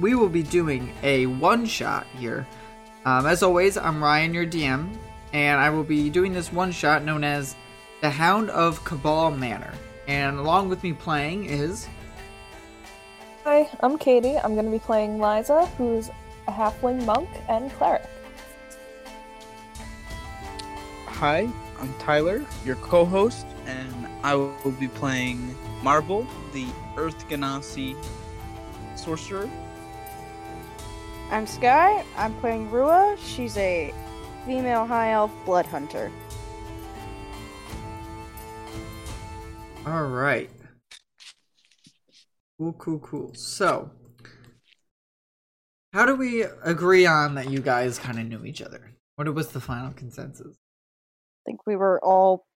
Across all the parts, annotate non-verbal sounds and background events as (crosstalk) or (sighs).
we will be doing a one shot here. Um, as always, I'm Ryan, your DM, and I will be doing this one shot known as The Hound of Cabal Manor. And along with me playing is. Hi, I'm Katie. I'm going to be playing Liza, who's a halfling monk and cleric. Hi, I'm Tyler, your co-host, and I will be playing Marble, the Earth Genasi sorcerer. I'm Sky. I'm playing Rua. She's a female high elf blood hunter. All right. Cool, cool, cool. So, how do we agree on that you guys kind of knew each other? What was the final consensus? I think we were all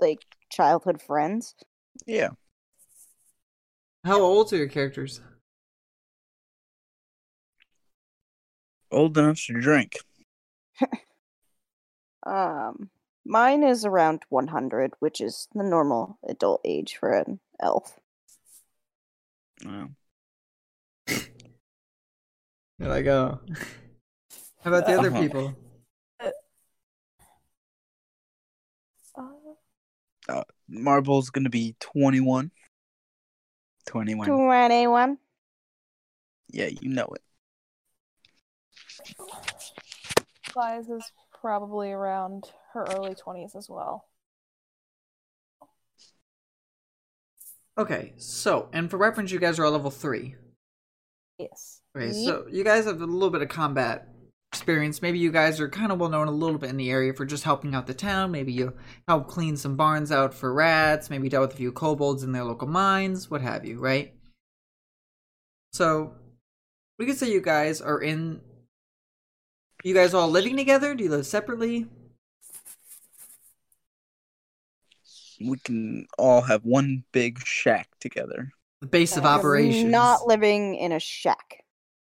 like childhood friends. Yeah. How old are your characters? Old enough to drink. (laughs) Um, mine is around 100, which is the normal adult age for an elf. Wow. You're like, oh. How about the other Uh-huh. people? Uh, Marble's gonna be 21. 21. 21. Yeah, you know it. Liza's probably around her early 20s as well. Okay, so, and for reference, you guys are all level 3. Yes. Okay, so you guys have a little bit of combat experience. Maybe you guys are kind of well known a little bit in the area for just helping out the town. Maybe you help clean some barns out for rats. Maybe dealt with a few kobolds in their local mines, what have you, right? So we could say you guys are in. You guys all living together? Do you live separately? We can all have one big shack together. The base of operations. Not living in a shack.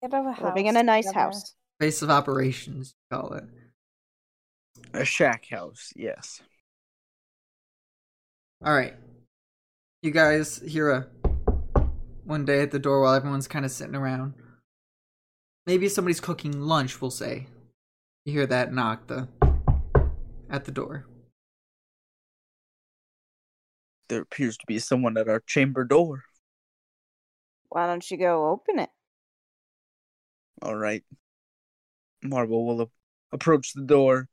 Get out of a living in a nice together. house. base of operations, you call it. A shack house, yes. All right. You guys hear a one day at the door while everyone's kind of sitting around. Maybe somebody's cooking lunch, we'll say. You hear that knock the at the door. There appears to be someone at our chamber door. Why don't you go open it? All right. Marble will a- approach the door,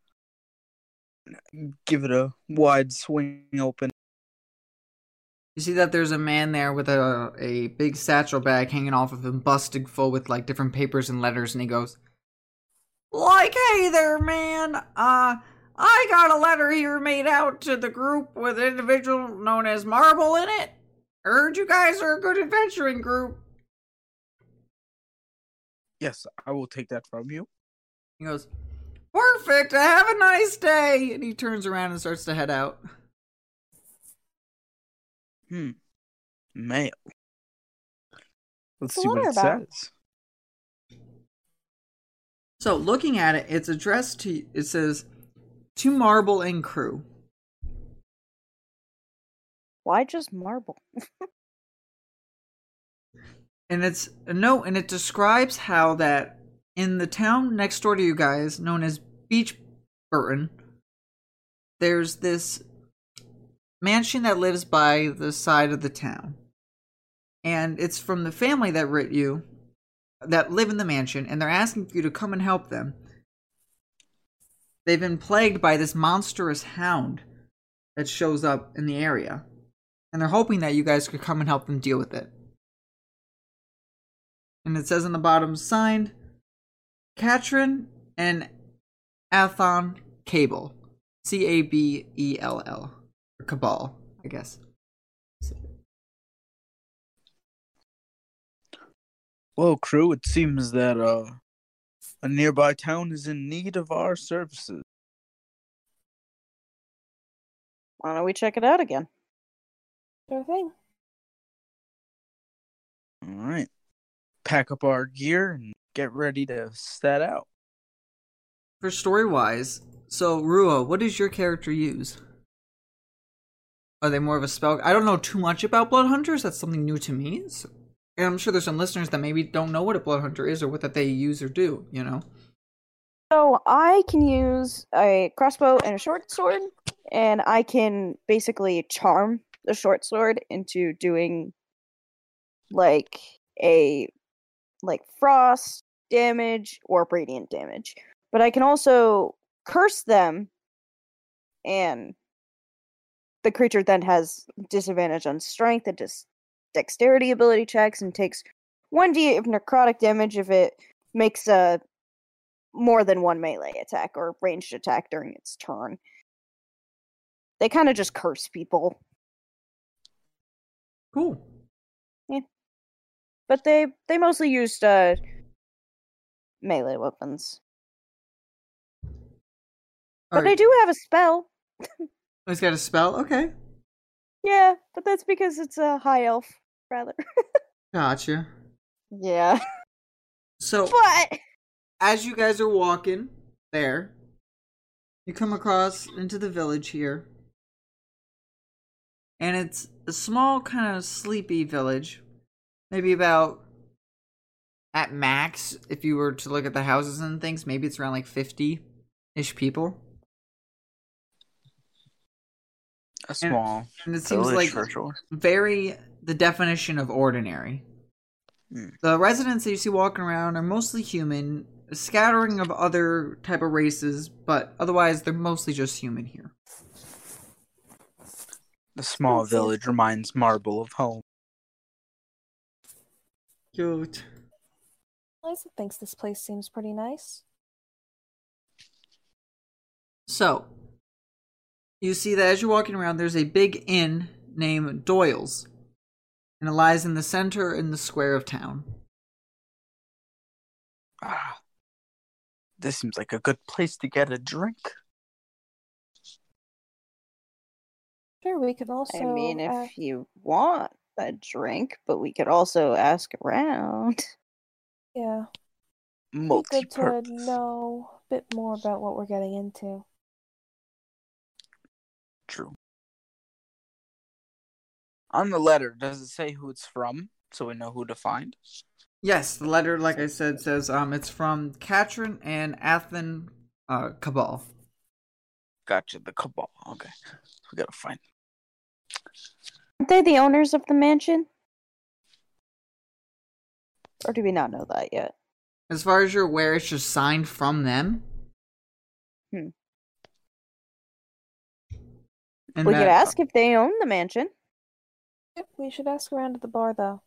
give it a wide swing open. You see that there's a man there with a a big satchel bag hanging off of him, busted full with like different papers and letters, and he goes, "Like, hey there, man. Uh, I got a letter here made out to the group with an individual known as Marble in it. Heard you guys are a good adventuring group." Yes, I will take that from you. He goes, "Perfect. Have a nice day." And he turns around and starts to head out. Hmm. Mail. Let's What's see what letter it about? says. So, looking at it, it's addressed to. It says, "To Marble and crew." Why just marble? (laughs) and it's uh, a note and it describes how that in the town next door to you guys known as beach burton there's this mansion that lives by the side of the town and it's from the family that writ you that live in the mansion and they're asking for you to come and help them they've been plagued by this monstrous hound that shows up in the area and they're hoping that you guys could come and help them deal with it and it says on the bottom signed Katrin and Athon Cabell. C A B E L L. Or Cabal, I guess. Well, crew, it seems that uh, a nearby town is in need of our services. Why don't we check it out again? Sure thing. All right. Pack up our gear and get ready to set out. For story wise, so Rua, what does your character use? Are they more of a spell? I don't know too much about blood hunters. That's something new to me. So And I'm sure there's some listeners that maybe don't know what a blood hunter is or what that they use or do. You know. So I can use a crossbow and a short sword, and I can basically charm the short sword into doing like a like frost damage or radiant damage. But I can also curse them and the creature then has disadvantage on strength and just dexterity ability checks and takes 1d of necrotic damage if it makes a more than one melee attack or ranged attack during its turn. They kind of just curse people, Cool. Yeah. but they they mostly used uh melee weapons. But Alright. they do have a spell. (laughs) Oh, He's got a spell. Okay. Yeah, but that's because it's a high elf rather. Gotcha. yeah. So But as you guys are walking there, you come across into the village here. And it's a small, kind of sleepy village. Maybe about, at max, if you were to look at the houses and things, maybe it's around like 50 ish people. A small And it seems like for sure. very the definition of ordinary. Hmm. The residents that you see walking around are mostly human, a scattering of other type of races, but otherwise they're mostly just human here. The small village reminds Marble of home. Cute. Liza thinks this place seems pretty nice. So, you see that as you're walking around, there's a big inn named Doyle's, and it lies in the center in the square of town. Ah, this seems like a good place to get a drink. Sure, we could also. I mean, if uh, you want a drink, but we could also ask around. yeah, it'd be good to know a bit more about what we're getting into. True. On the letter, does it say who it's from, so we know who to find? Yes, the letter, like I said, says um it's from Katrin and Athen uh, Cabal. Gotcha, the cabal. Okay, we gotta find. them. Aren't they the owners of the mansion? Or do we not know that yet? As far as you're aware, it's just signed from them. And we that- could ask if they own the mansion. We should ask around at the bar though.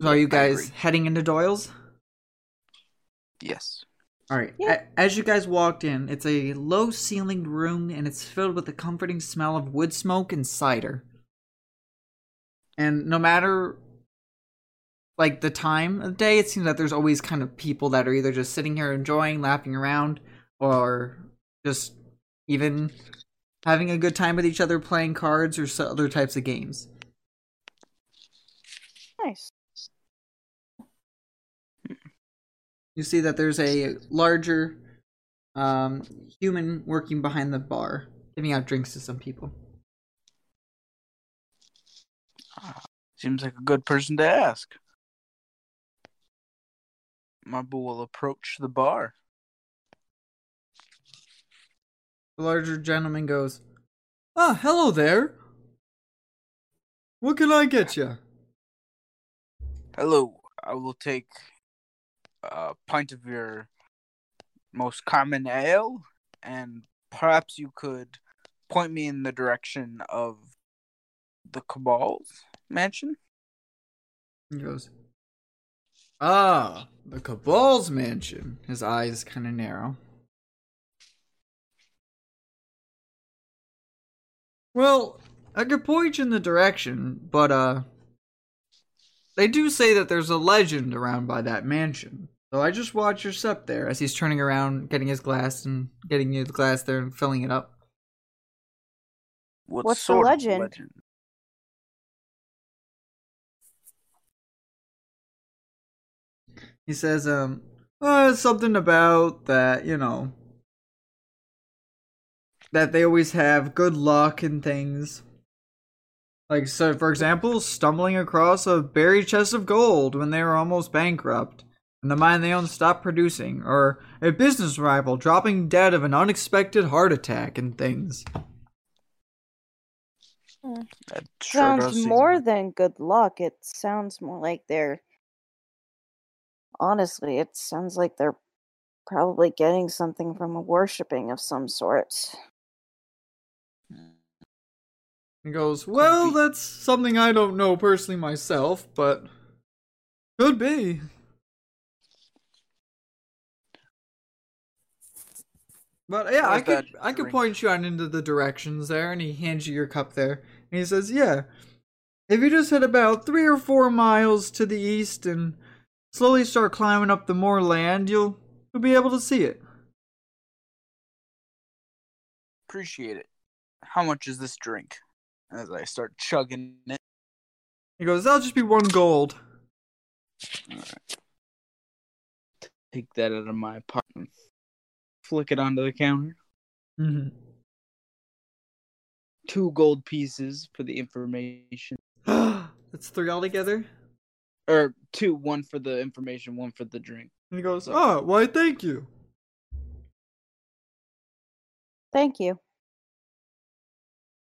So are you guys heading into Doyle's? Yes. All right. Yeah. A- As you guys walked in, it's a low ceilinged room and it's filled with the comforting smell of wood smoke and cider. And no matter like the time of day, it seems that there's always kind of people that are either just sitting here enjoying, laughing around, or just even having a good time with each other playing cards or so other types of games. Nice. You see that there's a larger um, human working behind the bar, giving out drinks to some people. Seems like a good person to ask. Marble will approach the bar. The larger gentleman goes, Ah, hello there. What can I get you? Hello, I will take a pint of your most common ale, and perhaps you could point me in the direction of the Cabal's mansion. He goes, Ah, the Cabal's mansion. His eyes kind of narrow. Well, I could point you in the direction, but, uh, they do say that there's a legend around by that mansion. So I just watch your step there as he's turning around, getting his glass and getting you the glass there and filling it up. What What's the sort of legend? He says, um, uh, something about that, you know, that they always have good luck and things. Like, so for example, stumbling across a buried chest of gold when they were almost bankrupt, and the mine they own stopped producing, or a business rival dropping dead of an unexpected heart attack and things. Hmm. That sure sounds more like- than good luck. It sounds more like they're. Honestly, it sounds like they're probably getting something from a worshipping of some sort. He goes, Well, that's something I don't know personally myself, but could be. But yeah, I could that I could point you on into the directions there, and he hands you your cup there, and he says, "Yeah, if you just head about three or four miles to the east and slowly start climbing up the moorland, you'll you'll be able to see it." Appreciate it. How much is this drink? As I start chugging it. He goes, "That'll just be one gold." Take that out of my apartment. Flick it onto the counter. hmm Two gold pieces for the information. (gasps) That's three altogether. Or two, one for the information, one for the drink. And he goes, "Oh, why, thank you." Thank you.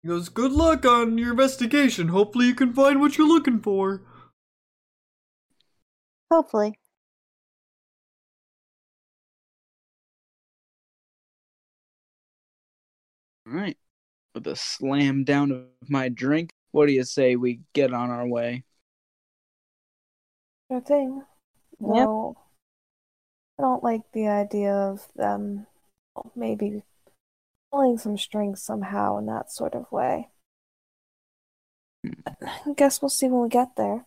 He goes, "Good luck on your investigation. Hopefully, you can find what you're looking for." Hopefully. All right. With a slam down of my drink, what do you say we get on our way? Sure thing. Yep. No, I don't like the idea of them maybe pulling some strings somehow in that sort of way. I guess we'll see when we get there.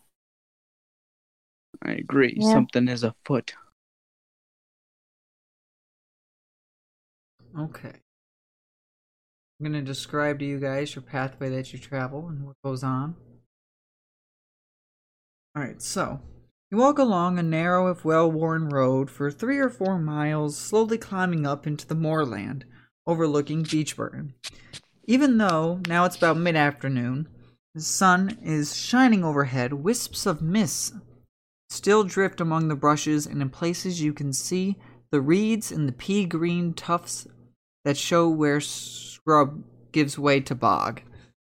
I agree. Yeah. Something is afoot. Okay. I'm going to describe to you guys your pathway that you travel and what goes on. Alright, so you walk along a narrow, if well worn road for three or four miles, slowly climbing up into the moorland overlooking Beachburton. Even though now it's about mid afternoon, the sun is shining overhead, wisps of mist still drift among the brushes, and in places you can see the reeds and the pea green tufts that show where scrub gives way to bog.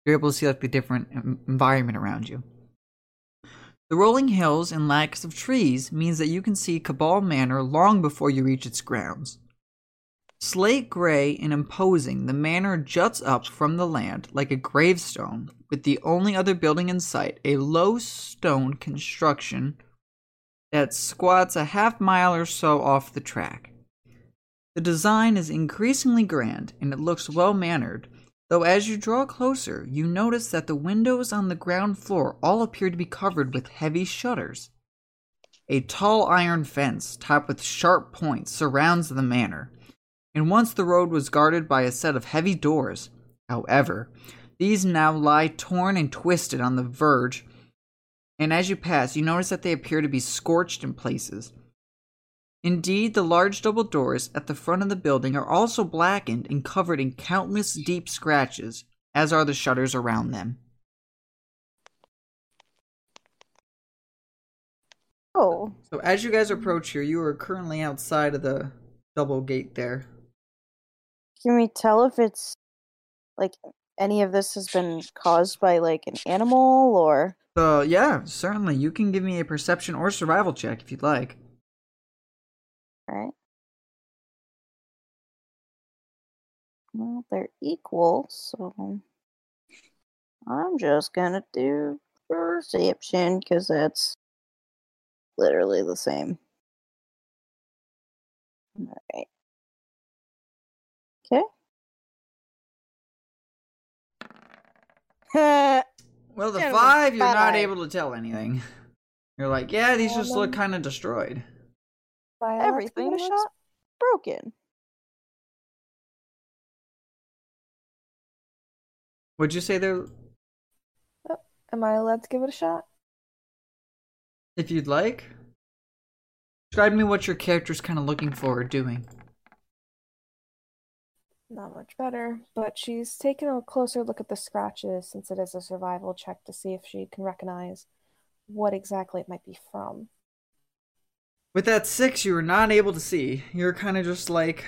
You're able to see like the different environment around you. The rolling hills and lacks of trees means that you can see Cabal Manor long before you reach its grounds. Slate gray and imposing, the manor juts up from the land like a gravestone, with the only other building in sight a low stone construction that squats a half mile or so off the track. The design is increasingly grand and it looks well mannered, though as you draw closer, you notice that the windows on the ground floor all appear to be covered with heavy shutters. A tall iron fence, topped with sharp points, surrounds the manor, and once the road was guarded by a set of heavy doors. However, these now lie torn and twisted on the verge, and as you pass, you notice that they appear to be scorched in places. Indeed, the large double doors at the front of the building are also blackened and covered in countless deep scratches, as are the shutters around them. Oh, So, as you guys approach here, you are currently outside of the double gate there. Can we tell if it's like any of this has been caused by like an animal or? So, yeah, certainly. You can give me a perception or survival check if you'd like. Alright. Well, they're equal, so um, I'm just gonna do perception because that's literally the same. Alright. Okay. (laughs) Well, the Gentlemen, five, you're not bye-bye. able to tell anything. You're like, yeah, these Well, just look kind of destroyed. Why Everything it a looks shot? broken. Would you say they're, oh, Am I allowed to give it a shot? if you'd like? Describe me what your character's kind of looking for or doing. Not much better, but she's taken a closer look at the scratches since it is a survival check to see if she can recognize what exactly it might be from. With that six, you were not able to see. You're kind of just like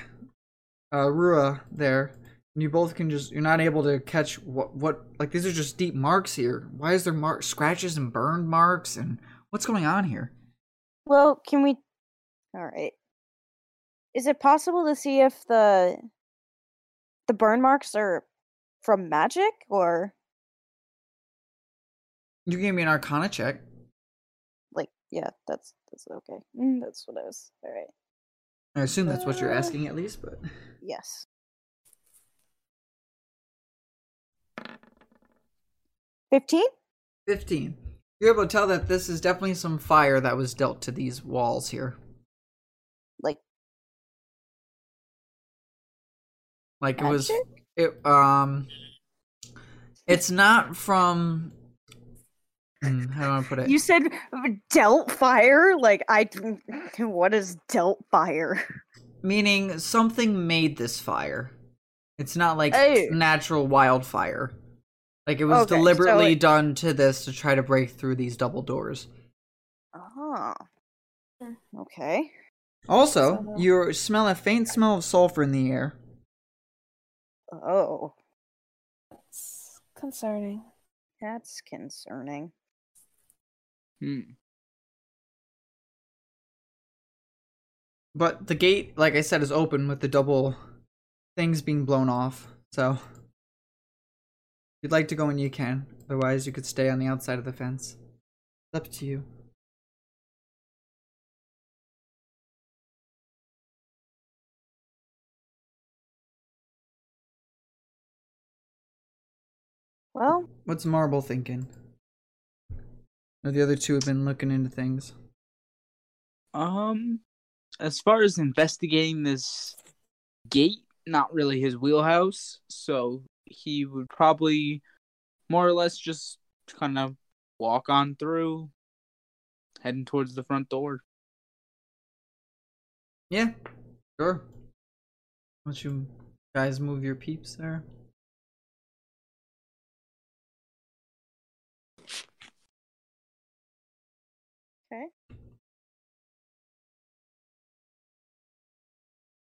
uh, Rua there. And you both can just, you're not able to catch what, what, like these are just deep marks here. Why is there mark, scratches and burned marks? And what's going on here? Well, can we? All right. Is it possible to see if the the burn marks are from magic or You gave me an arcana check. like? Yeah, that's that's okay. Mm, that's what I was. All right. I assume that's what you're Uh. asking at least, but. (laughs) Yes. Fifteen. 15. You're able to tell that this is definitely some fire that was dealt to these walls here. Like it was Magic? it um it's not from Hmm, how do I put it? you said, dealt fire. Like I. What is dealt fire? Meaning something made this fire. It's not like Oh. natural wildfire. Like it was Okay, so deliberately it- done to this to try to break through these double doors. Oh. Okay. Also, So- you smell a faint smell of sulfur in the air. Oh, It's concerning. that's concerning. Hmm. But the gate, like I said, is open with the double things being blown off. So, if you'd like to go in, you can. Otherwise, you could stay on the outside of the fence. It's up to you. Well, What's Marble thinking? Or the other two have been looking into things. Um, as far as investigating this gate, not really his wheelhouse. So he would probably more or less just kind of walk on through, heading towards the front door. Yeah, sure. Why don't you guys move your peeps there?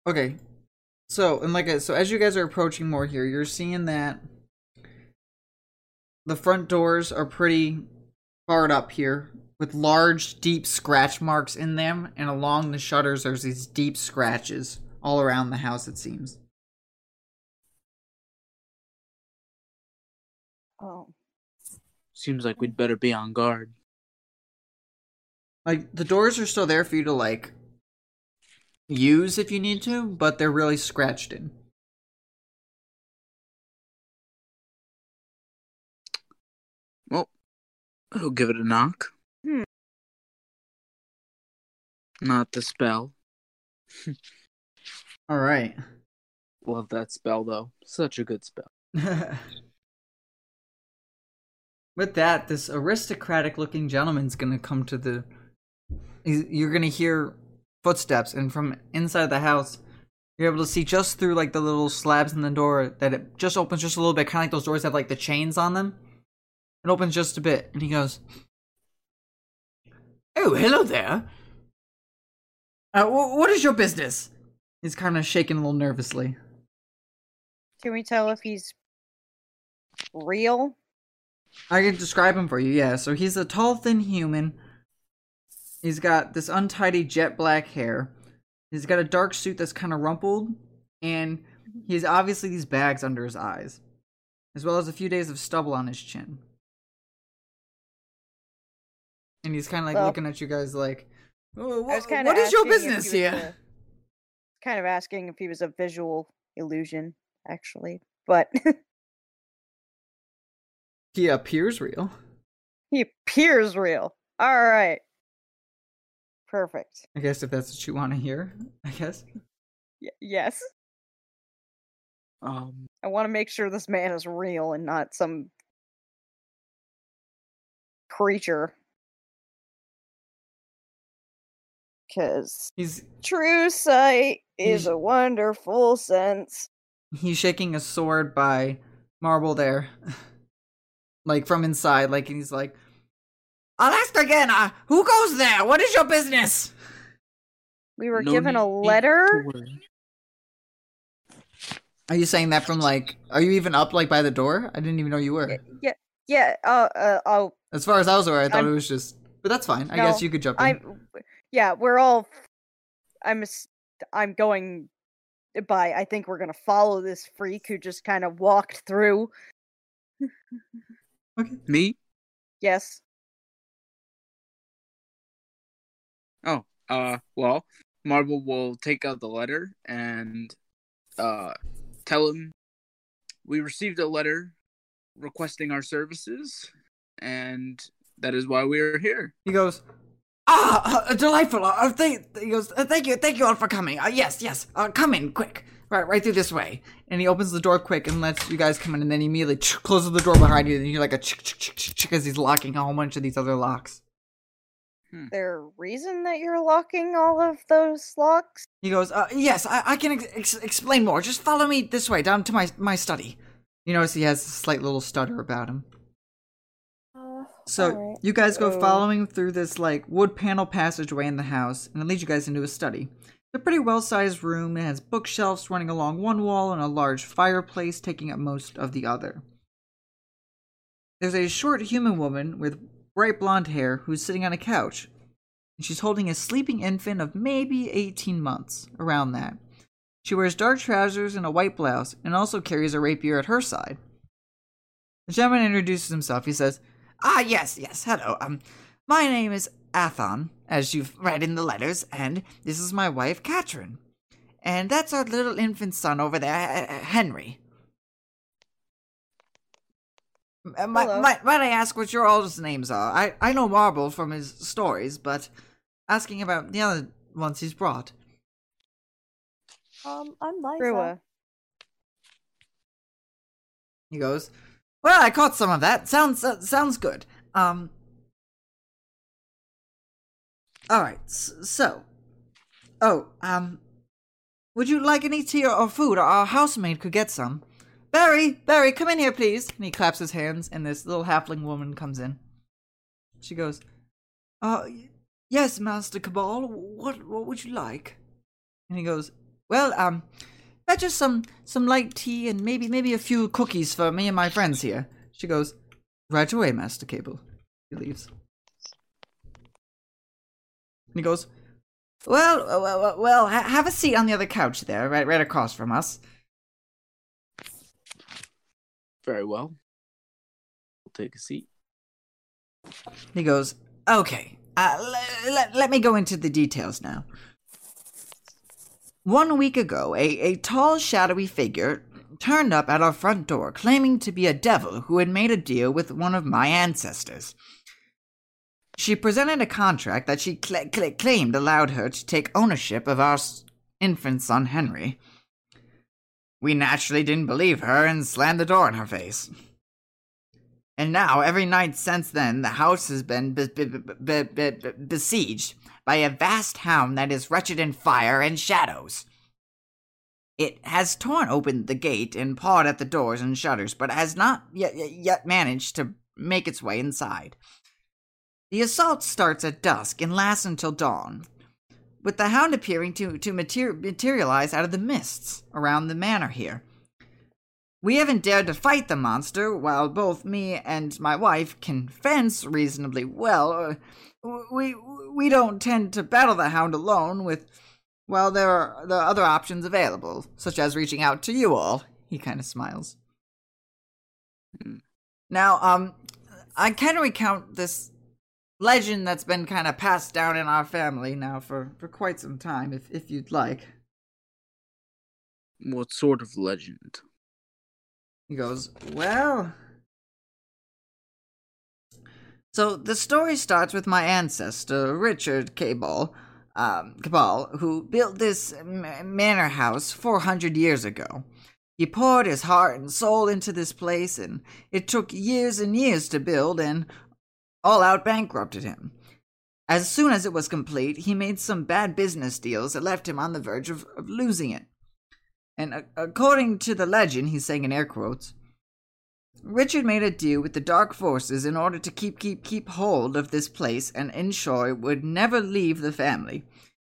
Okay. So, and like I, so as you guys are approaching more here, you're seeing that the front doors are pretty barred up here with large deep scratch marks in them and along the shutters there's these deep scratches all around the house it seems. oh, Seems like we'd better be on guard. Like the doors are still there for you to like use if you need to, but they're really scratched in. Well, I'll give it a knock. Hmm. Not the spell. (laughs) All right. Love that spell though. Such a good spell. (laughs) With that, this aristocratic looking gentleman's gonna come to the. You're gonna hear footsteps, and from inside the house, you're able to see just through like the little slabs in the door that it just opens just a little bit, kind of like those doors have like the chains on them. It opens just a bit, and he goes, "Oh, hello there. Uh, wh- what is your business?" He's kind of shaking a little nervously. can we tell if he's real? I can describe him for you, yeah. So he's a tall, thin human. He's got this untidy jet black hair. He's got a dark suit that's kind of rumpled, and he has obviously these bags under his eyes, as well as a few days of stubble on his chin. And he's kind of like Well- looking at you guys like, "Oh, I was wh- kind what is your business here? (laughs) kind of asking if he was a visual illusion, actually, but (laughs) He appears real. he appears real. All right, perfect. I guess if that's what you want to hear, (laughs) I guess. Y- yes, Um, I want to make sure this man is real and not some creature. Because He's true sight is a wonderful sense. he's shaking a sword by Marble there, (laughs) like from inside. Like and he's like, "I'll ask again. Uh, who goes there? What is your business?" We were No given a letter. Are you saying that from like? Are you even up like by the door? I didn't even know you were. Yeah, yeah. Uh, uh, oh, As far as I was aware, I thought I'm- it was just. But that's fine. I guess you could jump in. I'm. Yeah, we're all. I'm. s- I'm going by. I think we're gonna follow this freak who just kind of walked through. okay. Me? Yes. Oh, uh, well, Marble will take out the letter and uh, tell him we received a letter requesting our services, and that is why we are here. He goes, ah, uh, delightful. Uh, th- he goes, uh, thank you, thank you all for coming. Uh, yes, yes, uh, come in, quick. Right, right through this way. And he opens the door quick and lets you guys come in, and then he immediately closes the door behind you, and you hear like a chick, chick, chick, chick, chick as he's locking a whole bunch of these other locks. There a reason that you're locking all of those locks? He goes, uh, yes, I, I can ex- ex- explain more. Just follow me this way, down to my, my study. You notice he has a slight little stutter about him. Uh, So alright. you guys go Oh. following through this like wood panel passageway in the house, and it leads you guys into a study. It's a pretty well sized room. It has bookshelves running along one wall and a large fireplace taking up most of the other. There's a short human woman with bright blonde hair who's sitting on a couch. And she's holding a sleeping infant of maybe 18 months, around that. She wears dark trousers and a white blouse, and also carries a rapier at her side. The gentleman introduces himself. He says, Ah, yes, yes, hello. Um, my name is Athon, as you've read in the letters, and this is my wife, Katrin. And that's our little infant son over there, Henry. Uh, might, might, might I ask what your all's names are? I, I know Marble from his stories, but asking about the other ones he's brought. Um, I'm Liza. Rua. He goes, "Well, I caught some of that. Sounds uh, sounds good. Um, all right. So, oh, um, would you like any tea or, or food? Our housemaid could get some. Barry, Barry, come in here, please." And he claps his hands, and this little halfling woman comes in. She goes, "Uh, yes, Master Cabal. What what would you like?" And he goes, "Well, um." fetch us some some light tea and maybe maybe a few cookies for me and my friends here. She goes, right away, Master Cabell. He leaves. And he goes, well, well, well, well ha- have a seat on the other couch there, right, right across from us. Very well. Take a seat. He goes, okay, uh, le- le- let me go into the details now. One week ago, a, a tall, shadowy figure turned up at our front door claiming to be a devil who had made a deal with one of my ancestors. She presented a contract that she cl- cl- claimed allowed her to take ownership of our s- infant son Henry. We naturally didn't believe her and slammed the door in her face. And now, every night since then, the house has been be- be- be- be- be- besieged by a vast hound that is wretched in fire and shadows. It has torn open the gate and pawed at the doors and shutters, but has not yet, yet managed to make its way inside. The assault starts at dusk and lasts until dawn, with the hound appearing to, to mater- materialize out of the mists around the manor here. We haven't dared to fight the monster, while both me and my wife can fence reasonably well. We we don't tend to battle the hound alone. With well, there are the other options available, such as reaching out to you all. He kind of smiles. Now, um, I can recount this legend that's been kind of passed down in our family now for for quite some time, if if you'd like. What sort of legend? He goes, Well. So the story starts with my ancestor, Richard Cabal, um, Cabal, who built this m- manor house 400 years ago. He poured his heart and soul into this place, and it took years and years to build and all out bankrupted him. As soon as it was complete, he made some bad business deals that left him on the verge of, of losing it. And according to the legend, he's saying in air quotes, Richard made a deal with the dark forces in order to keep keep keep hold of this place and ensure it would never leave the family.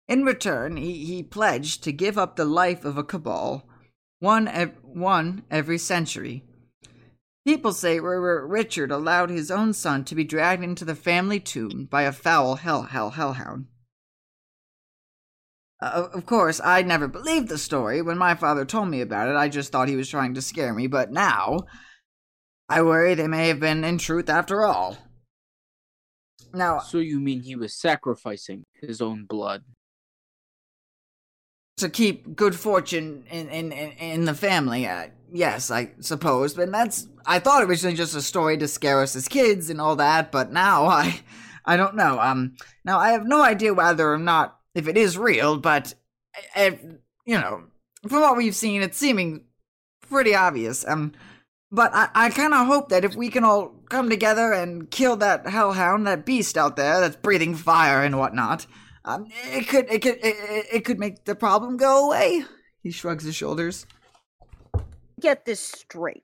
In return, he, he pledged to give up the life of a cabal, one ev- one every century. People say Richard allowed his own son to be dragged into the family tomb by a foul hell hell hellhound. Uh, of course, I never believed the story. When my father told me about it, I just thought he was trying to scare me, but now I worry they may have been in truth after all. Now, So you mean he was sacrificing his own blood? To keep good fortune in in in, the family, uh, yes, I suppose. But that's I thought originally just a story to scare us as kids and all that. But now (laughs) I I don't know. Um, now I have no idea whether or not if it is real, but if, you know, from what we've seen, it's seeming pretty obvious. Um, but I, I kind of hope that if we can all come together and kill that hellhound, that beast out there that's breathing fire and whatnot, um, it could it could it, it- could make the problem go away. He shrugs his shoulders. Get this straight.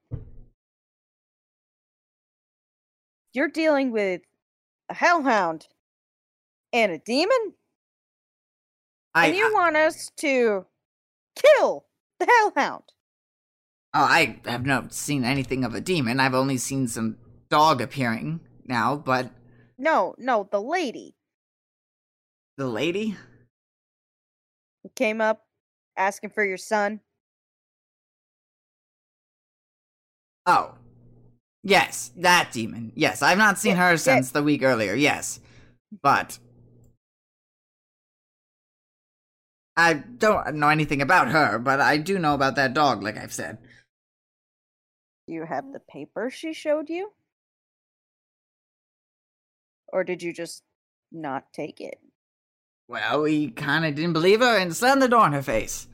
You're dealing with a hellhound and a demon, I and you want us to kill the hellhound. oh, I have not seen anything of a demon. I've only seen some dog appearing now, but No, no, the lady the lady. who came up asking for your son. Oh. Yes, that demon. Yes, I've not seen her since the week earlier, yes. Mm. But I don't know anything about her, but I do know about that dog, like I've said. Do you have the paper she showed you? Or did you just not take it? Well, we kinda didn't believe her and slammed the door in her face.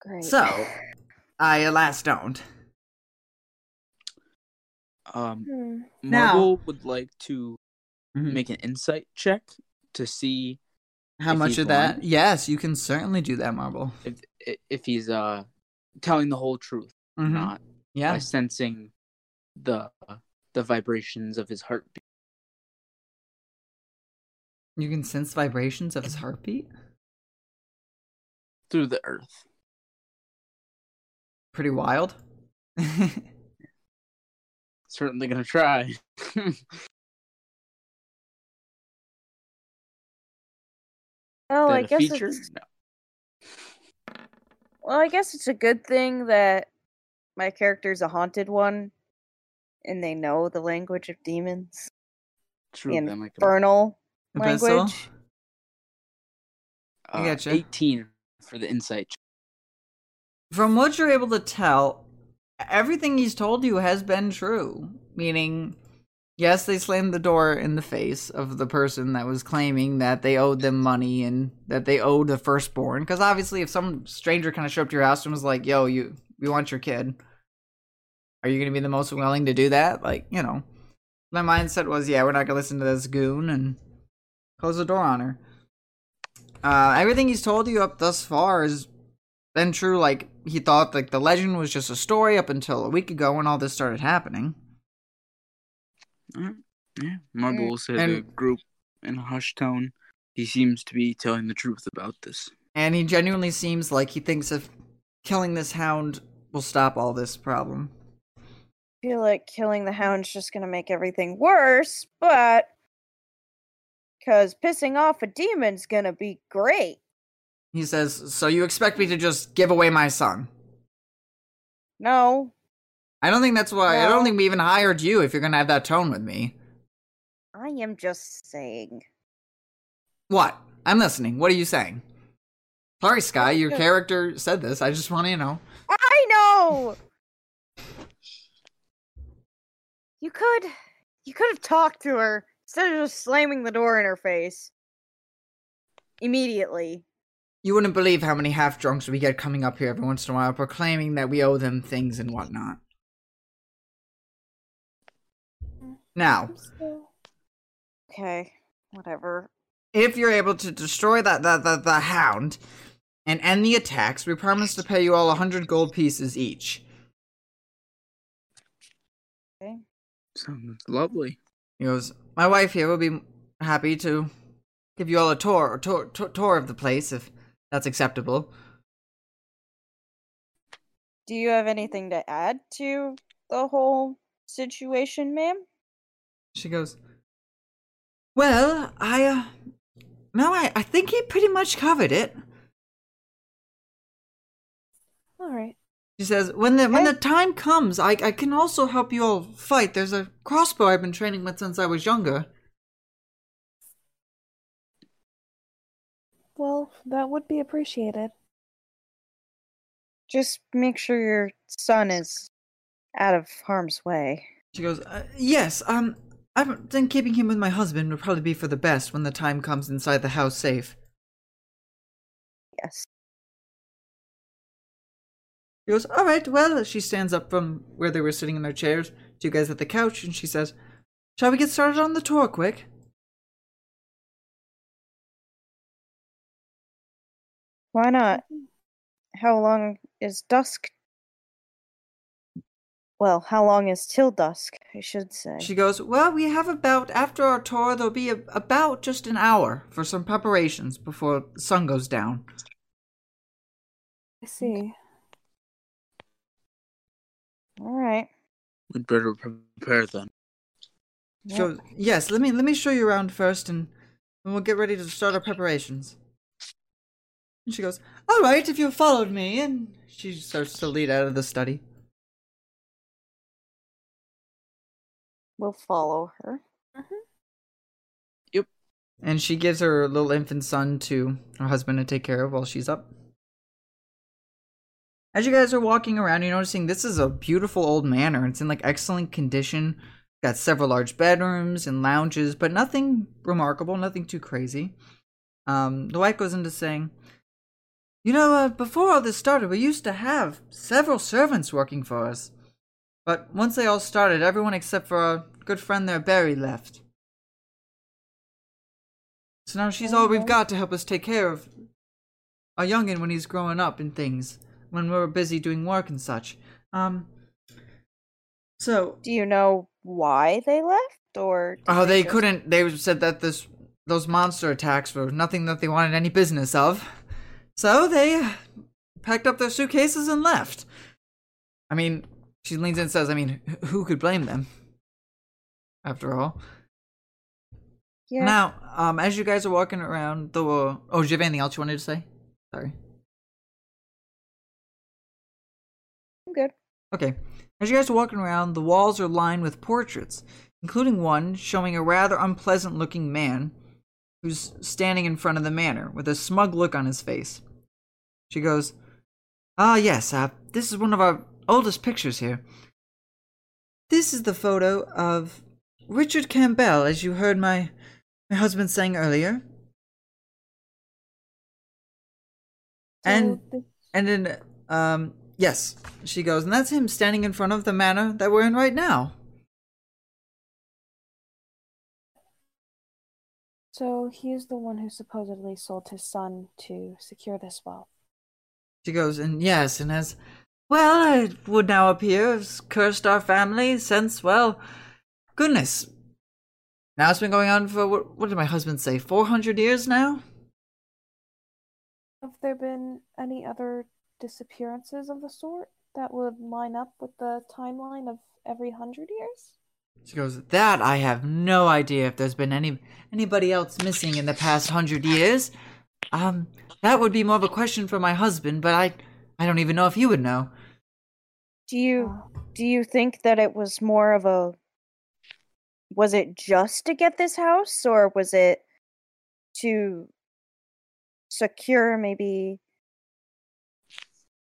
Great. So, I alas don't. Um, Hmm. Now- Marble would like to Mhm. make an insight check to see How if much he's of that? lying. Yes, you can certainly do that, Marble. if if he's uh telling the whole truth, or Mhm. not Yeah. by sensing the the vibrations of his heartbeat. You can sense vibrations of his heartbeat? through the earth. Pretty wild. (laughs) Certainly gonna try. (laughs) well, I guess feature? it's No. well, I guess it's a good thing that my character's a haunted one, and they know the language of demons, True. the then I can- infernal Language. I uh. Eighteen for the insight. From what you're able to tell, everything he's told you has been true. Meaning, yes, they slammed the door in the face of the person that was claiming that they owed them money and that they owed the firstborn. Because obviously, if some stranger kind of showed up to your house and was like, "Yo, you, we want your kid," are you going to be the most willing to do that? Like, you know, my mindset was, yeah, we're not going to listen to this goon and close the door on her. Uh, everything he's told you up thus far has been true. Like he thought, like the legend was just a story up until a week ago when all this started happening. Yeah, Marble Mm. will say to group in a hushed tone. He seems to be telling the truth about this. And he genuinely seems like he thinks if killing this hound will stop all this problem. I feel like killing the hound's just gonna make everything worse, but because pissing off a demon's gonna be great. He says, "So you expect me to just give away my son?" No, I don't think that's why. I don't think we even hired you if you're gonna have that tone with me. I am just saying. What? I'm listening. What are you saying? Sorry, Sky. Your character said this. I just want to, you know. I know. You could, you could have talked to her instead of just slamming the door in her face immediately. You wouldn't believe how many half drunks we get coming up here every once in a while proclaiming that we owe them things and whatnot. Now, Okay, whatever. if you're able to destroy that the, the, the hound and end the attacks, we promise to pay you all a hundred gold pieces each. Okay. Sounds lovely. He goes, My wife here will be happy to give you all a tour, tour, tour, tour of the place if that's acceptable. Do you have anything to add to the whole situation, ma'am? She goes, Well, I, uh, no, I, I think he pretty much covered it. All right. She says, "When the when the time comes, I I can also help you all fight. There's a crossbow I've been training with since I was younger." Well, that would be appreciated. Just make sure your son is out of harm's way. She goes, uh, "Yes, um, I think keeping him with my husband would probably be for the best when the time comes inside the house safe." Yes. He goes, "All right, well." She stands up from where they were sitting in their chairs, two guys at the couch, and she says, "Shall we get started on the tour quick?" Why not? How long is dusk? Well, how long is till dusk, I should say. She goes, Well, we have about, after our tour, there'll be a, about just an hour for some preparations before the sun goes down. I see. All right. We'd better prepare then. She Yep. goes, Yes, let me let me show you around first and, and we'll get ready to start our preparations. And she goes, All right, if you followed me, and she starts to lead out of the study. We'll follow her. Mm-hmm. Yep. And she gives her little infant son to her husband to take care of while she's up. As you guys are walking around, you're noticing this is a beautiful old manor. It's in like excellent condition. Got several large bedrooms and lounges, but nothing remarkable, nothing too crazy. Um, the wife goes into saying, You know, uh, before all this started, we used to have several servants working for us. But once they all started, everyone except for our good friend there, Barry, left. So now she's all we've got to help us take care of our youngin' when he's growing up and things, when we were busy doing work and such. Um. So, Do you know why they left, or? oh, they just- couldn't. They said that this those monster attacks were nothing that they wanted any business of. So they packed up their suitcases and left. I mean, she leans in and says, "I mean, who could blame them?" After all. Yeah. Now, um, as you guys are walking around the, oh, do you have anything else you wanted to say? Sorry. Okay. As you guys are walking around, the walls are lined with portraits, including one showing a rather unpleasant looking man who's standing in front of the manor with a smug look on his face. She goes, Ah, yes, uh, this is one of our oldest pictures here. This is the photo of Richard Cabell, as you heard my, my husband saying earlier. And and then, um, yes, she goes, and that's him standing in front of the manor that we're in right now. so he is the one who supposedly sold his son to secure this wealth. She goes, and yes, and as well, it would now appear has cursed our family since, well, goodness. Now it's been going on for, what, what did my husband say, 400 years now? Have there been any other disappearances of the sort that would line up with the timeline of every hundred years? She goes, that I have no idea if there's been any anybody else missing in the past hundred years. Um, that would be more of a question for my husband, but I, I don't even know if you would know. Do you do you think that it was more of a was it just to get this house or was it to secure maybe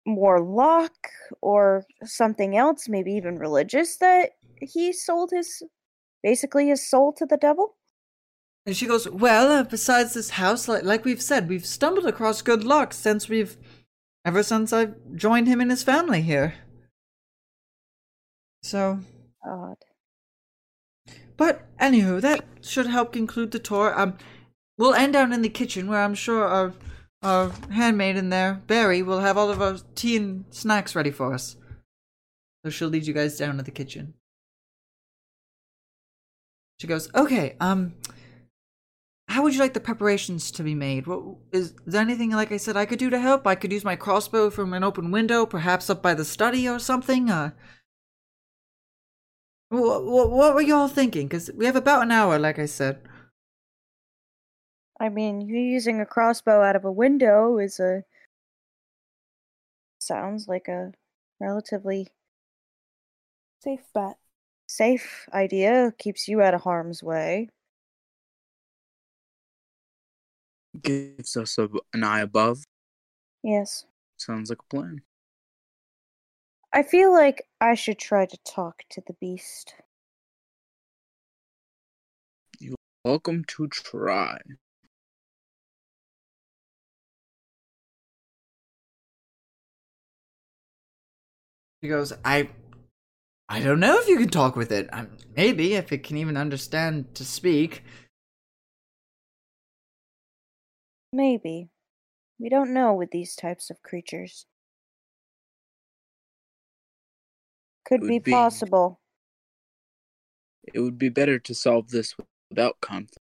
more luck or something else maybe even religious that he sold his basically his soul to the devil And she goes, Well, uh, besides this house, like, like we've said, we've stumbled across good luck since we've. ever since I've joined him and his family here. So. odd But, anywho, that should help conclude the tour. Um, we'll end down in the kitchen where I'm sure our our handmaid in there, Barry, will have all of our tea and snacks ready for us. So she'll lead you guys down to the kitchen. She goes, "Okay, um, how would you like the preparations to be made? What is, is there anything like I said I could do to help? I could use my crossbow from an open window, perhaps up by the study or something. Uh, what, what, what were y'all thinking? Because we have about an hour, like I said. I mean, you using a crossbow out of a window is a sounds like a relatively Safe bet. safe idea. Keeps you out of harm's way. Gives us a, an eye above. Yes. Sounds like a plan. I feel like I should try to talk to the beast. You're welcome to try. She goes, I, I don't know if you can talk with it. Um, maybe if it can even understand to speak. Maybe. We don't know with these types of creatures. Could be be- possible. It would be better to solve this without conflict.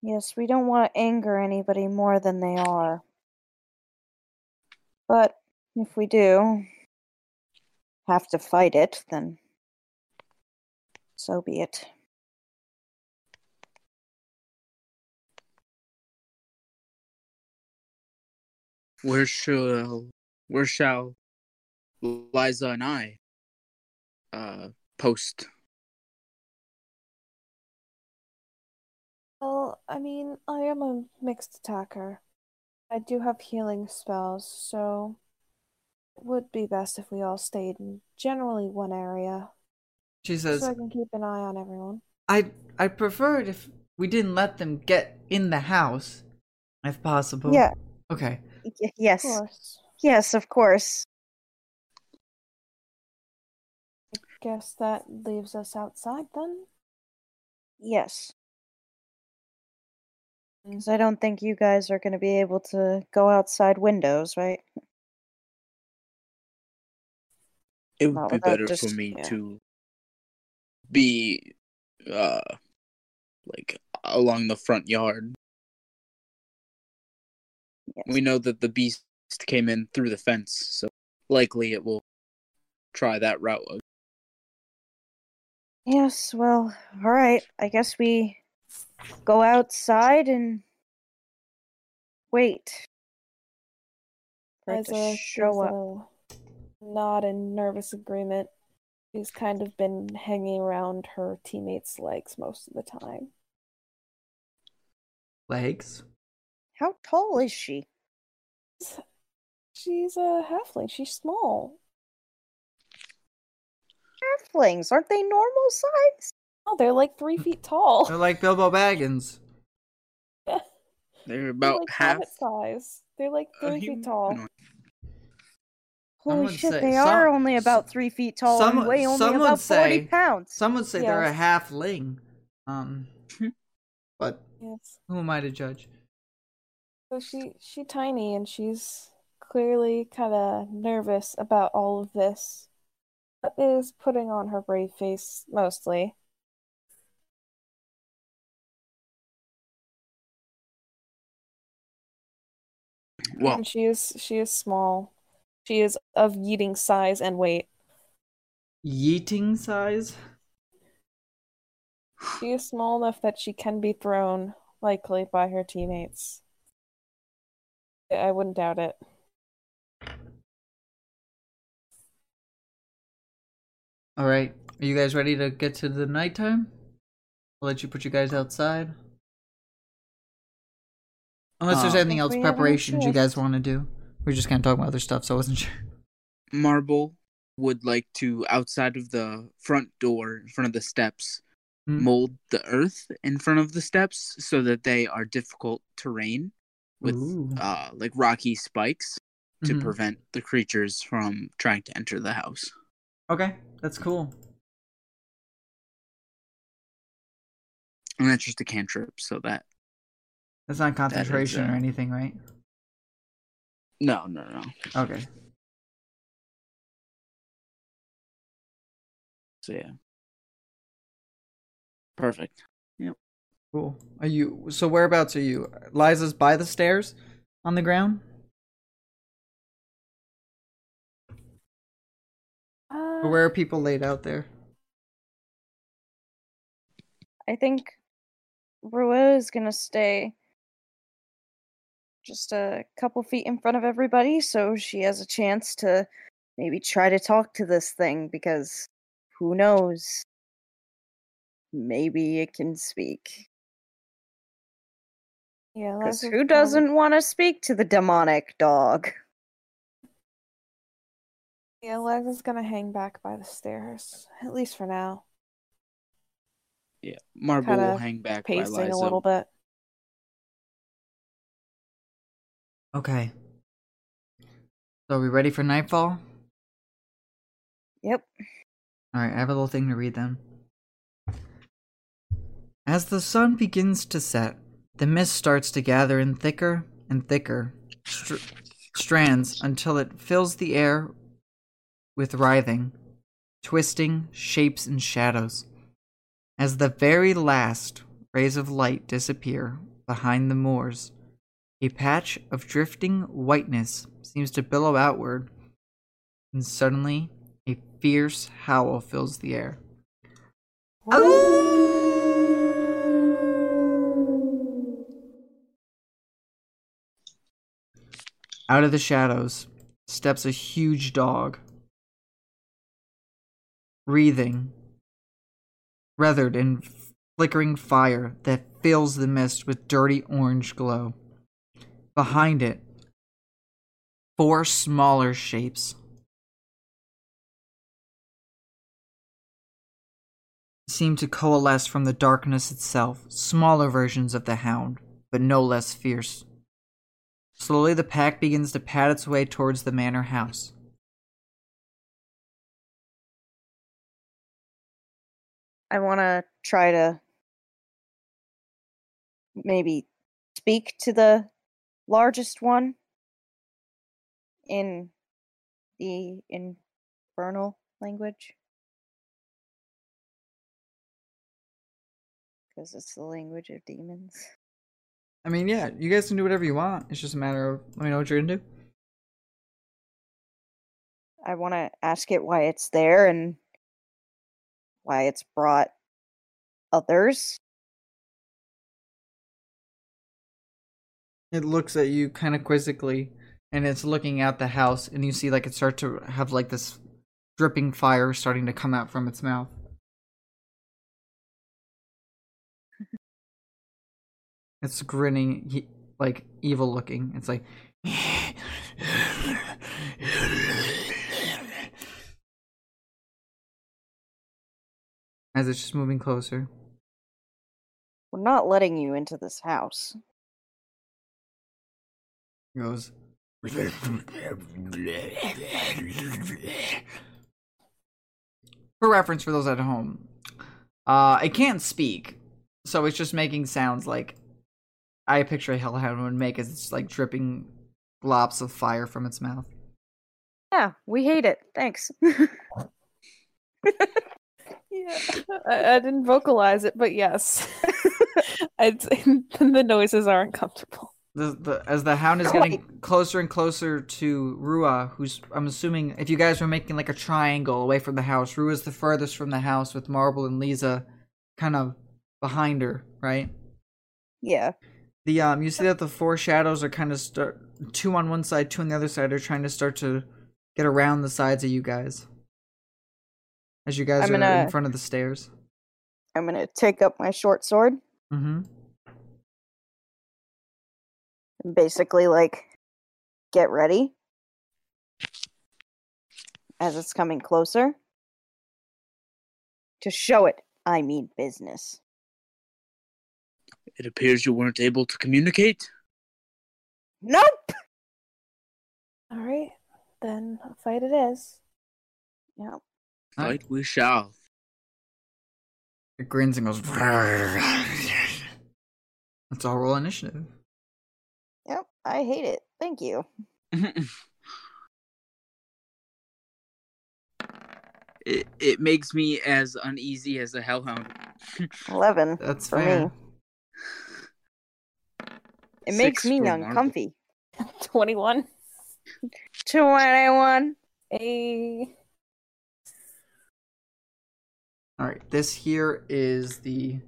Yes, we don't want to anger anybody more than they are. But if we do have to fight it, then so be it. Where shall where shall Liza and I uh post? Well, I mean, I am a mixed attacker. I do have healing spells, so it would be best if we all stayed in generally one area She says, so I can keep an eye on everyone. I I prefer it if we didn't let them get in the house, if possible. Yeah. Okay. Y- yes. course. Yes, of course. I guess that leaves us outside then. Yes. 'Cause I don't think you guys are going to be able to go outside windows, right? It would Not be better just- for me yeah. to be uh like along the front yard. Yes. We know that the beast came in through the fence, so likely it will try that route. Yes, well, all right. I guess we go outside and wait for it to Liza show gives up. A nod in nervous agreement. She's kind of been hanging around her teammates' legs most of the time. Legs. How tall is she? She's a halfling. She's small. Halflings, aren't they normal size? Oh, they're like three feet tall. They're like Bilbo Baggins. Yeah, (laughs) They're they're about like half hobbit size. They're like three feet human. tall. No, Holy shit, say- they some- are only about three feet tall some- and weigh only some would about 40 pounds. Some would say they're a Yes. halfling. Um, but Yes. who am I to judge? So she she tiny and she's clearly kind of nervous about all of this, but is putting on her brave face mostly. Well, And she is she is small. She is of yeeting size and weight. Yeeting size? She is small enough that she can be thrown, likely by her teammates. I wouldn't doubt it. All right. Are you guys ready to get to the nighttime? I'll let you put you guys outside. Unless there's anything else we have any preparations you guys want to do. We're just kind of talking about other stuff, so I wasn't (laughs) sure. Marble would like to outside of the front door, in front of the steps, Hmm. mold the earth in front of the steps so that they are difficult terrain with Ooh. uh like rocky spikes to Mhm. prevent the creatures from trying to enter the house. Okay, that's cool. And that's just a cantrip, so that That's not concentration or uh, anything, right? No, no, no. Okay. So yeah. Perfect. Yep. Cool. Are you so whereabouts are you? Liza's by the stairs on the ground? Uh, Or where are people laid out there? I think Rua is gonna stay just a couple feet in front of everybody so she has a chance to maybe try to talk to this thing because who knows? Maybe it can speak. yeah, Because who probably- doesn't want to speak to the demonic dog? Yeah, Liza's gonna hang back by the stairs, at least for now, Yeah. Marble will Kinda hang back by pacing a little bit. Okay. So are we ready for nightfall? Yep. Alright, I have a little thing to read then. As the sun begins to set, the mist starts to gather in thicker and thicker str- strands until it fills the air with writhing, twisting shapes and shadows. As the very last rays of light disappear behind the moors, a patch of drifting whiteness seems to billow outward, and suddenly a fierce howl fills the air. Oh! Out of the shadows steps a huge dog, wreathing, wreathered in flickering fire that fills the mist with dirty orange glow. Behind it, four smaller shapes seem to coalesce from the darkness itself, smaller versions of the hound, but no less fierce. Slowly, the pack begins to pad its way towards the manor house. I want to try to maybe speak to the largest one in the infernal language. Because it's the language of demons. I mean, yeah, you guys can do whatever you want. It's just a matter of let me know what you're gonna do. I want to ask it why it's there and why it's brought others. It looks at you kind of quizzically, and it's looking at the house, and you see like it start to have like this dripping fire starting to come out from its mouth. (laughs) It's grinning, he- like evil looking. It's like. As it's just moving closer. We're not letting you into this house. It goes. For reference, for those at home, uh, it can't speak, so it's just making sounds like I picture a hellhound would make as it's like dripping globs of fire from its mouth. Yeah, we hate it. Thanks. (laughs) Yeah, I, I didn't vocalize it, but yes, (laughs) I'd (laughs) the noises are uncomfortable. The, the as the hound is getting (laughs) closer and closer to Rua, who's I'm assuming if you guys were making like a triangle away from the house, Rua's the furthest from the house with Marble and Liza kind of behind her, right? yeah. The um, you see that the four shadows are kind of start two on one side, two on the other side, are trying to start to get around the sides of you guys. As you guys I'm are in gonna- front of the stairs. I'm gonna take up my short sword Mm-hmm. And basically like get ready as it's coming closer to show it I mean business. It appears you weren't able to communicate. Nope. All right, then a fight it is. Yeah. Fight we shall. It grins and goes. Let's all roll initiative. Yep, I hate it. Thank you. (laughs) it it makes me as uneasy as a hellhound. (laughs) 11 That's for fair. me. It makes me for Marble. uncomfy. (laughs) 21. 21. A. All right, this here is the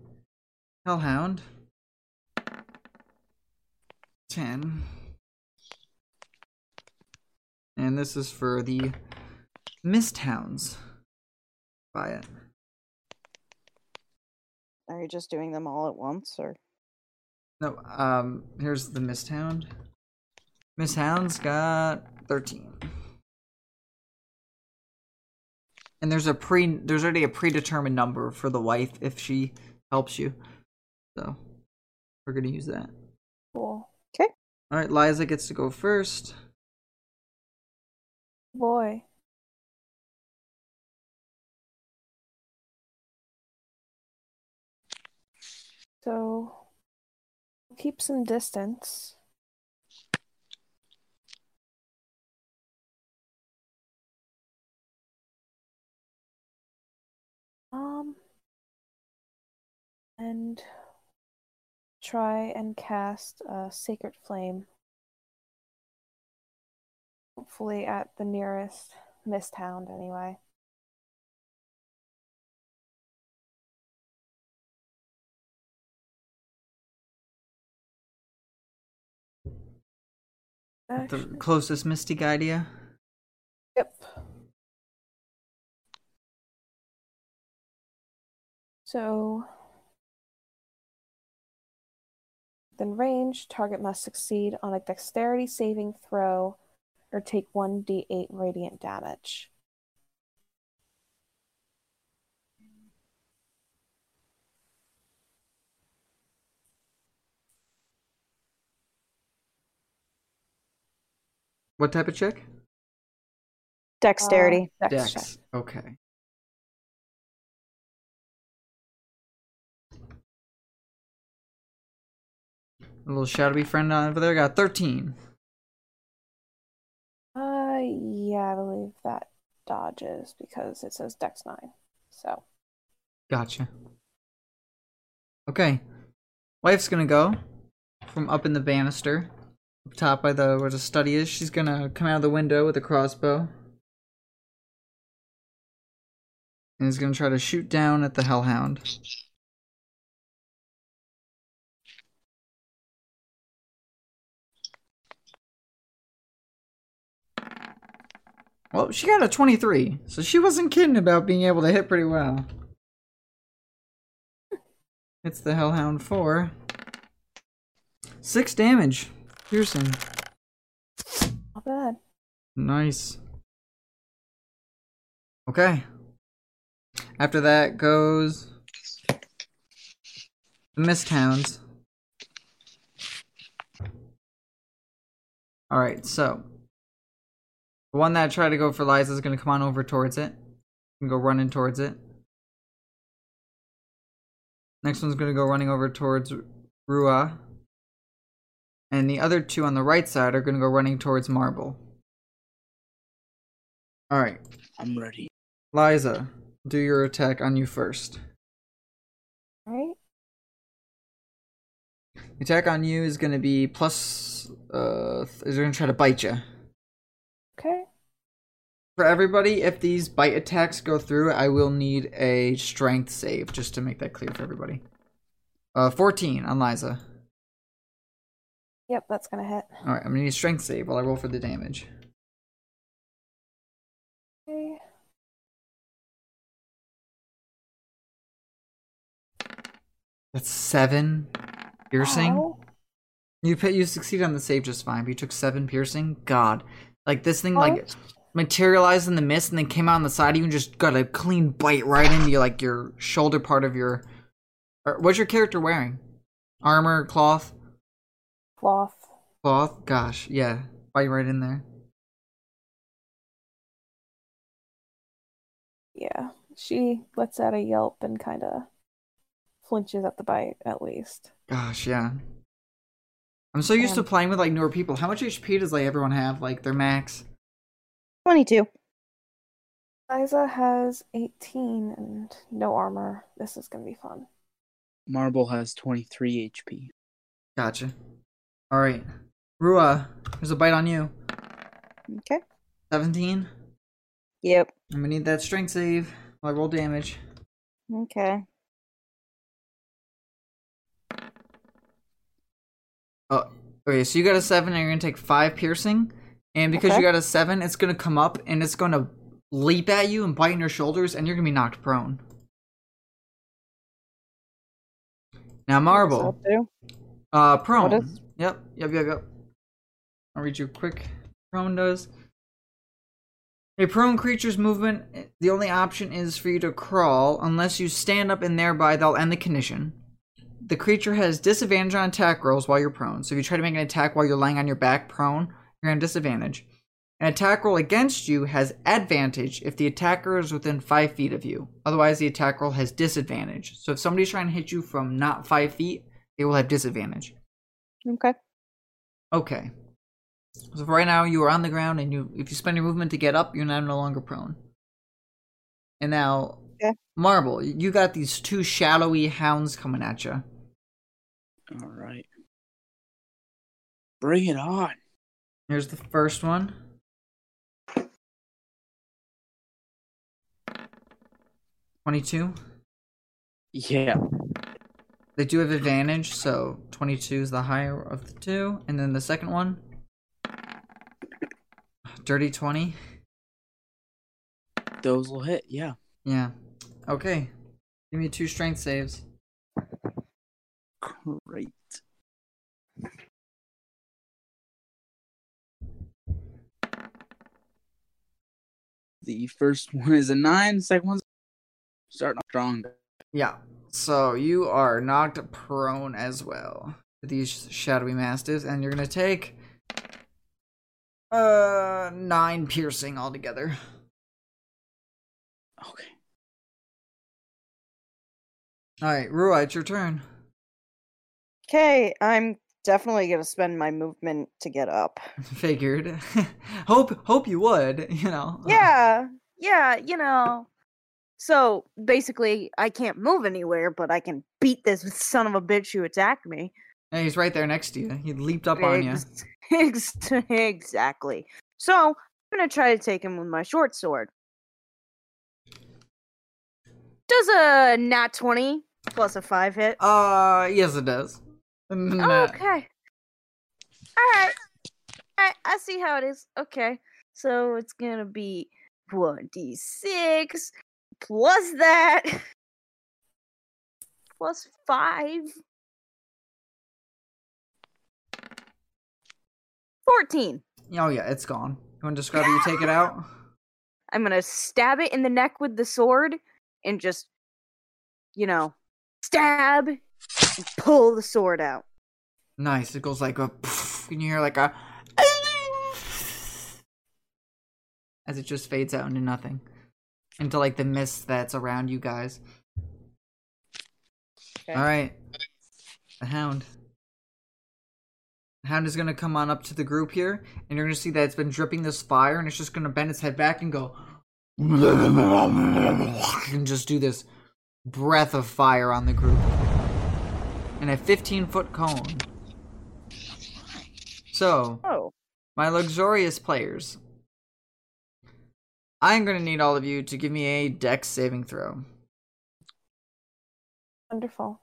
Hellhound. 10. And this is for the Mist Hounds. Buy it. Are you just doing them all at once or? No, um, here's the Mist Hound. Mist Hound's got 13. And there's a pre there's already a predetermined number for the wife if she helps you. So we're gonna use that. Cool. Alright, Liza gets to go first. Boy. So, keep some distance. Um, and try and cast a sacred flame. Hopefully, at the nearest mist hound, anyway. The Actually, closest Mystic idea. yep. So, then range, target must succeed on a dexterity saving throw or take 1d8 radiant damage. What type of check? Dexterity. Uh, dex. Dex. Okay. A little shadowy friend over there got 13. Uh, yeah, I believe that dodges because it says dex 9. So, Gotcha. Okay. Wife's gonna go from up in the banister, up top by the where the study is. She's gonna come out of the window with a crossbow. And is gonna try to shoot down at the hellhound. Well, she got a 23, so she wasn't kidding about being able to hit pretty well. It's the Hellhound 4. 6 damage. Piercing. not bad. Nice. Okay. After that goes the Mist Hounds. Alright, so the one that tried to go for Liza is gonna come on over towards it. And go running towards it. Next one's gonna go running over towards Rua. And the other two on the right side are gonna go running towards Marble. Alright. I'm ready. Liza, do your attack on you first. Alright. Attack on you is gonna be plus. Uh, th- is gonna try to bite you. Okay. For everybody, if these bite attacks go through, I will need a strength save just to make that clear for everybody. Uh, 14 on Liza. Yep, that's gonna hit. All right, I'm gonna need a strength save while I roll for the damage. Okay. That's seven piercing. Ow. You you succeed on the save just fine, but you took seven piercing. God, like this thing like Ouch. Materialized in the mist and then came out on the side of you and just got a clean bite right into like your shoulder part of your. What's your character wearing? Armor, cloth, Cloth. cloth. Gosh, yeah, bite right in there. Yeah. She lets out a yelp and kind of flinches at the bite, at least. Gosh, yeah. I'm so used to playing with like newer people. How much HP does like everyone have? Like their max? 22. Liza has 18 and no armor. This is gonna be fun. Marble has 23 HP. Gotcha. All right, Rua, there's a bite on you. Okay. 17. Yep. I'm gonna need that strength save while I roll damage. Okay. Oh, okay. So you got a seven, and you're gonna take five piercing, and because Okay. you got a seven, it's gonna come up and it's gonna leap at you and bite in your shoulders, and you're gonna be knocked prone. Now, Marble, uh, prone. Is- Yep, yep, yep, yep. I'll read you quick. Prone does. A prone creature's movement, the only option is for you to crawl. Unless you stand up and thereby they'll end the condition. The creature has disadvantage on attack rolls while you're prone. So if you try to make an attack while you're lying on your back prone, you're on disadvantage. An attack roll against you has advantage if the attacker is within five feet of you. Otherwise, the attack roll has disadvantage. So if somebody's trying to hit you from not five feet, they will have disadvantage. Okay. Okay. So for right now, you are on the ground, and you if you spend your movement to get up, you're now no longer prone. And now, Okay. Marble, you got these two shadowy hounds coming at you. All right. Bring it on. Here's the first one. Twenty-two. Yeah. They do have advantage, so twenty-two is the higher of the two, and then the second one. Dirty twenty. Those will hit. Yeah. Yeah. Okay. Give me two strength saves. Great. The first one is a nine. The second one's starting off strong. Yeah. So you are knocked prone as well. These shadowy masters, and you're gonna take uh nine piercing altogether. Okay. Alright, Rua, it's your turn. Okay, I'm definitely gonna spend my movement to get up. (laughs) Figured. (laughs) hope hope you would, (laughs) you know. Yeah, yeah, you know. So basically, I can't move anywhere, but I can beat this son of a bitch who attacked me. Hey, he's right there next to you. He leaped up on you. Ex- ex- exactly. So I'm gonna try to take him with my short sword. Does a nat twenty plus a five hit? Uh yes it does. Nah. Okay. All right. I I see how it is. Okay. So it's gonna be one d six plus that (laughs) plus five. Fourteen. Oh yeah, it's gone. You wanna describe how you take it (gasps) out? I'm gonna stab it in the neck with the sword and just, you know, stab pull the sword out. Nice. It goes like a and you hear like a as it just fades out into nothing. Into like the mist that's around you guys. Okay. Alright. The hound. The hound is gonna come on up to the group here, and you're gonna see that it's been dripping this fire, and it's just gonna bend its head back and go and just do this breath of fire on the group. In a 15 foot cone. So, Oh. my luxurious players, I'm gonna need all of you to give me a dex saving throw. Wonderful.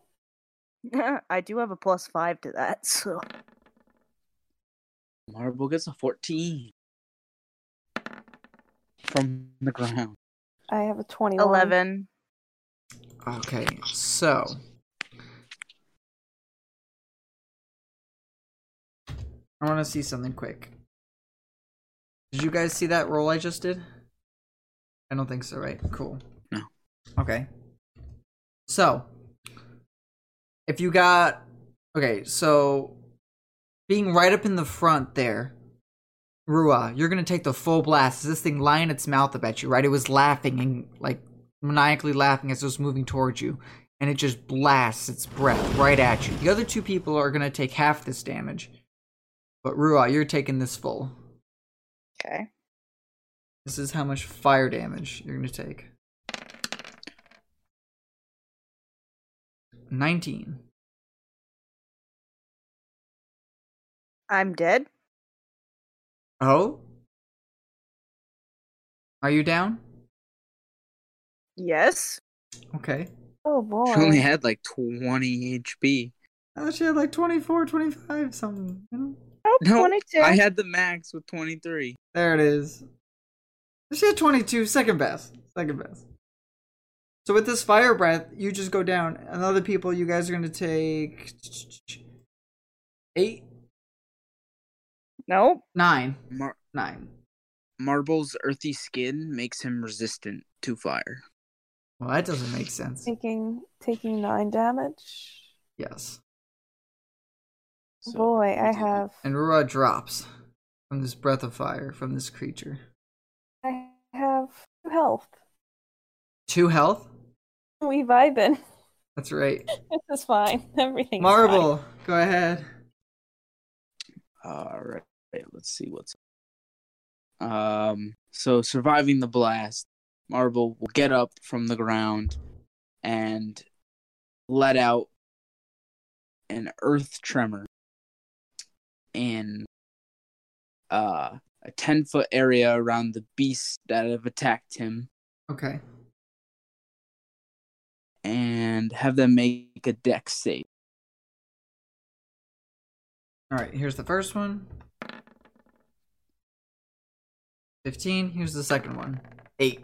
(laughs) I do have a plus five to that, so Marble gets a 14 from the ground. I have a 21. eleven. Okay, so I want to see something quick. Did you guys see that roll I just did? I don't think so, right? Cool. No. Okay. So, if you got okay, so being right up in the front there, Rua, you're gonna take the full blast. This thing lying its mouth up at you, right? It was laughing and like maniacally laughing as it was moving towards you. and it just blasts its breath right at you. The other two people are gonna take half this damage, but Rua, you're taking this full. Okay. This is how much fire damage you're gonna take. 19. I'm dead. Oh? Are you down? Yes. Okay. Oh boy. She only had like 20 HP. I oh, thought she had like 24, 25, something. you know? Oh, (laughs) No, 22. I had the max with 23. There it is. She had 22, second best. Second best. So with this fire breath, you just go down. And other people, you guys are going to take eight, Nope. nine, Mar- nine. Marble's earthy skin makes him resistant to fire. Well, that doesn't make sense. taking taking nine damage. Yes. So, Boy, I have And Rura drops from this breath of fire from this creature. I have two health. Two health? We vibing. That's right. (laughs) This is fine. (laughs) Everything's Marble, go ahead. All right, let's see what's. Um. So surviving the blast, Marble will get up from the ground and let out an earth tremor in uh, a ten foot area around the beasts that have attacked him, Okay. and have them make a dex save. All right, here's the first one. 15. Here's the second one. 8.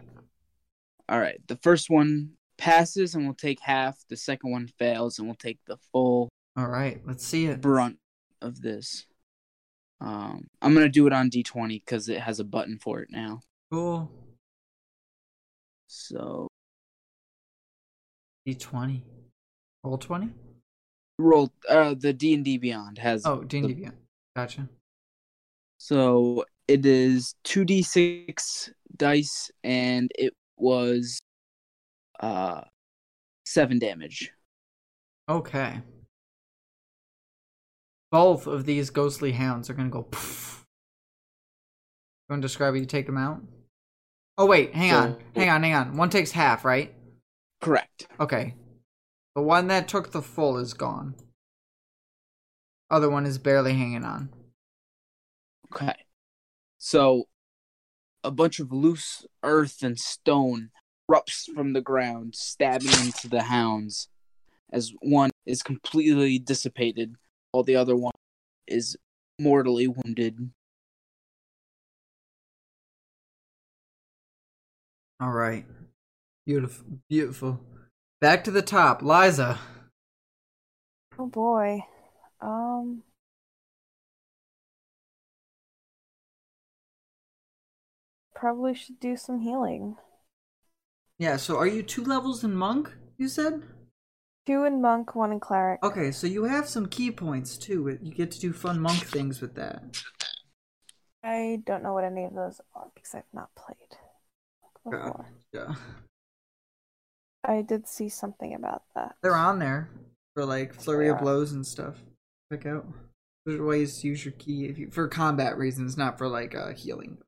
All right, the first one passes and we'll take half. The second one fails and we'll take the full All right, let's see it. brunt of this. Um, I'm gonna do it on D20 because it has a button for it now. Cool. So D20. Roll 20? roll. Uh, the D and D Beyond has. Oh, D&D Beyond. Gotcha. So it is two D6 dice, and it was uh seven damage. Okay. Both of these ghostly hounds are gonna go poof. You want to describe how you take them out? Oh wait, hang on, hang on, hang on. One takes half, right? Correct. Okay. The one that took the full is gone. Other one is barely hanging on. Okay. So a bunch of loose earth and stone erupts from the ground, stabbing into the hounds as one is completely dissipated while the other one is mortally wounded. All right. Beautiful, beautiful. Back to the top, Liza. Oh boy. Um probably should do some healing. Yeah. So, are you two levels in monk? You said. Two in monk, one in cleric. Okay, so you have some ki points too. You get to do fun monk things with that. I don't know what any of those are because I've not played before. Yeah. I did see something about that. They're on there for like flurry of blows and stuff. Check out. There's ways to use your key if you for combat reasons, not for like uh, healing.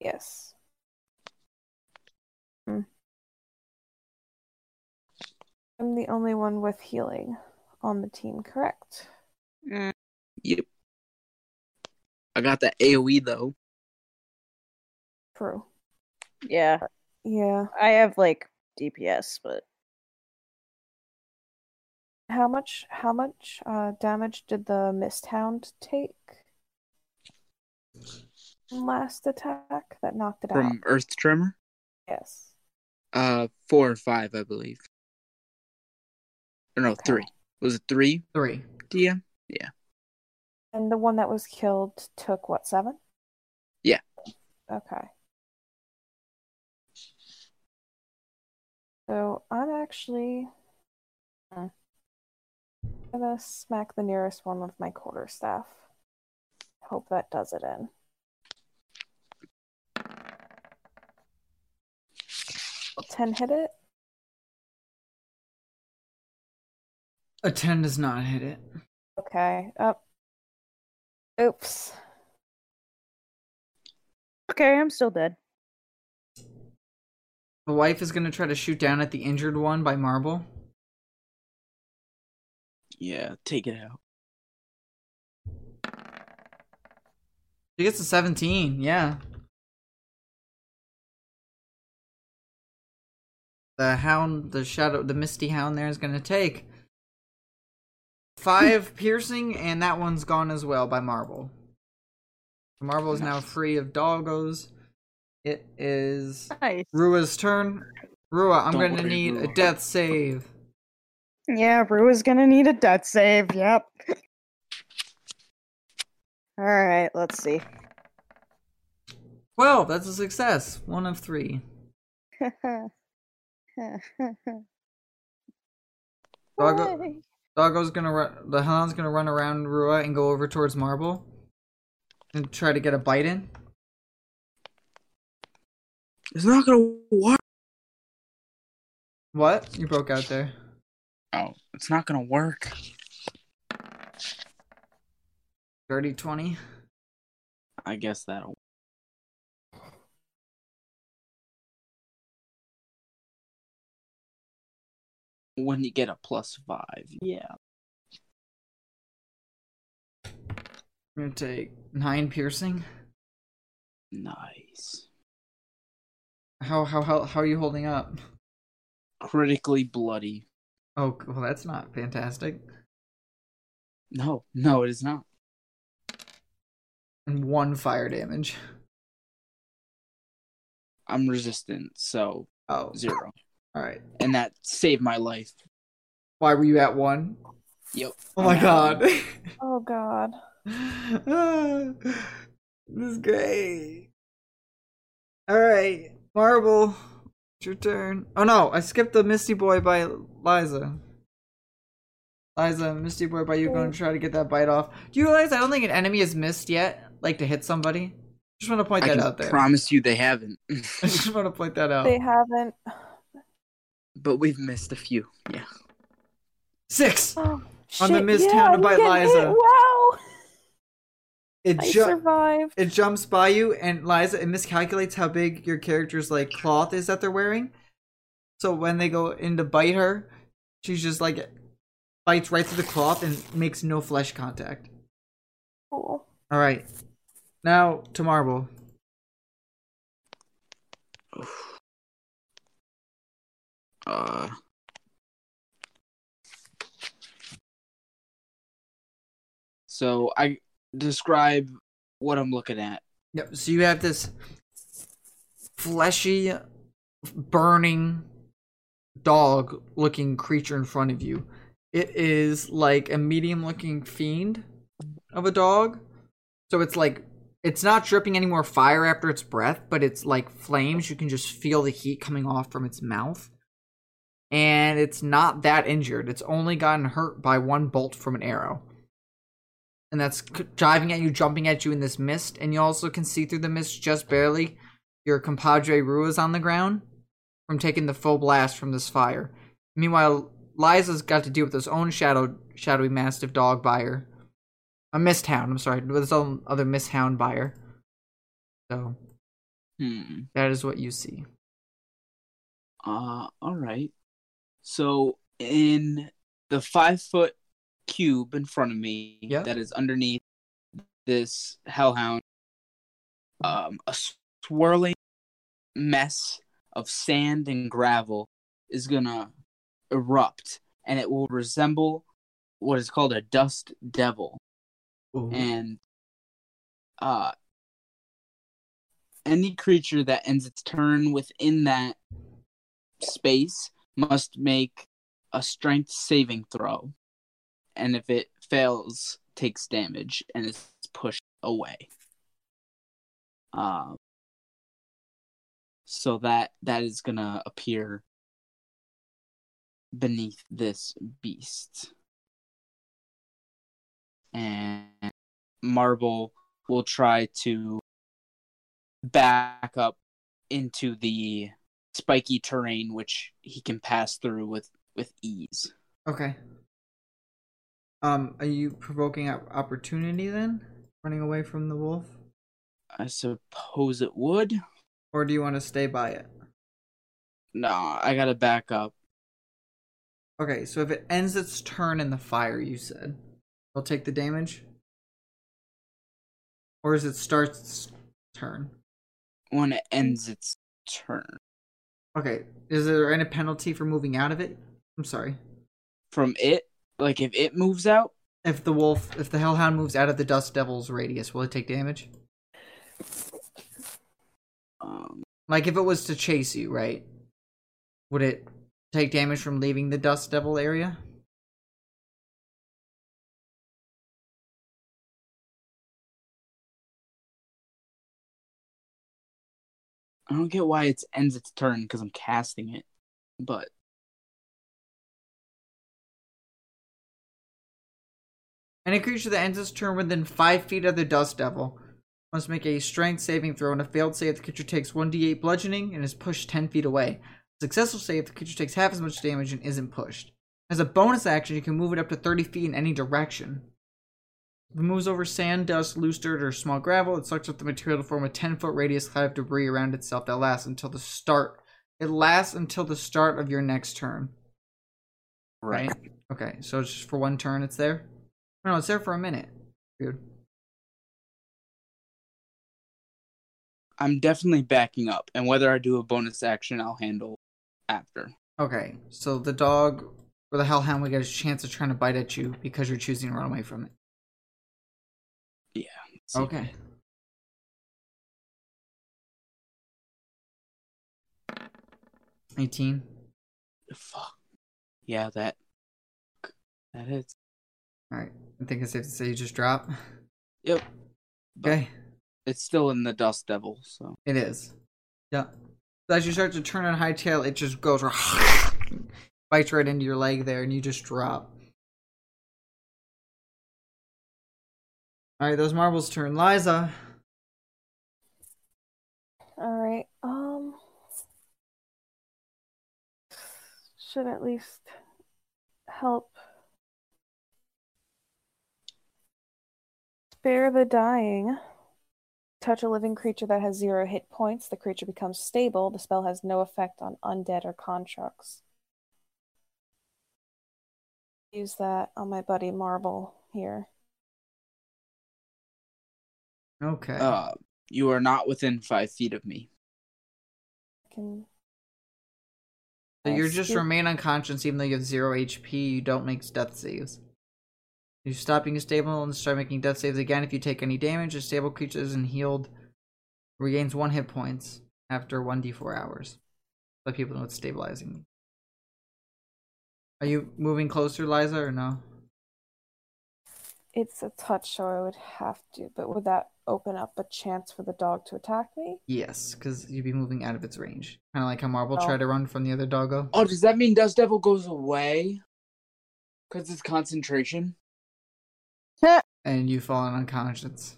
Yes. I'm the only one with healing on the team, correct? Yep. I got that AoE though. True. Yeah. Yeah. I have like DPS, but How much how much uh damage did the Mist Hound take? Last attack that knocked it out. From Earth Tremor? Yes. Uh four or five, I believe. Or no, Okay. three. Was it three, Three. DM? And the one that was killed took what, seven? Yeah. Okay. So I'm actually hmm, gonna smack the nearest one with my quarterstaff. Hope that does it in. Will ten hit it? A 10 does not hit it. Okay. Up. Oops. Okay, I'm still dead. The wife is going to try to shoot down at the injured one by Marble. Yeah, take it out. She gets a 17, yeah. The hound, the shadow, the misty hound there is going to take five piercing, and that one's gone as well by Marble. Marble is now free of doggos. It is Nice. Rua's turn. Rua, I'm Don't going to worry, need a death save. Yeah, Rua is gonna need a death save. Yep. All right, let's see. 12, that's a success. One of three. (laughs) Doggo, Yay. Doggo's gonna run. The hound's gonna run around Rua and go over towards Marble and try to get a bite in. It's not gonna work. What? You broke out there. Oh, it's not gonna work. Dirty 20. I guess that'll. When you get a plus five, yeah. I'm gonna take nine piercing. Nice. How how how how are you holding up? Critically bloody. Oh, well, that's not fantastic. No, no, it is not. And one fire damage. I'm resistant, so Oh, zero. All right. And that saved my life. Why were you at one? Yep. Oh my I'm god. (laughs) Oh god. (sighs) this is great. All right, Marble, it's your turn. Oh no, I skipped the Misty Boy by Liza. Liza, Misty Boy by you going to try to get that bite off. Do you realize I don't think an enemy has missed yet, like to hit somebody? Just want to point I that out there. promise you they haven't. I (laughs) just want to point that out. They haven't. But we've missed a few. Yeah. Six. Oh, On the shit, missed yeah, hound I'm by Liza. hit. Wow. It I ju- survived. it jumps by you and Liza it miscalculates how big your character's like cloth is that they're wearing. So when they go in to bite her, she's just like bites right through the cloth and makes no flesh contact. Cool. All right, now to Marble. Uh. So I describe what I'm looking at. Yep. So you have this fleshy, burning dog-looking creature in front of you. It is like a medium-looking fiend of a dog. So it's like it's not dripping any more fire after its breath, but it's like flames. You can just feel the heat coming off from its mouth. And it's not that injured. It's only gotten hurt by one bolt from an arrow. And that's driving at you, jumping at you in this mist. And you also can see through the mist just barely your compadre Rua's on the ground from taking the full blast from this fire. Meanwhile, Liza's got to deal with his own shadow, shadowy mastiff dog buyer. A mist hound, I'm sorry, with his own other mist hound buyer. So, Hmm. that is what you see. Uh. All right. So in the five foot cube in front of me, Yeah. that is underneath this hellhound, um, a swirling mess of sand and gravel is gonna erupt, and it will resemble what is called a dust devil. and uh any creature that ends its turn within that space must make a strength saving throw. And if it fails takes damage and is pushed away. Um so that that is gonna appear beneath this beast. And Marble will try to back up into the spiky terrain which he can pass through with with ease. Okay. Um, are you provoking opportunity then? Running away from the wolf? I suppose it would. Or do you want to stay by it? No, I gotta back up. Okay, so if it ends its turn in the fire, you said, it'll take the damage? Or is it starts its turn? When it ends its turn. Okay, is there any penalty for moving out of it? I'm sorry. From it, like if it moves out, If the wolf, if the hellhound moves out of the dust devil's radius, will it take damage? um, Like if it was to chase you, right? Would it take damage from leaving the dust devil area? I don't get why it ends its turn because I'm casting it. But Any creature that ends its turn within five feet of the dust devil must make a strength saving throw. On a failed save, the creature takes 1d8 bludgeoning and is pushed 10 feet away. A successful save, the creature takes half as much damage and isn't pushed. As a bonus action, you can move it up to 30 feet in any direction. If it moves over sand, dust, loose dirt, or small gravel, it sucks up the material to form a 10 foot radius cloud of debris around itself that lasts until the start. It lasts until the start of your next turn. Right? Okay, so it's just for one turn it's there? No, it's there for a minute. Weird. I'm definitely backing up, and whether I do a bonus action, I'll handle after. Okay, so the dog or the hellhound will get a chance of trying to bite at you because you're choosing to run away from it. See. Okay. Eighteen. Fuck. Yeah, that. That is. All right. I think it's safe to say you just drop. Yep. Okay. It's still in the Dust Devil, so. It is. Yeah. So as you start to turn on high tail, it just goes (laughs) bites right into your leg there, and you just drop. All right, those marbles turn. Liza. All right. Um, should at least help spare the dying. Touch a living creature that has zero hit points. The creature becomes stable. The spell has no effect on undead or constructs. Use that on my buddy Marble here. Okay. Uh, you are not within five feet of me. I can So you're just remain unconscious even though you have zero HP. You don't make death saves. You stop being stable and start making death saves again. If you take any damage, a stable creature isn't healed. Regains one hit points after one d4 hours. Let people know it's stabilizing. me. Are you moving closer, Liza, or no? It's a touch, so I would have to. But would that open up a chance for the dog to attack me? Yes, because you'd be moving out of its range. Kind of like how Marble Oh. tried to run from the other doggo. Oh, does that mean Dust Devil goes away? Because it's concentration? (laughs) And you fall unconscious.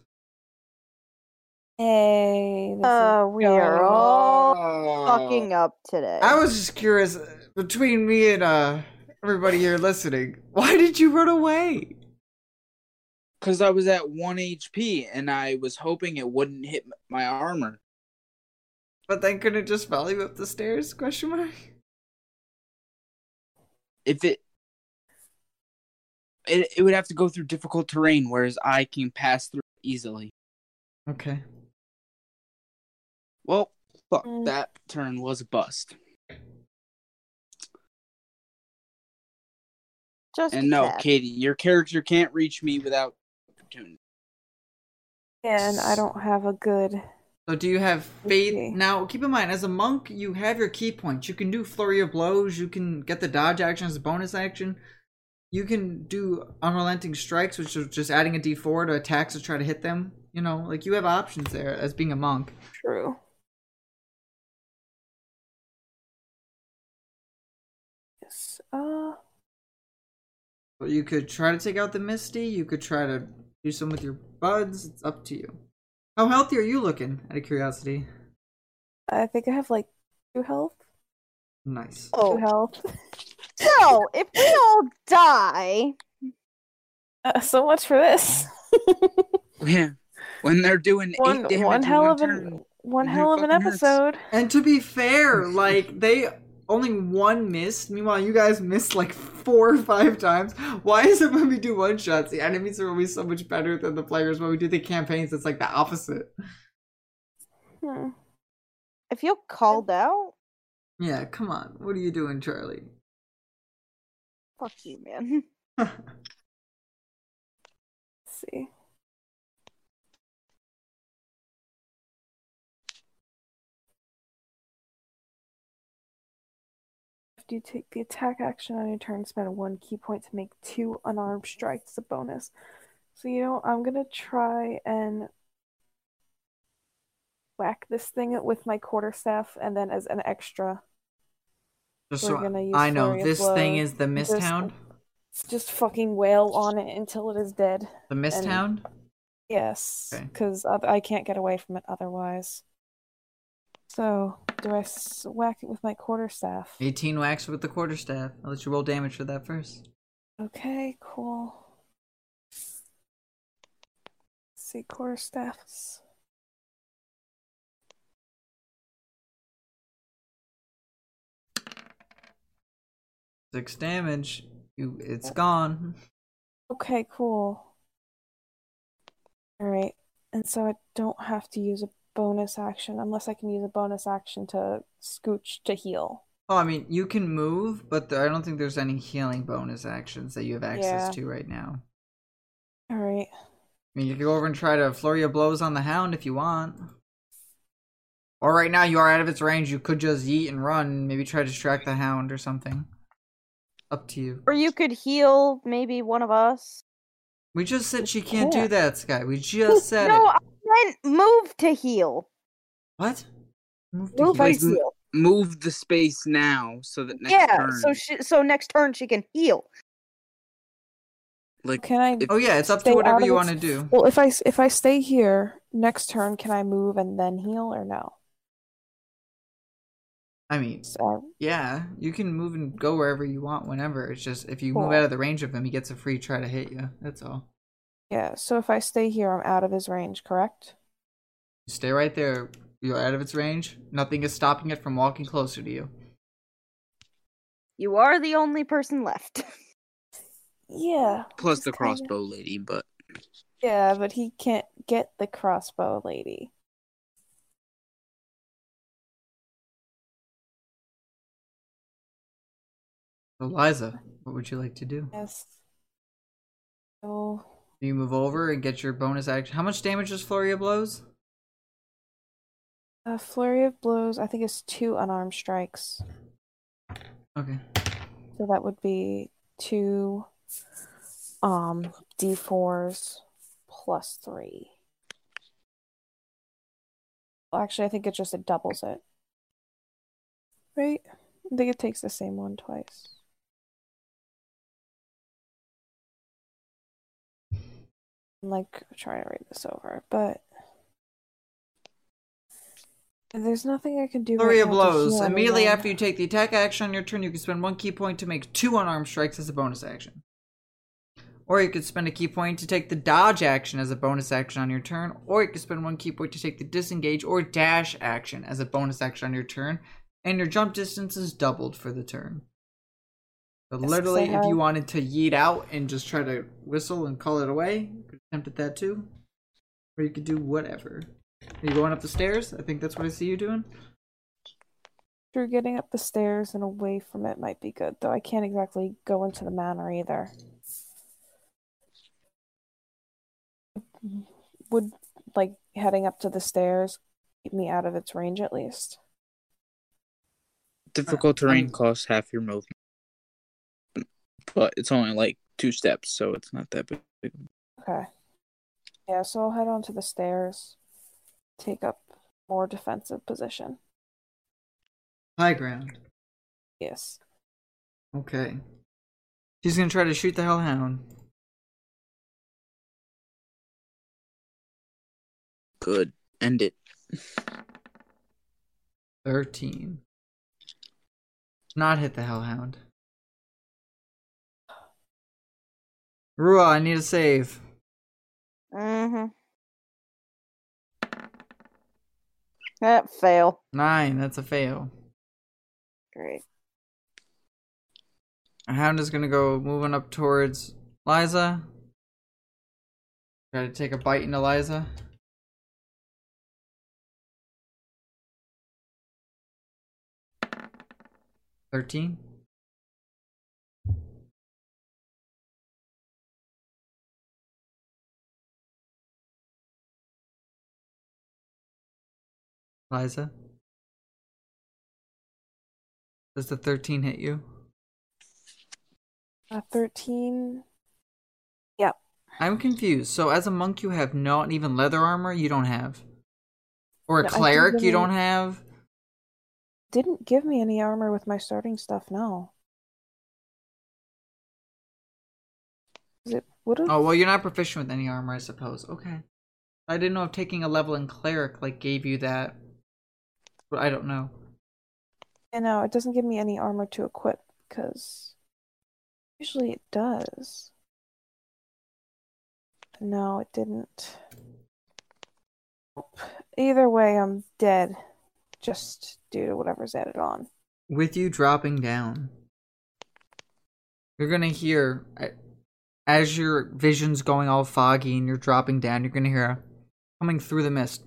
Hey, this Uh, is we are all Oh. fucking up today. I was just curious uh, between me and uh everybody here listening. Why did you run away? Because I was at 1 HP and I was hoping it wouldn't hit my armor. But then couldn't it just follow you up the stairs? Question mark. If it. It, it would have to go through difficult terrain, whereas I can pass through easily. Okay. Well, fuck, Mm. that turn was a bust. Just And no, sad. Katie, your character can't reach me without opportunity. And I don't have a good. So do you have faith Okay. now? Keep in mind, as a monk, you have your ki points. You can do flurry of blows. You can get the dodge action as a bonus action. You can do unrelenting strikes, which is just adding a d4 to attacks to try to hit them. You know, like you have options there as being a monk. True. Yes. Uh, But you could try to take out the Misty. You could try to do some with your buds. It's up to you. How healthy are you looking? Out of curiosity. I think I have like two health. Nice. Two Oh, health. (laughs) so if we all die, Uh, so much for this. (laughs) Yeah. When they're doing one eight damage one in hell one of turn, an one hell of an fucking hurts. episode. And to be fair, (laughs) like they only one missed. Meanwhile, you guys missed like four or five times. Why is it when we do one shots, the enemies are always so much better than the players? When we do the campaigns, it's like the opposite. Hmm. I feel called out. Yeah, come on. What are you doing, Charlie? Fuck you, man. (laughs) (laughs) Let's see. After you take the attack action on your turn, spend one ki point to make two unarmed strikes as a bonus. So you know, I'm gonna try and whack this thing with my quarterstaff, and then as an extra, Just We're so gonna use I know, this thing is the Mist Just- Hound. just fucking wail on it until it is dead. The Mist and- Hound. Yes, Okay. because I can't get away from it otherwise. So, do I whack it with my quarterstaff? 18 whacks with the quarterstaff. I'll let you roll damage for that first. Okay, cool. Let's see, quarterstaffs. Six damage. You, it's gone. Okay, cool. Alright, and so I don't have to use a bonus action unless I can use a bonus action to scooch to heal. Oh, I mean, you can move, but I don't think there's any healing bonus actions that you have access Yeah. to right now. Alright. I mean, you can go over and try to flurry of blows on the hound if you want. Or right now you are out of its range. You could just yeet and run. Maybe try to distract the hound or something. Up to you. Or you could heal maybe one of us. We just said she can't do that, Sky. We just (laughs) said no, it. I meant move to heal. What? Move to Move heal. Like, heal. move the space now so that next yeah, turn, so she, so next turn she can heal. like Can I If- Oh yeah, it's up to whatever you want to do. Well, if I s- if I stay here next turn, can I move and then heal or no? I mean, So, yeah, you can move and go wherever you want whenever. It's just if you move out of the range of him, he gets a free try to hit you. That's all. Yeah. So if I stay here, I'm out of his range, correct? Stay right there. You're out of its range. Nothing is stopping it from walking closer to you. You are the only person left. (laughs) Yeah. plus just the kinda- crossbow lady, but Yeah, but he can't get the crossbow lady. So, Liza, what would you like to do? Yes. So Do you move over and get your bonus action? How much damage does Flurry of Blows? a flurry of blows. I think it's two unarmed strikes. Okay. So that would be two um D4s plus three. Well, actually, I think it just it doubles it. Right? I think it takes the same one twice. I'm like trying to read this over, but there's nothing I can do. Flurry right of Blows. Immediately after you take the attack action on your turn, you can spend one ki point to make two unarmed strikes as a bonus action. Or you could spend a ki point to take the dodge action as a bonus action on your turn, or you could spend one ki point to take the disengage or dash action as a bonus action on your turn, and your jump distance is doubled for the turn. So Yes, 'cause literally, if you wanted to yeet out and just try to whistle and call it away, you could attempt at that too. Or you could do whatever. Are you going up the stairs? I think that's what I see you doing. Sure, getting up the stairs and away from it might be good, though I can't exactly go into the manor either. Would like heading up to the stairs keep me out of its range at least? difficult terrain I'm- costs half your movement. But it's only like two steps, so it's not that big. Okay. Yeah, so I'll head onto the stairs, take up more defensive position. High ground. Yes. Okay. She's gonna try to shoot the hellhound. Good. End it. Thirteen. Not hit the hellhound. Rua, I need a save. Mm-hmm. That fail. Nine. That's a fail. Great. Hound is gonna go moving up towards Liza. Try to take a bite into Liza. Thirteen. Liza. Does the thirteen hit you? A 13. I'm confused. So as a monk, you have not even leather armor. You don't have, or a No, cleric, you don't have. Didn't give me any armor with my starting stuff, no. It? Oh well, you're not proficient with any armor, I suppose. Okay. I didn't know if taking a level in cleric like gave you that, but I don't know. Yeah, no, it doesn't give me any armor to equip because usually it does. No, it didn't. Either way, I'm dead just due to whatever's added on. With you dropping down, you're gonna hear as your vision's going all foggy and you're dropping down. You're gonna hear coming through the mist.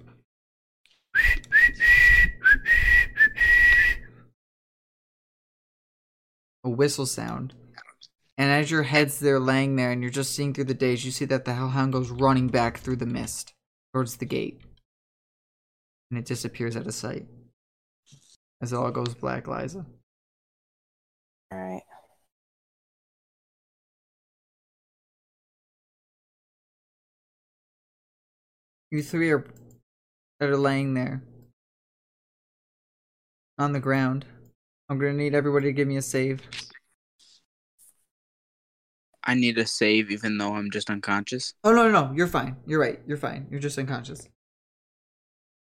A whistle sound. And as your head's there laying there and you're just seeing through the days, you see that the hellhound goes running back through the mist towards the gate. And it disappears out of sight. As it all goes black, Liza. All right. You three are that are laying there on the ground. I'm gonna need everybody to give me a save. I need a save even though I'm just unconscious. Oh no, no, no, you're fine. You're right. You're fine. You're just unconscious.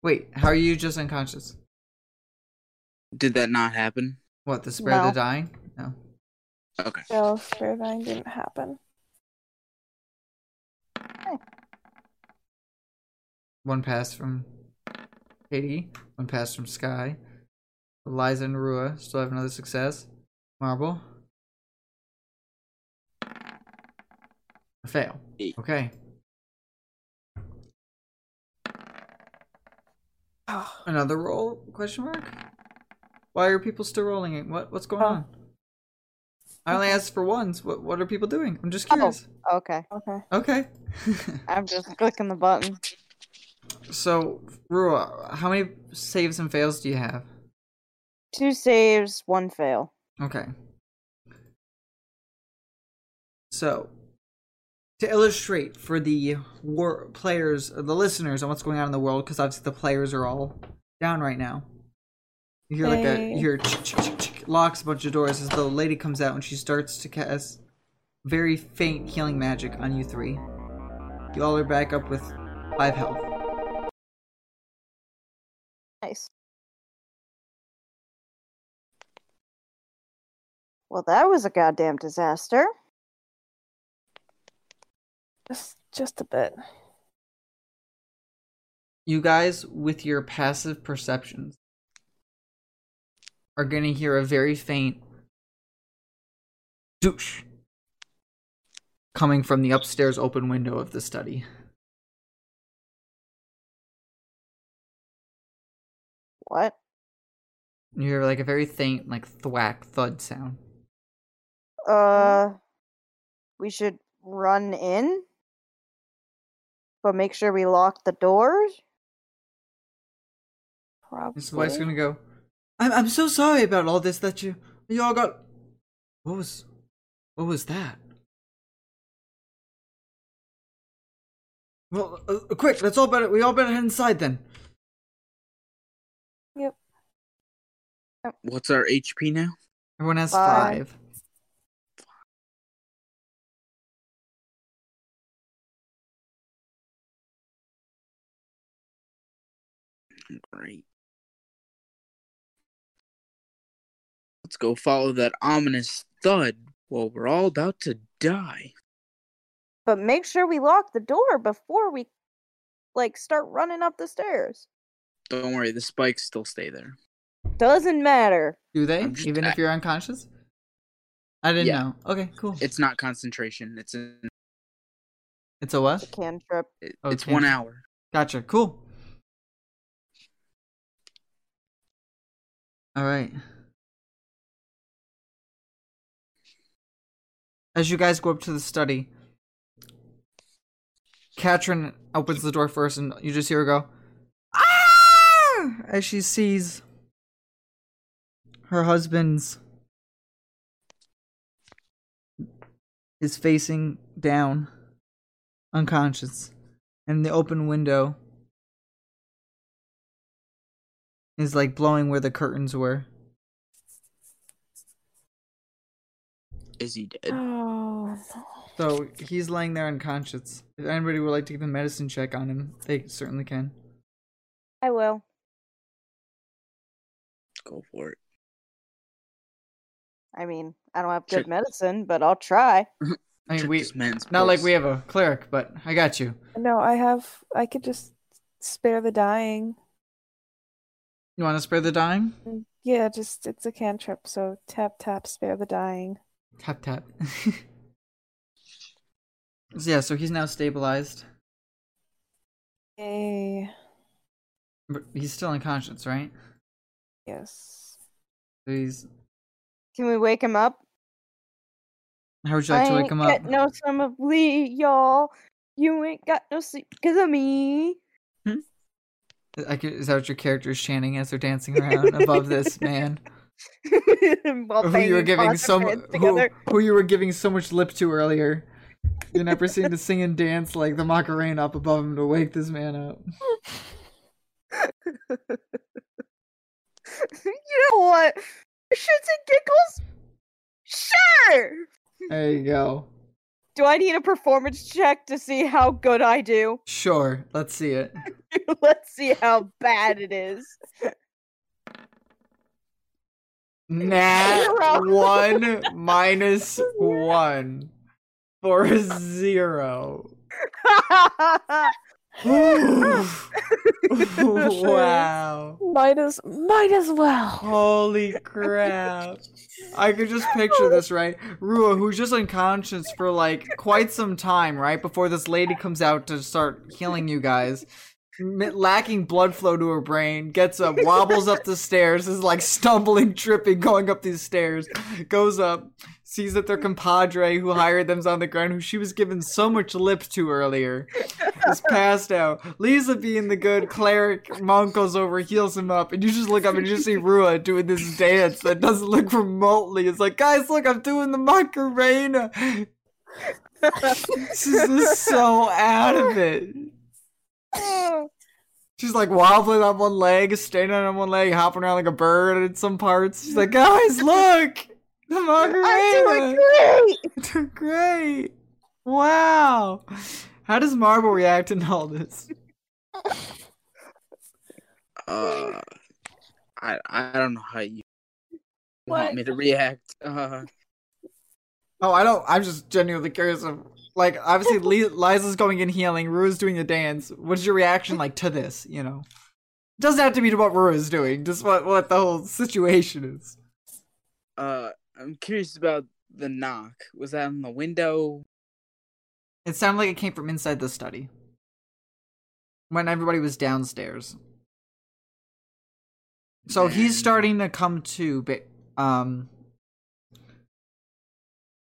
Wait, how are you just unconscious? Did that not happen? What, the spare the No. dying? No. Okay. So spare the dying didn't happen. One pass from Katie. One pass from Sky. Liza and Rua still have another success. Marble. A fail. Eight. Okay. Oh, Another roll? Question mark? Why are people still rolling it? What what's going Oh. on? I only asked for ones. What what are people doing? I'm just Oh. curious. Okay. okay. Okay. (laughs) I'm just clicking the button. so Rua, how many saves and fails do you have? Two saves, one fail. Okay. So, to illustrate for the war players, the listeners, on what's going on in the world, because obviously the players are all down right now. You hear like a you hear locks a bunch of doors as the lady comes out and she starts to cast very faint healing magic on you three. You all are back up with five health. Nice. Well, that was a goddamn disaster. Just just a bit. You guys, with your passive perceptions, are going to hear a very faint douche coming from the upstairs open window of the study. What? You hear like a very faint, like thwack thud sound. Uh, we should run in, but make sure we lock the doors. Probably. This wife's gonna go. I'm I'm so sorry about all this that you you all got. What was, what was that? Well, uh, uh, quick! Let's all better. We all better head inside then. Yep. What's our HP now? Everyone has Five. five. Great. Let's go follow that ominous thud while we're all about to die. But make sure we lock the door before we like start running up the stairs. Don't worry, the spikes still stay there. Doesn't matter. Do they? I'm just- Even if you're unconscious? I didn't Yeah. know. Okay, cool. It's not concentration. It's an, It's a what? Cantrip. it, Oh, it's one hour. Gotcha. Cool. All right. As you guys go up to the study, Katrin opens the door first, and you just hear her go, "Ah!" as she sees her husband's is facing down, unconscious, and the open window is like blowing where the curtains were. Is he dead? Oh. So he's laying there unconscious. If anybody would like to give a medicine check on him, they certainly can. I will. Go for it. I mean, I don't have good Check- medicine, but I'll try. (laughs) I mean, we this man's not like we have a cleric, but I got you. No, I have. I could just spare the dying. You want to spare the dying? Yeah, just it's a cantrip, so tap tap spare the dying. Tap tap. (laughs) So, yeah, so he's now stabilized, Yay. but he's still unconscious, right? Yes. So he's. Can we wake him up? How would you like I to wake him up? I ain't him got up? no summer bleed, y'all. You ain't got no sleep because of me. Could, is that what your character is chanting as they're dancing around above this (laughs) man? (laughs) Who you were giving so mu- who, who you were giving so much lip to earlier. You're never seen to sing and dance like the Macarena up above him to wake this man up. (laughs) you know what? Shits and giggles? Sure! There you go. Do I need a performance check to see how good I do? Sure, let's see it. (laughs) Let's see how bad it is. Nat (laughs) one (laughs) minus one for a zero. (laughs) wow. Might as might as well. Holy crap. I could just picture this, right? Rua, who's just unconscious for like quite some time, right? Before this lady comes out to start healing you guys. Lacking blood flow to her brain, gets up, wobbles up the stairs, is like stumbling, tripping, going up these stairs, goes up, sees that their compadre who hired them's on the ground, who she was giving so much lip to earlier, is (laughs) passed out. Liza, being the good cleric monk, goes over, heals him up, and you just look up and you just see Rua doing this dance that doesn't look remotely. It's like, guys, look, I'm doing the Macarena. (laughs) This is just so out of it. She's like wobbling on one leg, standing on one leg, hopping around like a bird in some parts. She's like, guys, look! The I'm Macarena! doing great! (laughs) Doing great! Wow! How does Marble react in all this? Uh, I I don't know how you What? want me to react. Uh, Oh, I don't. I'm just genuinely curious of like obviously (laughs) Liza's going in healing, Rua's doing the dance. What's your reaction like to this? You know, doesn't have to be to what Rua's doing, just what what the whole situation is. uh, I'm curious about the knock. Was that on the window? It sounded like it came from inside the study when everybody was downstairs. So he's starting to come to, ba- um,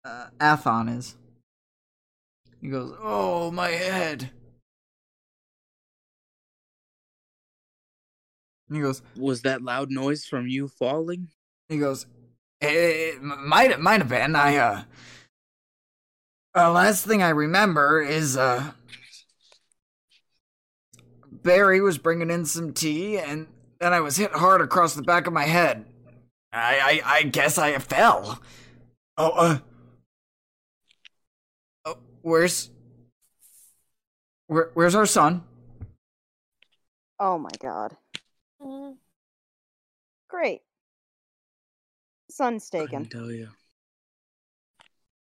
uh, Athon is. He goes, "Oh, my head." And he goes, Was that loud noise from you falling? He goes, it might might have been. I uh, uh, last thing I remember is uh, Barry was bringing in some tea, and then I was hit hard across the back of my head. I I, I guess I fell. Oh uh, oh, where's where where's our son? Oh my god. Mm, Great. Sun's Couldn't taken. tell you.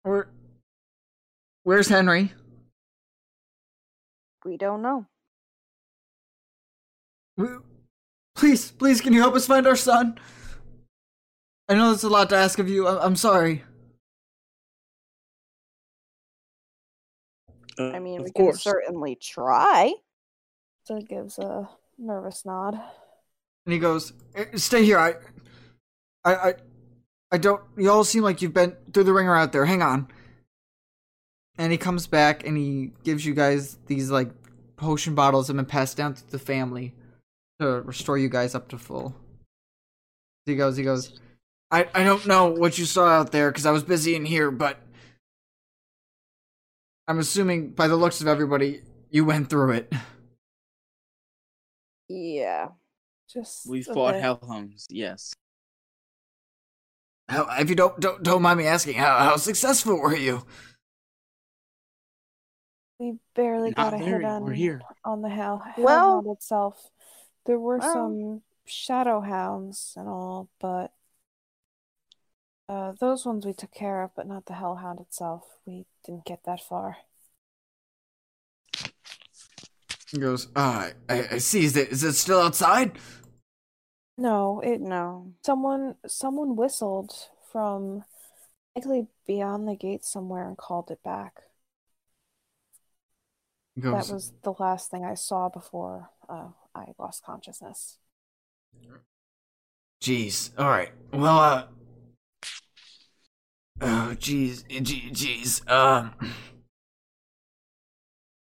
Where where's Henry? we don't know. We- Please, please, can you help us find our son? I know that's a lot to ask of you. I- I'm sorry. Uh, I mean, of we can certainly try. So he gives a nervous nod. And he goes, "Eh, "Stay here. I, I, I, I don't. You all seem like you've been through the ringer out there. Hang on." And he comes back and he gives you guys these like potion bottles that have been passed down to the family to restore you guys up to full. He goes, he goes. I, I don't know what you saw out there because I was busy in here, but I'm assuming by the looks of everybody, you went through it. Yeah. Just We fought bit. hellhounds, yes. How, if you don't, don't don't mind me asking, how how successful were you? We barely Not got a hit very, on we're here. on the hell Well- hellhound itself. There were Well- some shadow hounds and all, but uh, those ones we took care of, but not the hellhound itself. We didn't get that far. He goes, ah, I, I see. Is it is it still outside? No, it No. someone someone whistled from likely beyond the gate somewhere and called it back. Goes, That was the last thing I saw before uh, I lost consciousness. jeez. All right. Well, uh, oh, jeez, Gee- jeez. Um,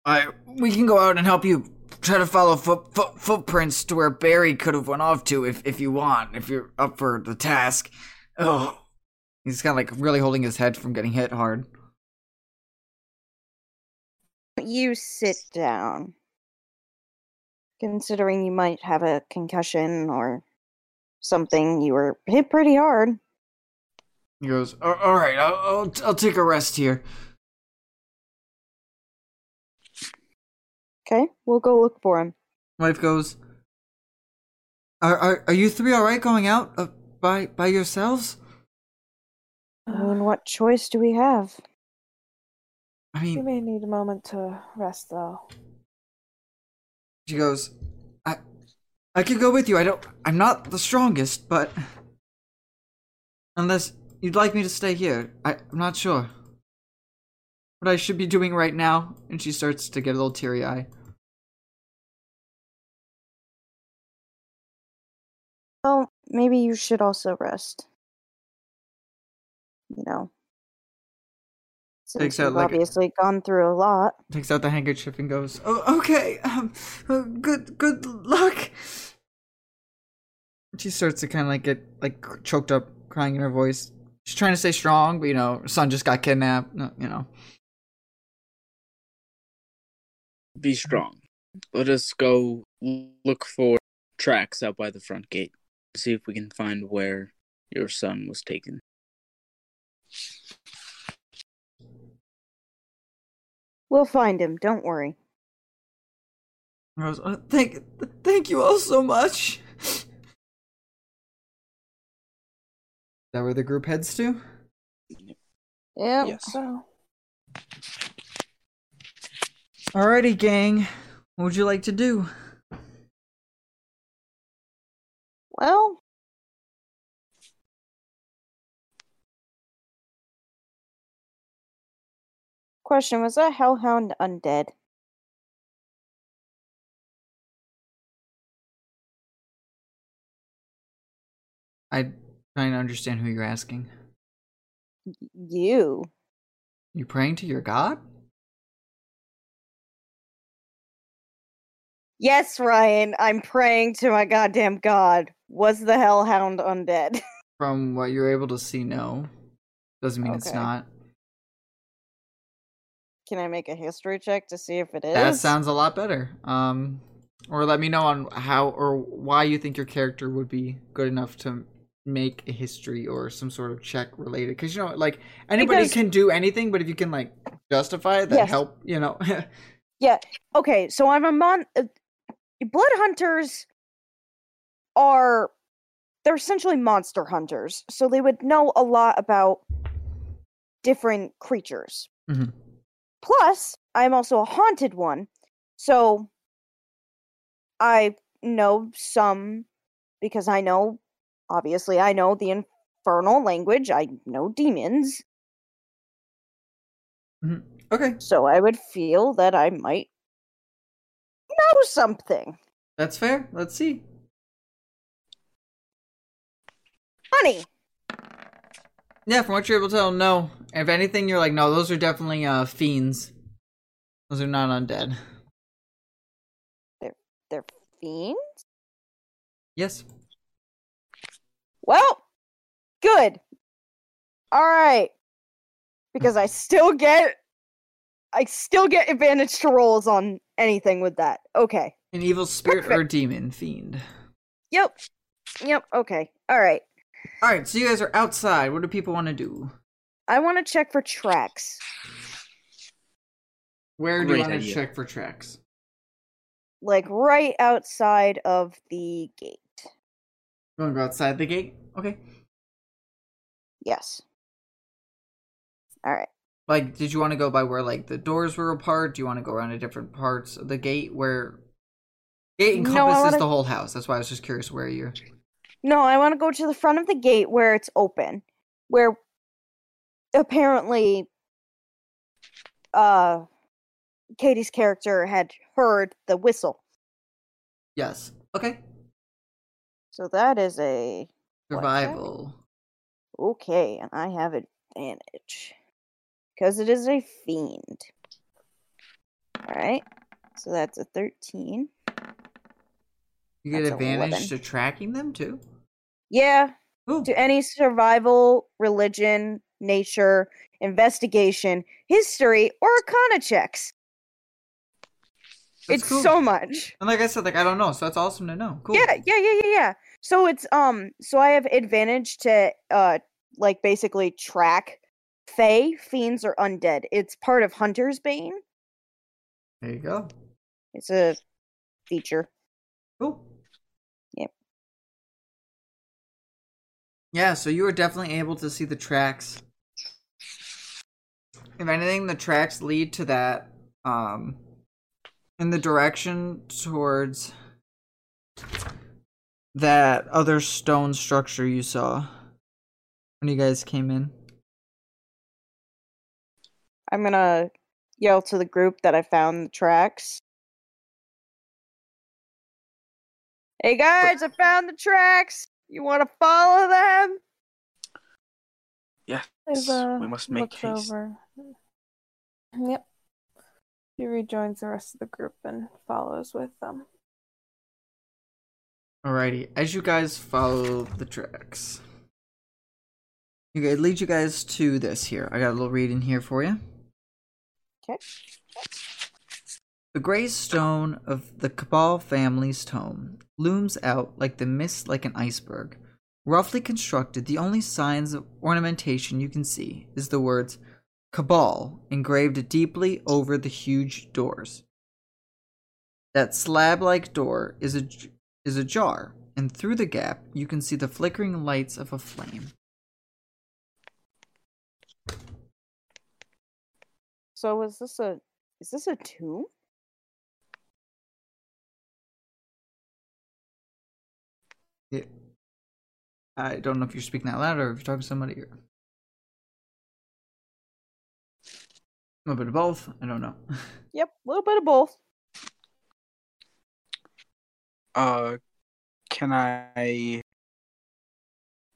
I we can go out and help you try to follow foot, foot footprints to where Barry could have went off to if if you want, if you're up for the task. Oh, he's kind of like really holding his head from getting hit hard. You sit down. Considering you might have a concussion or something, you were hit pretty hard. He goes, "All- all right, I'll, I'll I'll take a rest here. Okay, we'll go look for him. Wife goes, "Are are, are you three all right going out uh, by by yourselves? I mean, what choice do we have? I You mean, may need a moment to rest, though. she goes, I I could go with you. I don't. I'm not the strongest, but unless you'd like me to stay here, I, I'm not sure what I should be doing right now." And she starts to get a little teary eye. Well, maybe you should also rest. You know. Since Takes out you've like obviously gone through a lot. Takes out the handkerchief and goes, "Oh, okay. Um, good good luck." She starts to kind of like get like choked up, crying in her voice. She's trying to stay strong, but you know, her son just got kidnapped. You know, Be strong. Let us go look for tracks out by the front gate. See if we can find where your son was taken. We'll find him, don't worry. I was, "Uh, thank thank you all so much. Is that where the group heads to? Yeah. Yes. So, Alrighty, gang. What would you like to do? Well, question was that hellhound undead? I'm trying to understand who you're asking. You. You praying to your god? Yes, Ryan, I'm praying to my goddamn god. Was the hellhound undead? (laughs) From what you're able to see, no. Doesn't mean it's not. Can I make a history check to see if it is? That sounds a lot better. Um, or let me know on how or why you think your character would be good enough to make a history or some sort of check related. Because you know, like anybody Because- can do anything, but if you can like justify it, that Yes. help. You know, (laughs) yeah okay, so I'm a mon. Blood hunters are they're essentially monster hunters, so they would know a lot about different creatures. Mhm. Plus, I'm also a haunted one, So I know some because I know obviously I know the infernal language. I know demons. Mhm. Okay, So I would feel that I might know something. that's fair. Let's see. Honey. Yeah, from what you're able to tell, no. If anything, you're like, no, those are definitely uh fiends. Those are not undead. They're fiends? Yes. Well, good. All right. Because I still get I still get advantage to rolls on anything with that. Okay. An evil spirit or demon fiend. Yep. Yep. Okay. All right. All right, so you guys are outside. What do people want to do? I want to check for tracks. Where do you want to check for tracks? Like right outside of the gate. You want to go outside the gate? Okay. Yes. All right. Like, did you want to go by where like the doors were apart? Do you want to go around to different parts of the gate where it No, encompasses wanna- the whole house? That's why I was just curious where you're. No, I want to go to the front of the gate where it's open, where apparently uh Katie's character had heard the whistle. Yes. Okay. So that is a Survival. okay, and I have advantage because it is a fiend. All right. So that's a 13. You get That's advantage 11. to tracking them too. Yeah, Ooh. to any survival, religion, nature, investigation, history, or arcana checks. That's it's cool. so much. And like I said, like I don't know, so that's awesome to know. Cool. Yeah, yeah, yeah, yeah, yeah. So it's um so I have advantage to uh like basically track Fae, fiends, or undead. It's part of Hunter's Bane. There you go. It's a feature. Cool. Yep. Yeah, so you were definitely able to see the tracks. If anything, the tracks lead to that um in the direction towards that other stone structure you saw when you guys came in. I'm gonna yell to the group that I found the tracks. Hey guys, I found the tracks. You want to follow them? Yes, Ava we must make looks haste. over. Mm-hmm. Yep. He rejoins the rest of the group and follows with them. Alrighty, as you guys follow the tracks, you guys lead you guys to this here. I got a little reading here for you. Okay. The gray stone of the Cabell family's tome looms out like the mist like an iceberg. Roughly constructed, the only signs of ornamentation you can see is the words Cabell engraved deeply over the huge doors. That slab like door is a, is ajar, and through the gap you can see the flickering lights of a flame. So is this a is this a tomb? Yeah. I don't know if you're speaking out loud or if you're talking to somebody. Or... A little bit of both. I don't know. (laughs) Yep, a little bit of both. Uh, can I,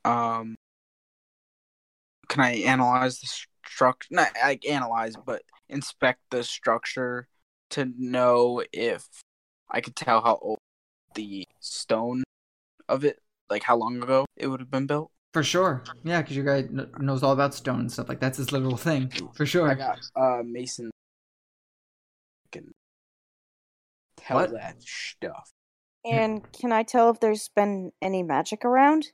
um, can I analyze the structure? Not like analyze, but inspect the structure to know if I could tell how old the stone of it, like how long ago it would have been built. For sure. Yeah, because your guy kn- knows all about stone and stuff. Like, that's his literal thing. For sure. I got uh Mason. Can tell What? that stuff. And can I tell if there's been any magic around?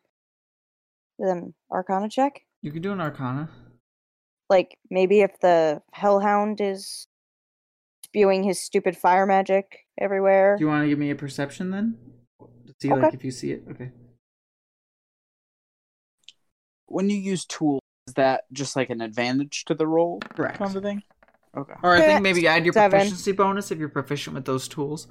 With an arcana check? You can do an arcana. Like maybe if the hellhound is spewing his stupid fire magic everywhere. Do you want to give me a perception then? To see, Okay. like, if you see it? Okay. When you use tools, is that just like an advantage to the roll Correct. kind of thing? Okay. Or I think maybe add your seven. proficiency bonus if you're proficient with those tools.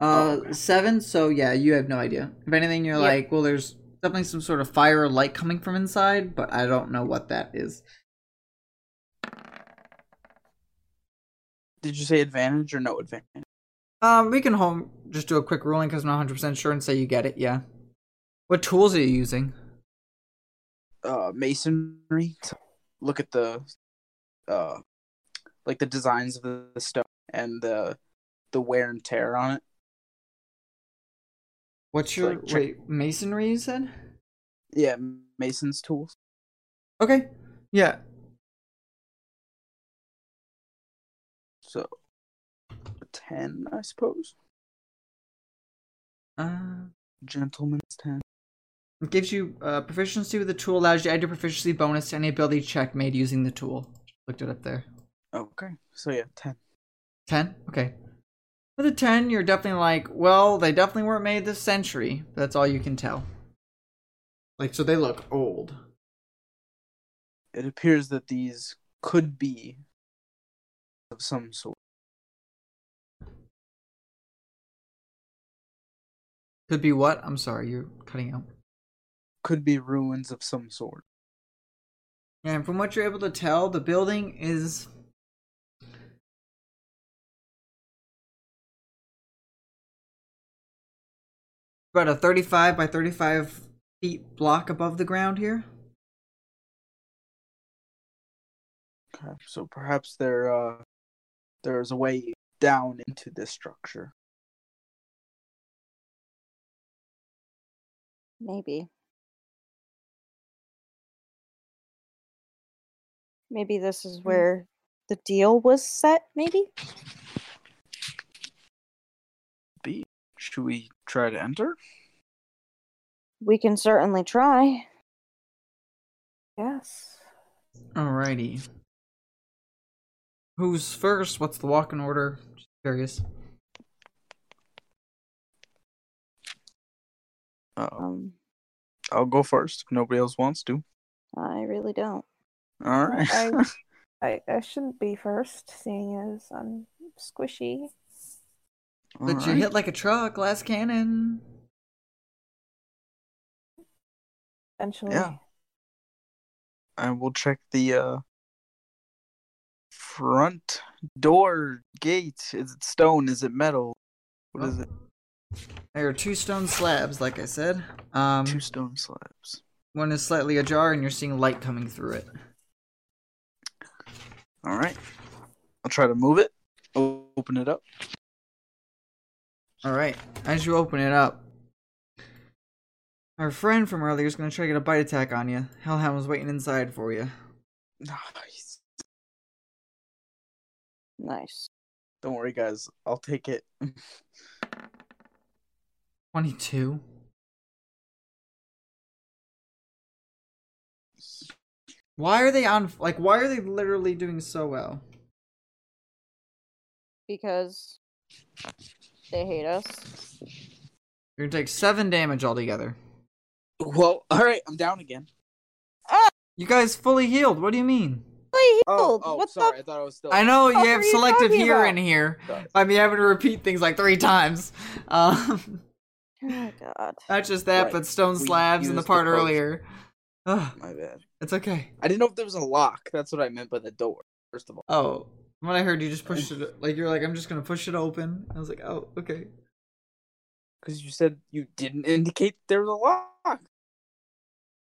Oh, Uh, okay. seven. So yeah, you have no idea. If anything, you're Yep. like, well, there's definitely some sort of fire or light coming from inside, but I don't know what that is. Did you say advantage or no advantage? Um, we can home just do a quick ruling because I'm not 100 percent sure and say you get it. Yeah. What tools are you using? Uh, masonry. Look at the, uh, like the designs of the, the stone and the the wear and tear on it. What's your Like wait masonry? You said. Yeah, mason's tools. Okay. Yeah. So, ten, I suppose. Uh, Gentleman's ten. it gives you uh, proficiency with the tool. Allows you to add your proficiency bonus to any ability check made using the tool. Looked it up there. Okay, so yeah, ten. 10? Okay. With a 10, you're definitely like, well, they definitely weren't made this century. That's all you can tell. Like, so they look old. It appears that these could be of some sort. Could be what? I'm sorry, you're cutting out. Could be ruins of some sort. And from what you're able to tell, the building is. About a 35 by 35 feet block above the ground here. Okay, so perhaps there, uh, there's a way down into this structure. Maybe. Maybe this is where the deal was set, maybe? Be should we try to enter? We can certainly try. Yes. Alrighty. Who's first? What's the walk in order? Just curious. Uh, Um, I'll go first if nobody else wants to. I really don't. All right. I, (laughs) I I shouldn't be first, seeing as I'm squishy. All But you hit like a truck, glass cannon. Eventually. Yeah. I will check the uh front door gate. Is it stone? Is it metal? What is it? There are two stone slabs, like I said. Um, Two stone slabs. one is slightly ajar, and you're seeing light coming through it. All right. I'll try to move it. Open it up. All right. As you open it up, our friend from earlier is going to try to get a bite attack on you. Hellhound was waiting inside for you. Nice. Nice. Don't worry, guys. I'll take it. (laughs) Twenty-two. Why are they on? Like, why are they literally doing so well? Because they hate us. You're gonna take seven damage altogether. Well, all right. I'm down again. Ah! You guys fully healed. What do you mean? Fully Oh, healed. oh what sorry. I thought I was still. I know fuck you have are you selective talking here about? and here. Sorry. I mean, having to repeat things like three times. (laughs) Um, Oh god. not just that, Right. but stone slabs in the used the part earlier. Ugh, My bad. it's okay. I didn't know if there was a lock. That's what I meant by the door. First of all. Oh, when I heard you just pushed it, like you're like, I'm just gonna push it open. I was like, oh, okay. Because you said you didn't indicate there was a lock.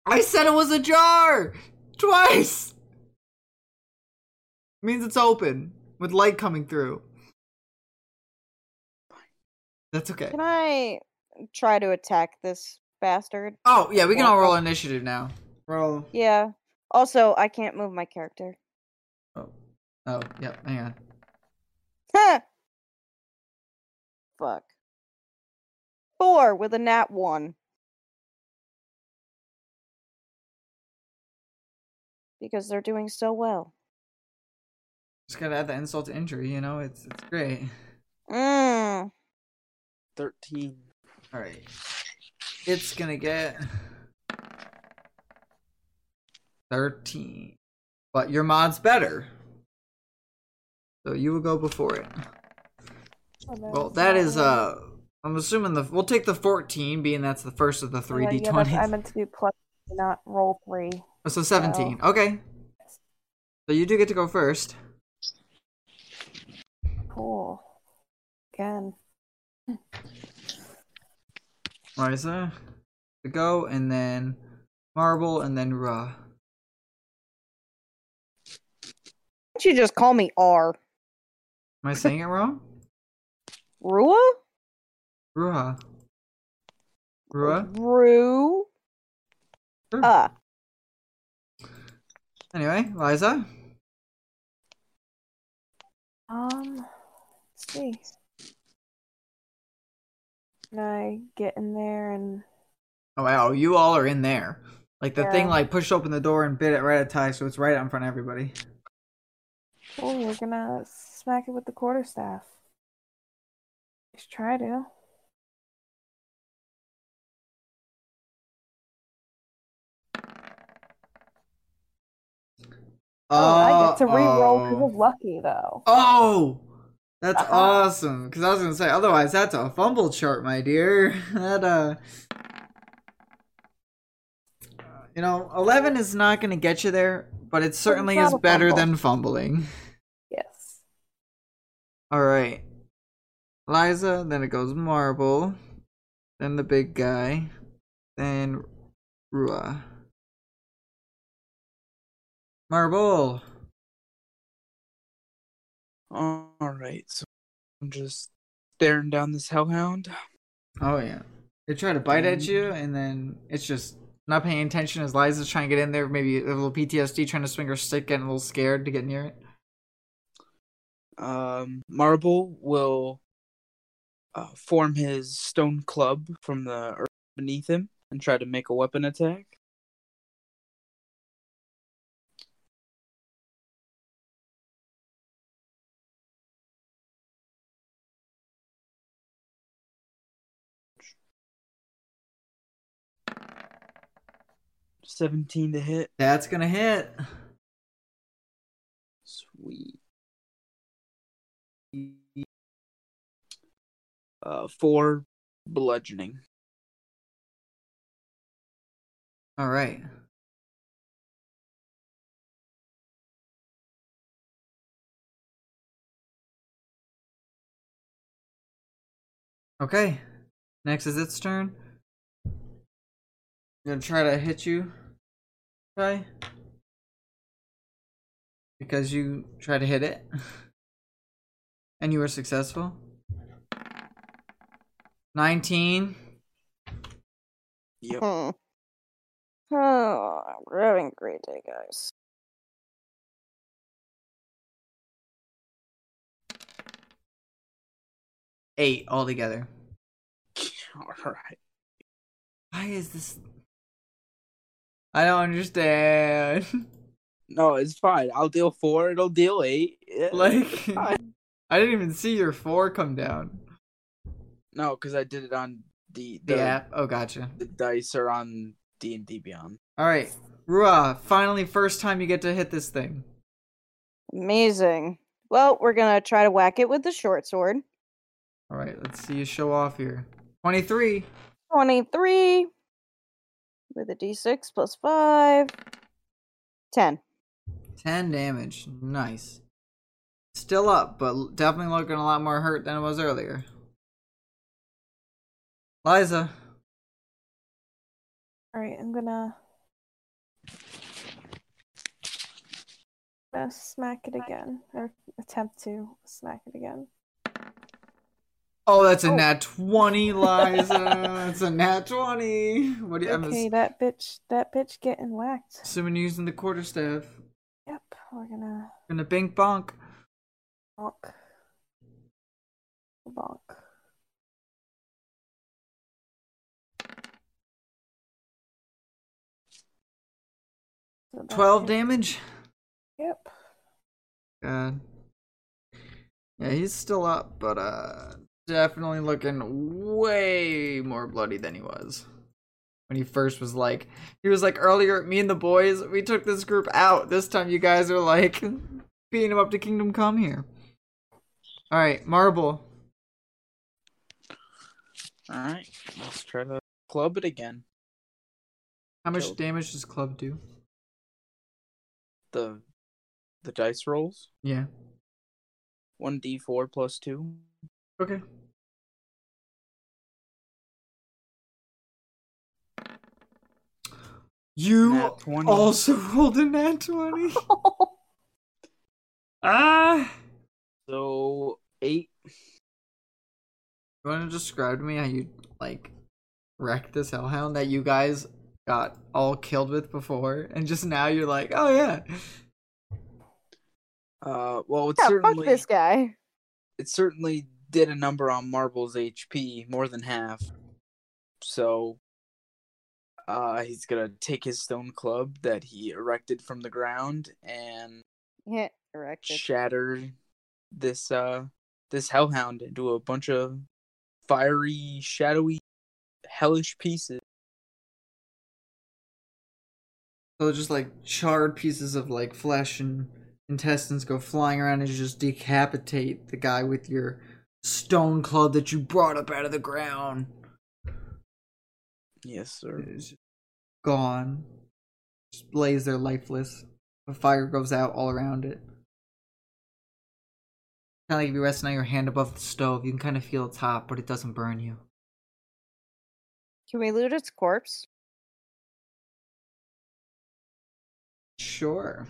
I said it was a jar twice. means it's open with light coming through. That's okay. Can I try to attack this bastard? Oh yeah, we can all roll initiative now. Roll. Yeah. Also, I can't move my character. Oh, yeah. Hang on. Huh. Fuck. Four with a nat one. Because they're doing so well. Just gotta add the insult to injury. You know, it's it's great. Mmm. Thirteen. All right. It's gonna get thirteen. but your mod's better. So you will go before it. Oh, Well, it's that not is me. uh I'm assuming the we'll take the 14 being that's the first of the Oh, 3 yeah, yeah, that's- I d20. meant to do plus, not roll three. So 17. Okay. So you do get to go first. Cool. Again. Liza to go and then Marble and then Ra. Why don't you just call me R? Am I saying it wrong? Rua? Ruha. Ruha? Ru. Sure. Uh. Anyway, Liza. Um, let's see. Can I get in there and Oh wow, you all are in there. Like the thing like pushed open the door and bit it right at Ty, so it's right out in front of everybody. Oh, we're gonna smack it with the quarterstaff. Just try to. Oh, I get to re-roll because oh. of lucky though. Oh, that's Uh-huh. awesome. Because I was gonna say, otherwise that's a fumble chart, my dear. (laughs) that uh, you know, eleven is not gonna get you there, but it certainly is better than fumbling. Yes. All right, Liza. Then it goes Marble, then the big guy, then Rua. Marble. All right, so I'm just staring down this hellhound. Oh yeah. They try to bite at um, you, and then it's just not paying attention as Liza's trying to get in there. Maybe a little PTSD, trying to swing her stick, getting a little scared to get near it. Um, Marble will uh, form his stone club from the earth beneath him and try to make a weapon attack. Seventeen to hit. That's gonna hit. Sweet. Uh, bludgeoning. All right. Okay. Next is its turn. gonna try to hit you. Try. Because you try to hit it. (laughs) and you were successful. 19. Yep. Hmm. Oh, we're having a great day, guys. Eight altogether. (laughs) All right. Why is this? I don't understand. (laughs) No, it's fine. I'll deal four. It'll deal eight. Yeah, like, (laughs) fine. I didn't even see your four come down. no, because I did it on the The the, app. Oh, gotcha. the dice are on D and D Beyond. All right, Rua. Finally, first time you get to hit this thing. Amazing. Well, we're gonna try to whack it with the short sword. All right, let's see you show off here. Twenty-three. 23 with a d6 plus 5. 10. Ten damage. Nice. Still up, but definitely looking a lot more hurt than it was earlier. Liza. Alright, I'm gonna gonna smack it again. Or attempt to smack it again. Oh, that's a Oh. nat 20, Liza. (laughs) that's a nat 20. What do you, Okay, ass- that bitch that bitch getting whacked. assuming using the quarterstaff. Yep, we're gonna Gonna bink bonk. Bonk. Bonk. So 12 damage. Yep. God. Yeah, he's still up, but uh definitely looking way more bloody than he was. when he first was like, he was like earlier, me and the boys, we took this group out. This time you guys are like (laughs) beating him up to Kingdom Come here. All right, Marble. All right, let's try to club it again. How much Killed. damage does Club do? The the dice rolls Yeah. one d four plus two. Okay. You also (laughs) rolled a nat 20. (laughs) ah! So eight. You want to describe to me how you, like, wrecked this hellhound that you guys got all killed with before, and just now you're like, oh yeah. Uh, well, it Yeah, fuck this guy. it certainly did a number on Marble's HP, more than half. So, uh, he's gonna take his stone club that he erected from the ground and Yeah, erected. shatter this uh this hellhound into a bunch of fiery, shadowy, hellish pieces. So just like charred pieces of like flesh and intestines go flying around and you just decapitate the guy with your stone club that you brought up out of the ground. Yes, sir. It's gone. Just lays there lifeless. The fire goes out all around it. Kind of like if you're resting on your hand above the stove, you can kind of feel its hot, but it doesn't burn you. Can we loot its corpse? Sure.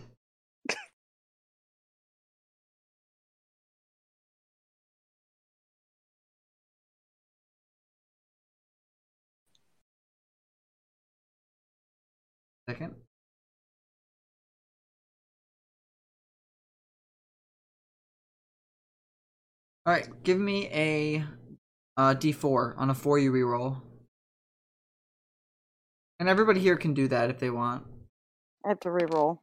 Second. All right, give me a uh, D4 on a four you reroll. And everybody here can do that if they want. I have to reroll.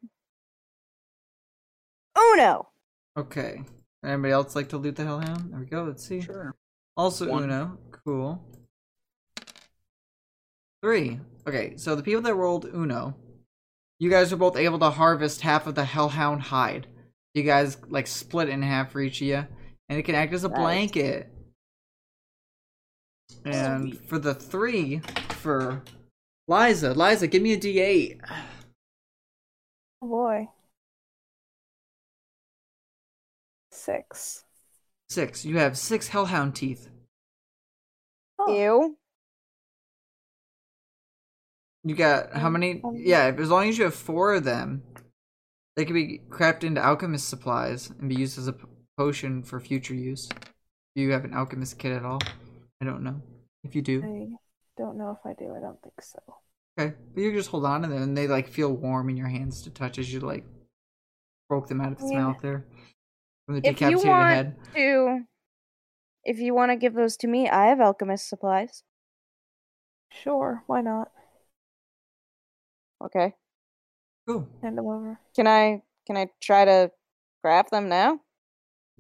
Uno. Okay. Anybody else like to loot the hellhound? There we go. Let's see. Sure. Also One. Uno. Cool. Three. Okay, so the people that rolled Uno, you guys are both able to harvest half of the hellhound hide. You guys like split in half for each of you, and it can act as a blanket. And for the three, for Liza, Liza, give me a D8. Oh boy. Six. Six. You have six hellhound teeth. Oh, Ew. You got how Um, many? Yeah, as long as you have four of them, they can be crapped into alchemist supplies and be used as a p- potion for future use. Do you have an alchemist kit at all? I don't know. If you do, I don't know if I do. I don't think so. okay. But you just hold on to them, and they like feel warm in your hands to touch as you like broke them out of its Yeah. mouth there from the If you want head. to, if you want to give those to me, I have alchemist supplies. Sure, why not? Okay. Cool. Hand them over. Can I? Can I try to grab them now?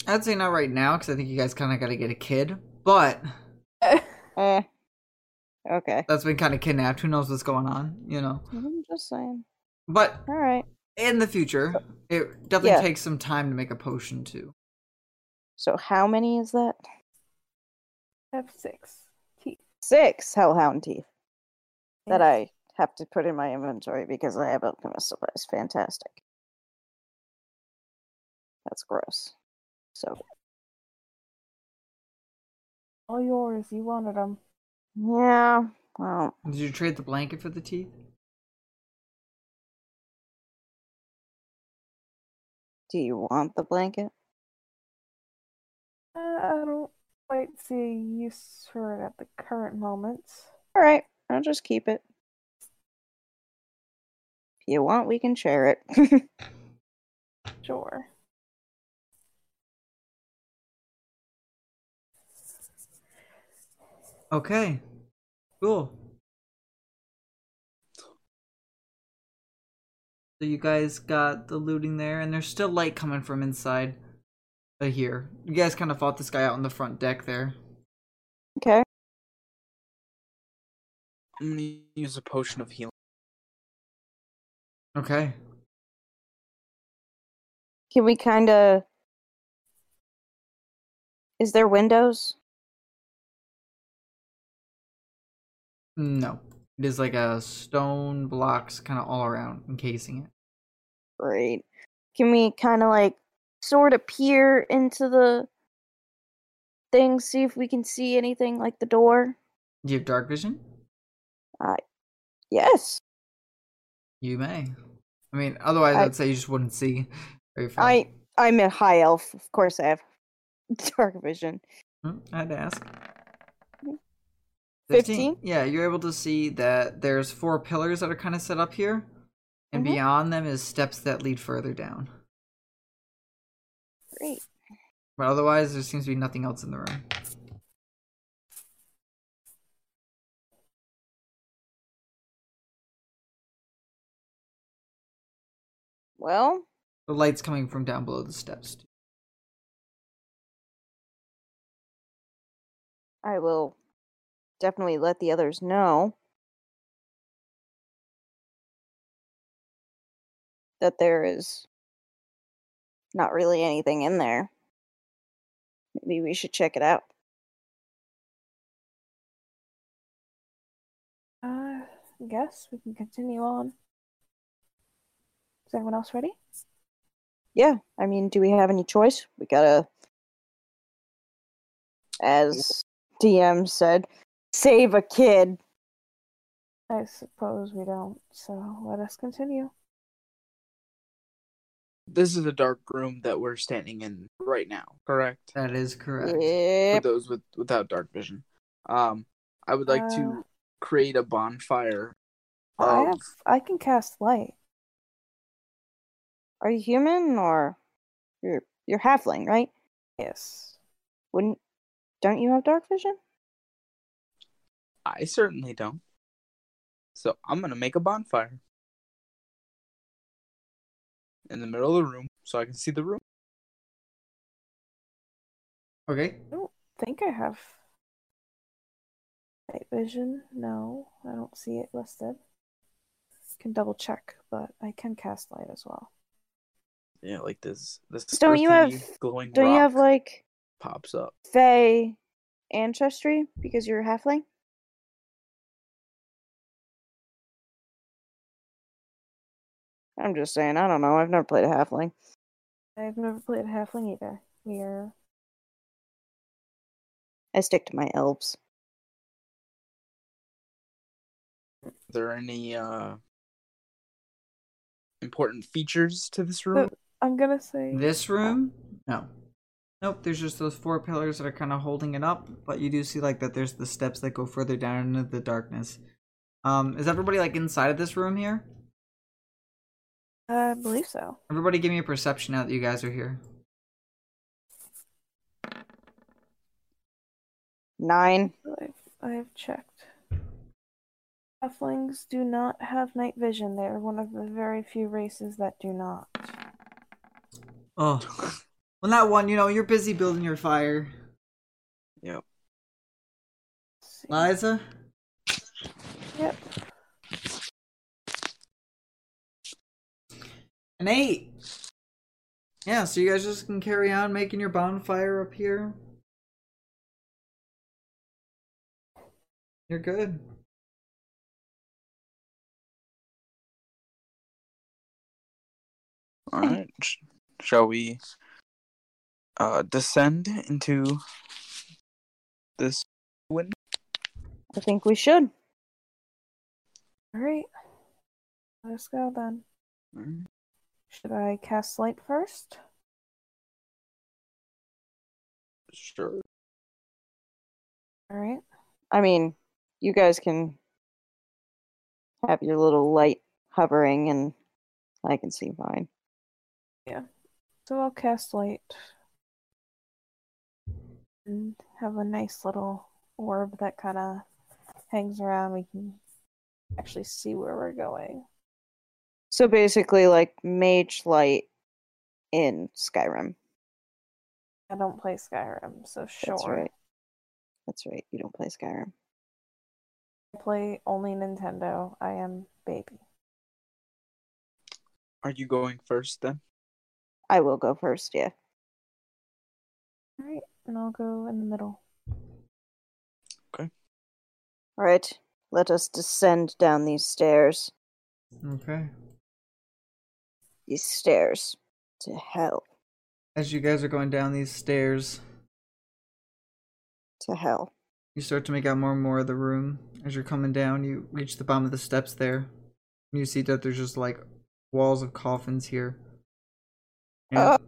I'd say not right now because I think you guys kind of got to get a kid, but (laughs) Eh. Okay. that's been kind of kidnapped. Who knows what's going on? You know. I'm just saying. But All right. in the future, it definitely Yeah. takes some time to make a potion too. So how many is that? I have six teeth. Six hellhound teeth that I have to put in my inventory because I have alchemist supplies. Fantastic. That's gross. So All yours. You wanted them. yeah. Well, Did you trade the blanket for the teeth? do you want the blanket? Uh, I don't quite see a use for it at the current moment. All right. I'll just keep it. If you want, we can share it. (laughs) Sure. Okay. Cool. So you guys got the looting there, and there's still light coming from inside of here. You guys kind of fought this guy out on the front deck there. okay. I'm gonna use a potion of healing. Okay. Can we kind of? Is there windows? No. It is like a stone blocks kind of all around encasing it. Great. Can we kind of like sort of peer into the thing, see if we can see anything like the door? Do you have dark vision? Yes. You may. I mean, otherwise, I- I'd say you just wouldn't see very far. I I'm a high elf. Of course, I have (laughs) dark vision. Hmm, I had to ask. 15? Yeah, you're able to see that there's four pillars that are kind of set up here, and Mhm. beyond them is steps that lead further down. Great. But otherwise, there seems to be nothing else in the room. Well, The light's coming from down below the steps. I will definitely let the others know that there is not really anything in there. Maybe we should check it out. Uh, guess we can continue on. Is everyone else ready? Yeah, I mean, do we have any choice? We gotta, as DM said, save a kid. I suppose we don't, so let us continue. This is a dark room that we're standing in right now, correct? That is correct. For those with without dark vision. Um I would like Uh, to create a bonfire I have I can cast light. Are you human or you're you're halfling, right? Yes. Wouldn't don't you have dark vision? I certainly don't. So I'm gonna make a bonfire. In the middle of the room so I can see the room. Okay. I don't think I have night vision. No, I don't see it listed. Can double check, but I can cast light as well. Yeah, like this this Don't you have- glowing Don't rock you have like pops up. Fey ancestry because you're a halfling? I'm just saying, I don't know. I've never played a halfling. I've never played a halfling either. We are I stick to my elves. Are there any uh important features to this room? I'm gonna say This room? No. Nope, there's just those four pillars that are kind of holding it up, but you do see like that there's the steps that go further down into the darkness. Um, is everybody like inside of this room here? I believe so. Everybody give me a perception now that you guys are here. Nine. I've, I've checked. Halflings do not have night vision. They're one of the very few races that do not. Oh. Well, not one, you know, you're busy building your fire. Yep. Liza? Yep. An eight. Yeah, so you guys just can carry on making your bonfire up here. You're good. All right. Shall we uh descend into this window? I think we should. All right. Let's go then. Mm, Should I cast light first? Sure. All right. I mean, you guys can have your little light hovering and I can see fine. Yeah. So I'll cast light and have a nice little orb that kind of hangs around. We can actually see where we're going. So basically, like mage light in Skyrim. I don't play Skyrim, so sure. That's right. That's right. You don't play Skyrim. I play only Nintendo. I am baby. Are you going first then? I will go first, yeah. Alright, and I'll go in the middle. Okay. Alright, let us descend down these stairs. Okay. These stairs to hell. As you guys are going down these stairs, To hell. you start to make out more and more of the room. As you're coming down, you reach the bottom of the steps there. And you see that there's just like walls of coffins here. Uh.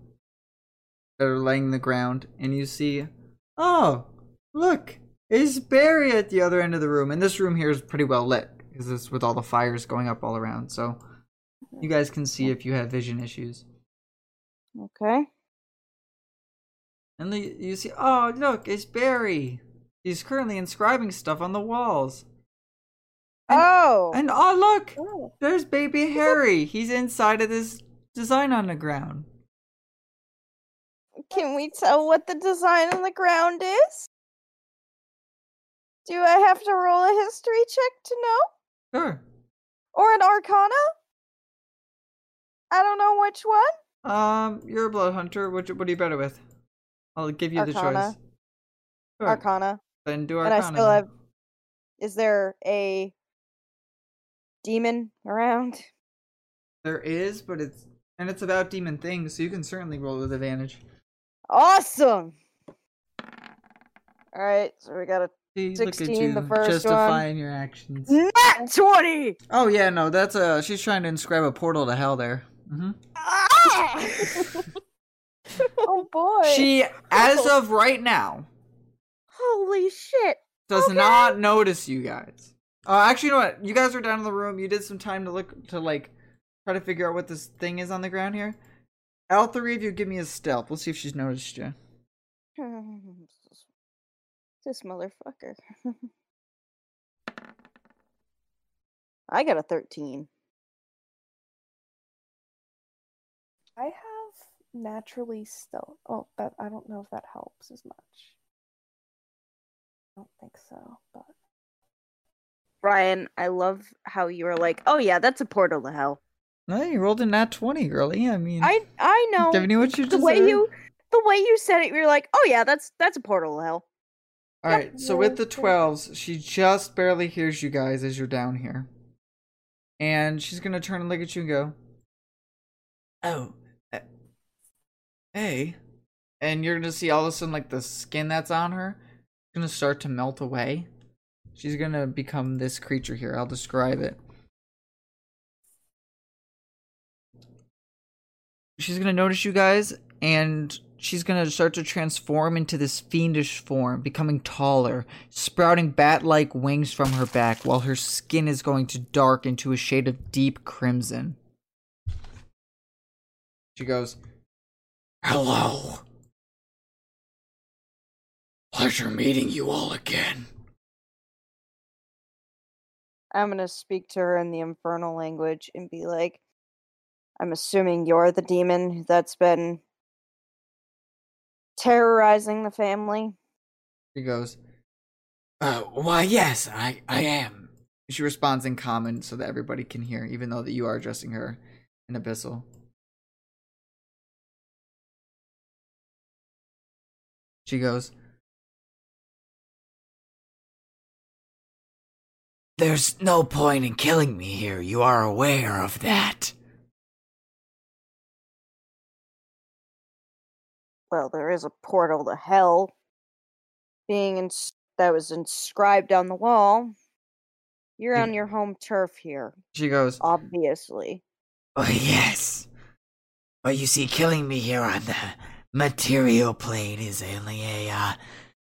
that are laying the ground. And you see, oh, look, it's Barry at the other end of the room. And this room here is pretty well lit because it's with all the fires going up all around. So you guys can see if you have vision issues. Okay. And the, you see, oh, look, it's Barry. He's currently inscribing stuff on the walls. And- oh! And oh, look, Oh, there's baby Harry. He's inside of this design on the ground. Can we tell what the design on the ground is? Do I have to roll a history check to know? Sure. Or an arcana? I don't know which one. Um, you're a blood hunter. What, what are you better with? I'll give you the choice. Arcana. Sure. Arcana. Then do And Arcana. I still have. Is there a demon around? There is, but it's and it's about demon things, so you can certainly roll with advantage. Awesome! Alright, so we got a See, 16, the first justifying your actions. Not 20! Oh yeah, no, that's uh she's trying to inscribe a portal to hell there. Hmm Ah! (laughs) oh boy. She, as of right now, Holy shit! does Okay. not notice you guys. Uh, actually, you know what? You guys are down in the room. You did some time to look to like try to figure out what this thing is on the ground here. All three of you, give me a stealth. We'll see if she's noticed you. (laughs) this motherfucker. (laughs) I got a 13. I have naturally stealth. Oh, that I don't know if that helps as much. I don't think so, but Brian, I love how you were like, "Oh yeah, that's a portal to hell." No, you rolled a nat twenty, girlie. I mean, I I know giving you what you the way you the way you said it. You're like, "Oh yeah, that's that's a portal to hell." All right, so with the twelves, she just barely hears you guys as you're down here, and she's gonna turn and look at you and go, "Oh, hey," and you're gonna see all of a sudden like the skin that's on her gonna start to melt away. She's gonna become this creature here. I'll describe it. She's gonna notice you guys, and she's gonna start to transform into this fiendish form, becoming taller, sprouting bat like wings from her back, while her skin is going to dark into a shade of deep crimson. She goes, Hello. Pleasure meeting you all again. I'm gonna speak to her in the infernal language and be like, "I'm assuming you're the demon that's been terrorizing the family." She goes, uh, why, yes, I, I am. She responds in common so that everybody can hear, even though that you are addressing her in Abyssal. She goes, There's no point in killing me here. You are aware of that. Well, there is a portal to hell being ins- that was inscribed on the wall. You're on your home turf here, She goes, obviously. Oh, yes. But you see, killing me here on the material plane is only a uh,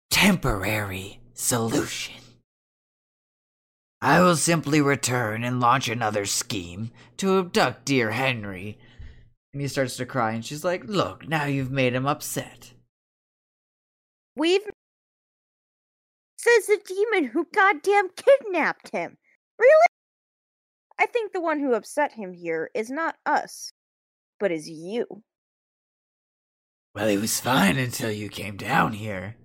temporary solution. I will simply return and launch another scheme to abduct dear Henry. And he starts to cry, and she's like, Look, now you've made him upset. We've says the demon who goddamn kidnapped him. Really? I think the one who upset him here is not us, but is you. Well, he was fine until you came down here.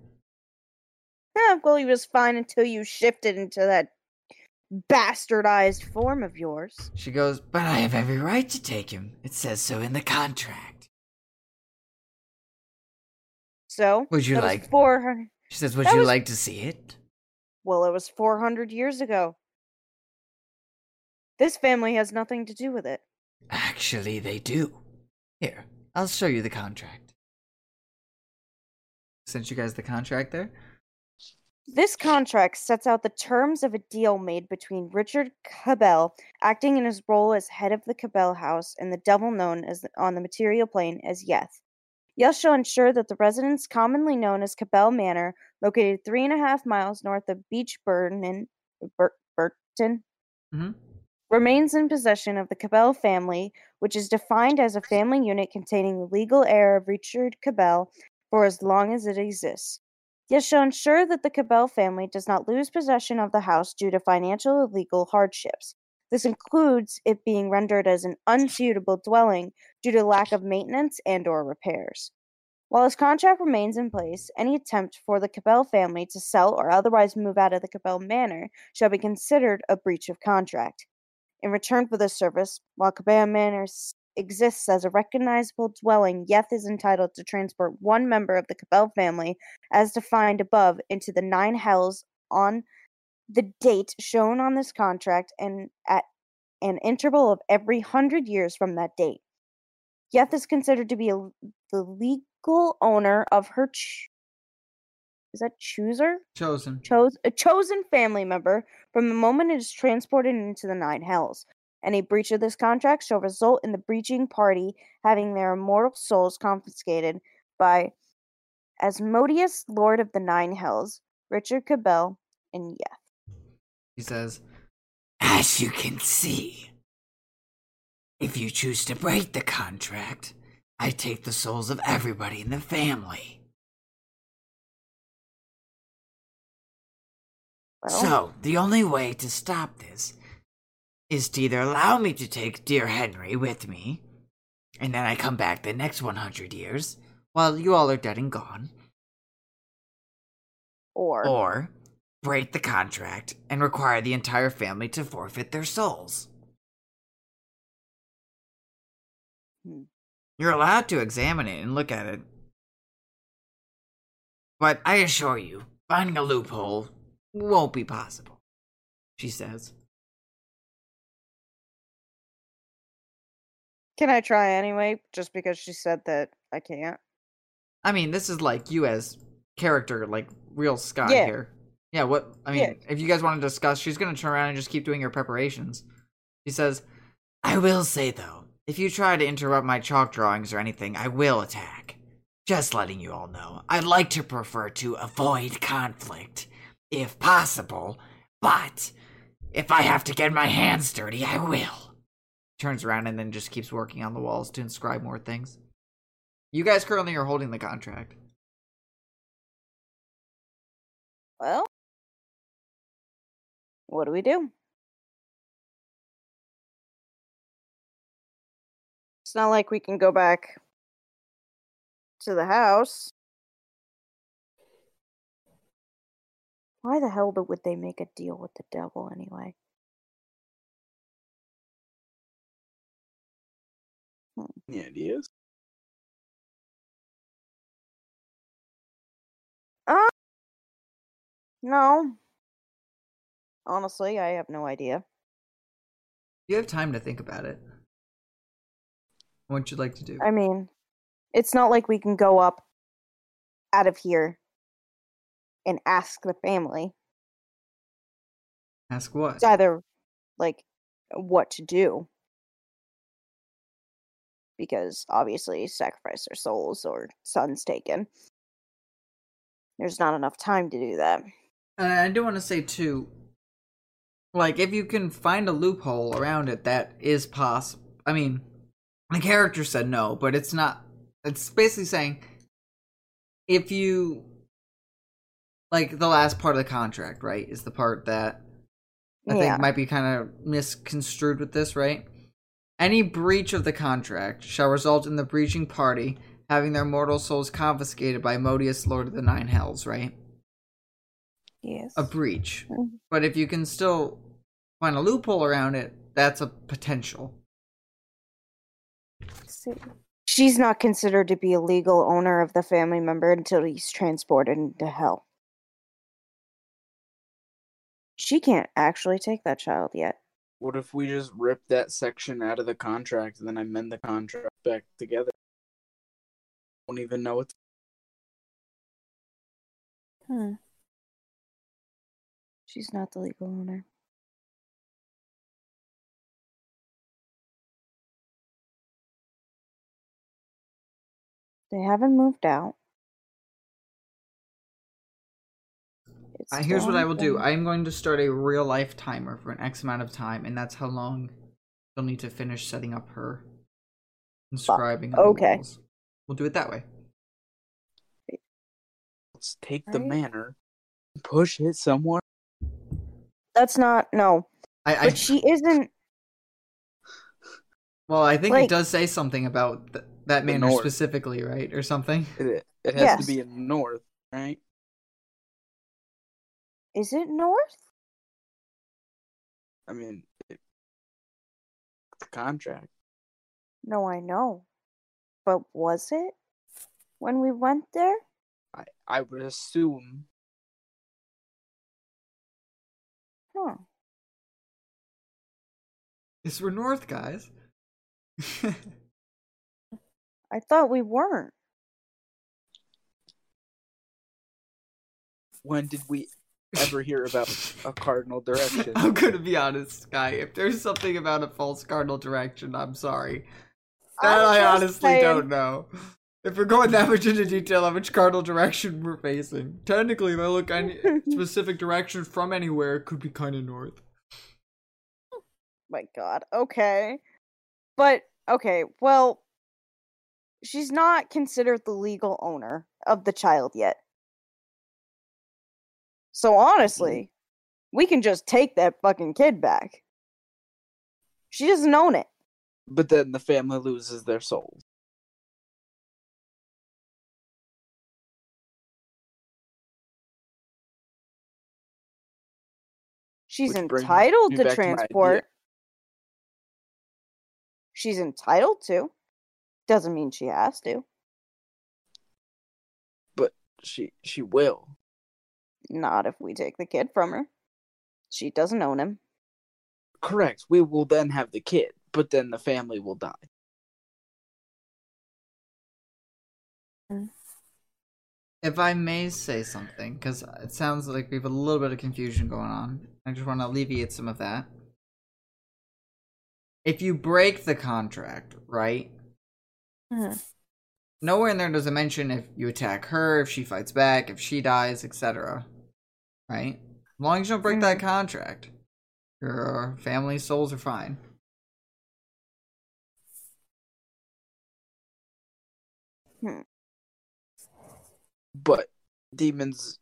Yeah, well, he was fine until you shifted into that bastardized form of yours. She goes, But I have every right to take him. It says so in the contract. So Would you like- 400 She says, Would That you was- like to see it? Well, it was 400 years ago. This family has nothing to do with it. Actually, they do. Here, I'll show you the contract. Sent you guys the contract there? This contract sets out the terms of a deal made between Richard Cabell, acting in his role as head of the Cabell House, and the devil known as on the material plane as Yeth. Yeth shall ensure that the residence commonly known as Cabell Manor, located three and a half miles north of Beach Burton, Bur- Burton Mm-hmm. remains in possession of the Cabell family, which is defined as a family unit containing the legal heir of Richard Cabell for as long as it exists. Yeth shall ensure that the Cabell family does not lose possession of the house due to financial or legal hardships. This includes it being rendered as an unsuitable dwelling due to lack of maintenance and or repairs. While this contract remains in place, any attempt for the Cabell family to sell or otherwise move out of the Cabell manor shall be considered a breach of contract. In return for this service, while Cabell Manor exists as a recognizable dwelling, Yeth is entitled to transport one member of the Cabell family, as defined above, into the Nine Hells on the date shown on this contract and at an interval of every hundred years from that date. Yeth is considered to be a, the legal owner of her. Ch- is that chooser? Chosen. chose a chosen family member from the moment it is transported into the nine hells. Any breach of this contract shall result in the breaching party having their immortal souls confiscated by Asmodeus, Lord of the Nine Hells, Richard Cabell, and Yeth. He says, As you can see, if you choose to break the contract, I take the souls of everybody in the family. Well, So, the only way to stop this is to either allow me to take dear Henry with me, and then I come back the next 100 years while you all are dead and gone, or, or break the contract and require the entire family to forfeit their souls. Hmm. You're allowed to examine it and look at it. But I assure you, finding a loophole won't be possible, she says. Can I try anyway? Just because she said that I can't. I mean, this is like you as character, like real Scott Yeah. here. Yeah, what I mean, Yeah. if you guys want to discuss, she's gonna turn around and just keep doing her preparations. She says, I will say though, if you try to interrupt my chalk drawings or anything, I will attack. Just letting you all know. I'd like to prefer to avoid conflict, if possible, but if I have to get my hands dirty, I will. Turns around and then just keeps working on the walls to inscribe more things. You guys currently are holding the contract. Well, what do we do? It's not like we can go back to the house. Why the hell would they make a deal with the devil anyway? Any ideas? Uh, no. Honestly, I have no idea. You have time to think about it. What you'd you like to do? I mean, it's not like we can go up out of here and ask the family. Ask what? It's either like what to do. Because obviously, sacrifice their souls or sons taken. There's not enough time to do that. And I do want to say too, like if you can find a loophole around it, that is possible. I mean, the character said no, but it's not. It's basically saying if you like the last part of the contract, right, is the part that I Yeah. think might be kind of misconstrued with this, right? Any breach of the contract shall result in the breaching party having their mortal souls confiscated by Modius, Lord of the Nine Hells, right? Yes. A breach. Mhm. But if you can still find a loophole around it, that's a potential. See. She's not considered to be a legal owner of the family member until he's transported into hell. She can't actually take that child yet. What if we just rip that section out of the contract and then I mend the contract back together? I Don't even know it's Hmm. She's not the legal owner. They haven't moved out. Uh, here's what I on will do. I am going to start a real life timer for an X amount of time, and that's how long she'll need to finish setting up her inscribing. on okay. walls. We'll do it that way. let's take the Right. manor, push it somewhere. That's not no. I, I But she isn't. well, I think it does say something about th- that manor north. specifically, right, or something. It, it has Yes. to be in north, right? Is it north? I mean, it, the contract. No, I know. But was it when we went there? I I would assume Huh. Yes, we're north, guys. (laughs) I thought we weren't. when did we ever hear about a cardinal direction? I'm gonna be honest, Sky. If there's something about a false cardinal direction, I'm sorry. That I'm I honestly saying. don't know. If we're going that much into detail on which cardinal direction we're facing, technically, if I look any (laughs) specific direction from anywhere, it could be kind of north. Oh my god. Okay. But okay, well she's not considered the legal owner of the child yet. So honestly, mm. we can just take that fucking kid back. She doesn't own it. But then the family loses their souls. She's Which entitled to back to transport. She's entitled to. Doesn't mean she has to. But she she will. Not if we take the kid from her. She doesn't own him. Correct. We will then have the kid, but then the family will die. If I may say something, because it sounds like we have a little bit of confusion going on. I just want to alleviate some of that. If you break the contract, right? Mhm. Nowhere in there does it mention if you attack her, if she fights back, if she dies, etc. Right? As long as you don't break that mm-hmm. contract, your family souls are fine. Hmm. But demons,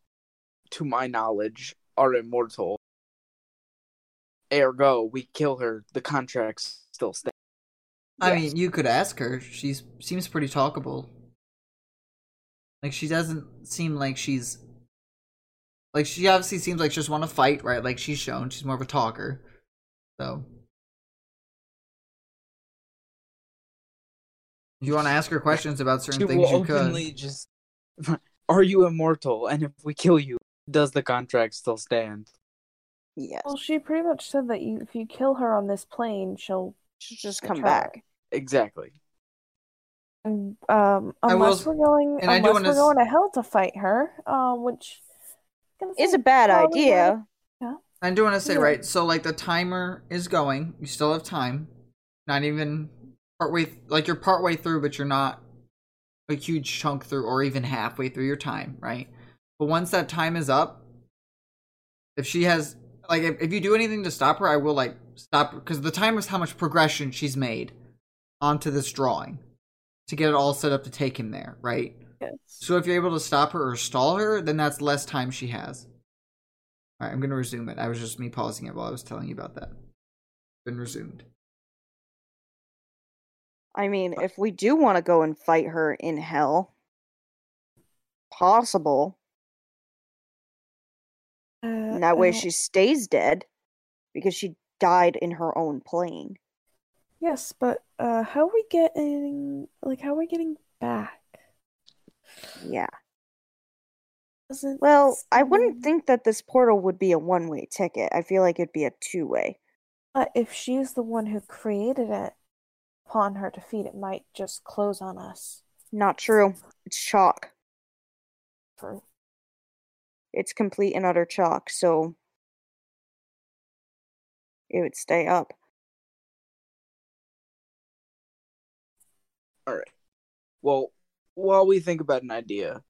to my knowledge, are immortal. Ergo, we kill her, the contracts still stay. I Yes. mean, you could ask her. She seems pretty talkable. Like she doesn't seem like she's like she obviously seems like she just want to fight, right? Like she's shown she's more of a talker. So you want to ask her questions about certain She things, will you could. openly just. (laughs) Are you immortal? And if we kill you, does the contract still stand? Yes. Well, she pretty much said that you, if you kill her on this plane, she'll She'll just come return. back. Exactly. And, um, I will unless we're going, and I do unless we're going to hell to fight her, um, which gonna It's a bad probably idea. I do want to say Yeah. right. So like the timer is going. You still have time. Not even partway. Like you're partway through, but you're not a huge chunk through, or even halfway through your time, right? But once that time is up, if she has like if, if you do anything to stop her, I will like stop because the timer is how much progression she's made onto this drawing to get it all set up to take him there, right? Yes. So if you're able to stop her or stall her, then that's less time she has. All right, I'm going to resume it. I was just me pausing it while I was telling you about that. Been resumed. I mean, if we do want to go and fight her in hell, possible. Uh, And that way I she stays dead because she died in her own plane. Yes, but uh, how are we getting like how are we getting back? Yeah. Doesn't Well, I wouldn't think that this portal would be a one way ticket. I feel like it'd be a two way. But if she's the one who created it, upon her defeat, it might just close on us. Not true. It's chalk. For It's complete and utter chalk, so it would stay up. All right. Well, while we think about an idea,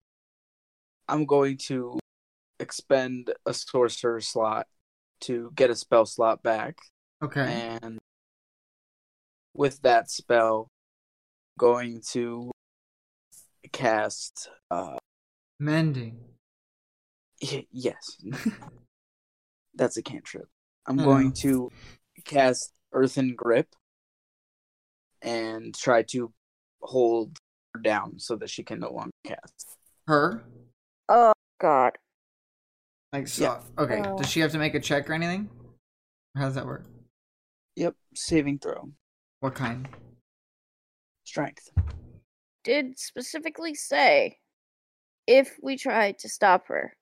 I'm going to expend a sorcerer slot to get a spell slot back. Okay. And with that spell, going to cast. Uh, Mending. y- yes, (laughs) that's a cantrip. I'm I going to cast Earthen Grip and try to hold down so that she can no longer cast. Her? Oh god. Like so Yeah. okay. Oh. Does she have to make a check or anything? How does that work? Yep, saving throw, What kind? strength. Did specifically say if we try to stop her.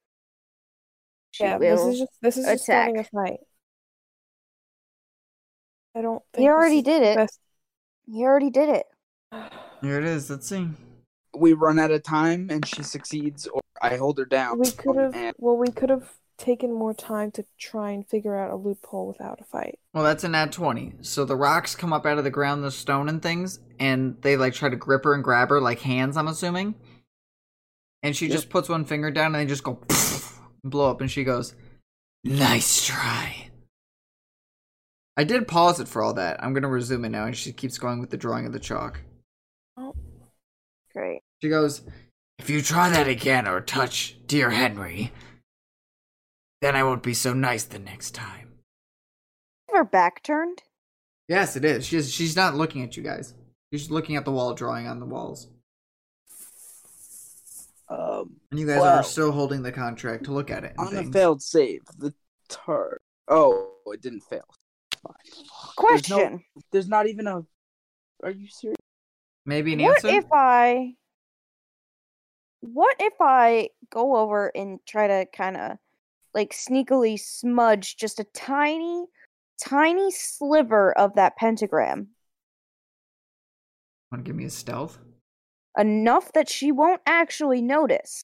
She yeah, this will. is just this is just starting a attack. fight. I don't think He already did it. best- He already did it. Here it is. Let's see. We run out of time and she succeeds, or I hold her down. We could oh, have and well, we could have taken more time to try and figure out a loophole without a fight. Well, that's an nat 20. So the rocks come up out of the ground, the stone and things, and they like try to grip her and grab her like hands, I'm assuming. And she Yep. just puts one finger down and they just go and (laughs) blow up and she goes, Nice try. I did pause it for all that. I'm gonna resume it now and she keeps going with the drawing of the chalk. Great. She goes, If you try that again or touch dear Henry, then I won't be so nice the next time. Her back turned. Yes, it is. She's she's not looking at you guys. She's looking at the wall drawing on the walls. um, And you guys Wow. are still holding the contract to look at it. and on a failed save, the tar. Oh, it didn't fail. Fine. There's no- Question. There's not even a. Are you serious? Maybe an What answer? if I What if I go over and try to kind of like sneakily smudge just a tiny tiny sliver of that pentagram Want to give me a stealth? enough that she won't actually notice.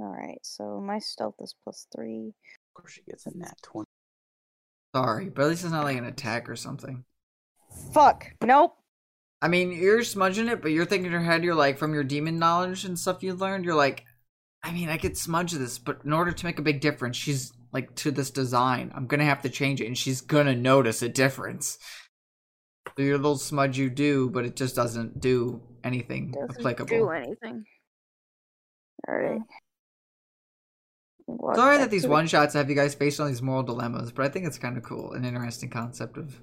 All right, so my stealth is plus 3. Of course, she gets a nat twenty. Sorry, but at least it's not like an attack or something. Fuck. Nope. I mean, you're smudging it, but you're thinking in your head, you're like, from your demon knowledge and stuff you learned, you're like, I mean, I could smudge this, but in order to make a big difference, she's like to this design. I'm gonna have to change it, and she's gonna notice a difference. So your little smudge you do, but it just doesn't do anything Doesn't applicable. do anything. All right. Walk Sorry that these one shots have you guys faced on these moral dilemmas, but I think it's kind of cool, an interesting concept of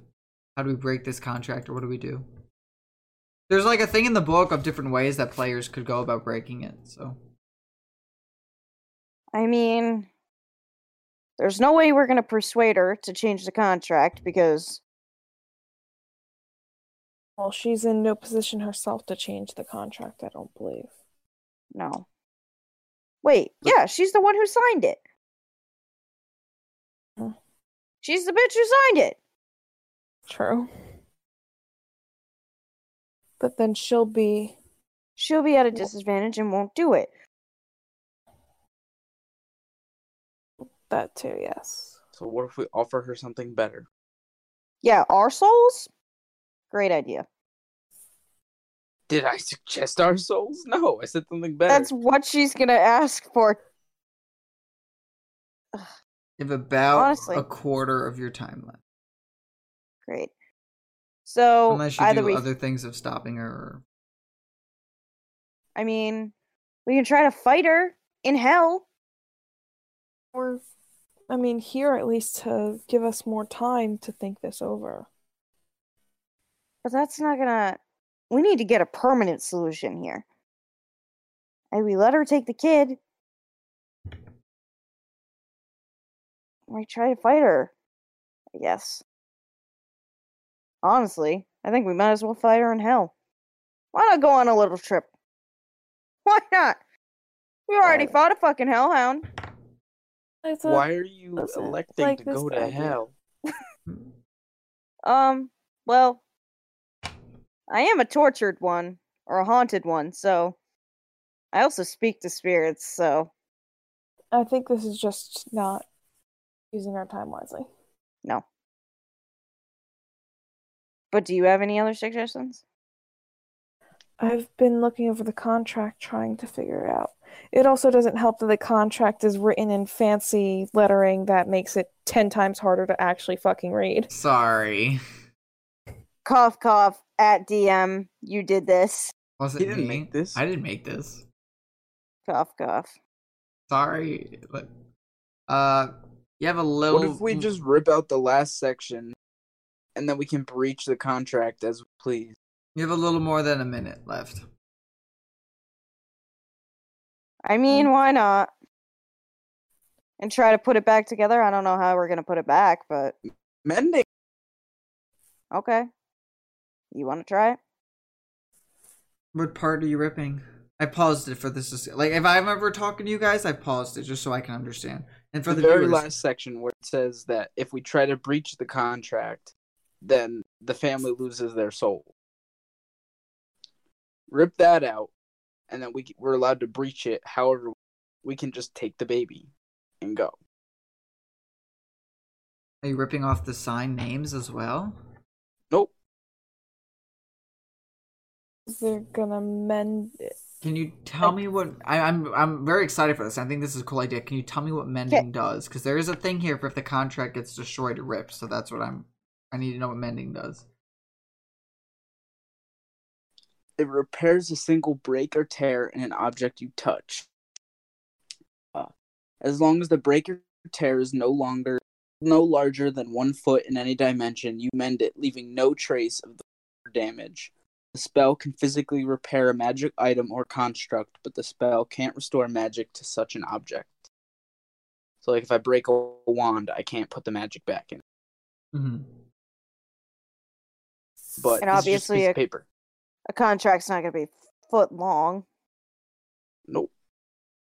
how do we break this contract or what do we do? There's like a thing in the book of different ways that players could go about breaking it. So I mean, there's no way we're going to persuade her to change the contract because Well, she's in no position herself to change the contract, I don't believe. no. Wait, yeah, she's the one who signed it. She's the bitch who signed it. True. But then she'll be She'll be at a disadvantage and won't do it. that too, yes. So what if we offer her something better? Yeah, our souls? Great idea. Did I suggest our souls? No, I said something better. That's what she's going to ask for. you have about Honestly. a quarter of your time left, Great. So, unless you either do we other things of stopping her. Or... I mean, we can try to fight her in hell. Or I mean, here at least to give us more time to think this over. But that's not gonna. We need to get a permanent solution here. And we let her take the kid. we try to fight her. I guess. Honestly, I think we might as well fight her in hell. Why not go on a little trip? (laughs) Why not? We already Uh, fought a fucking hellhound. I thought, Why are you doesn't electing like to go to idea. hell? (laughs) Um, well, I am a tortured one or a haunted one, so I also speak to spirits, so I think this is just not using our time wisely. no. But do you have any other suggestions? I've been looking over the contract trying to figure it out. It also doesn't help that the contract is written in fancy lettering that makes it 10 times harder to actually fucking read. Sorry. Cough, cough. At DM, you did this. Was it He didn't me? make this. I didn't make this. Cough, cough. Sorry. But, uh, you have a little. What if we just rip out the last section, and then we can breach the contract as we please? You have a little more than a minute left. I mean, why not? And try to put it back together. I don't know how we're gonna put it back, but Mending. okay. You want to try it? What part are you ripping? I paused it for this. to see- Like, if I'm ever talking to you guys, I paused it just so I can understand. And for the, the, very viewers, last section where it says that if we try to breach the contract, then the family loses their soul. Rip that out, and then we we're allowed to breach it. However, we can just take the baby and go. are you ripping off the sign names as well? Nope. They're gonna mend it. Can you tell me what I, I'm? I'm very excited for this. I think this is a cool idea. Can you tell me what mending does? Because there is a thing here for if the contract gets destroyed, it rips. So that's what I'm. I need to know what mending does. It repairs a single break or tear in an object you touch. Uh, as long as the break or tear is no longer no larger than one foot in any dimension, you mend it, leaving no trace of the damage. The spell can physically repair a magic item or construct, but the spell can't restore magic to such an object. So, like if I break a wand, I can't put the magic back in. hmm But And this is just a obviously a- paper. A contract's not gonna be foot long. Nope.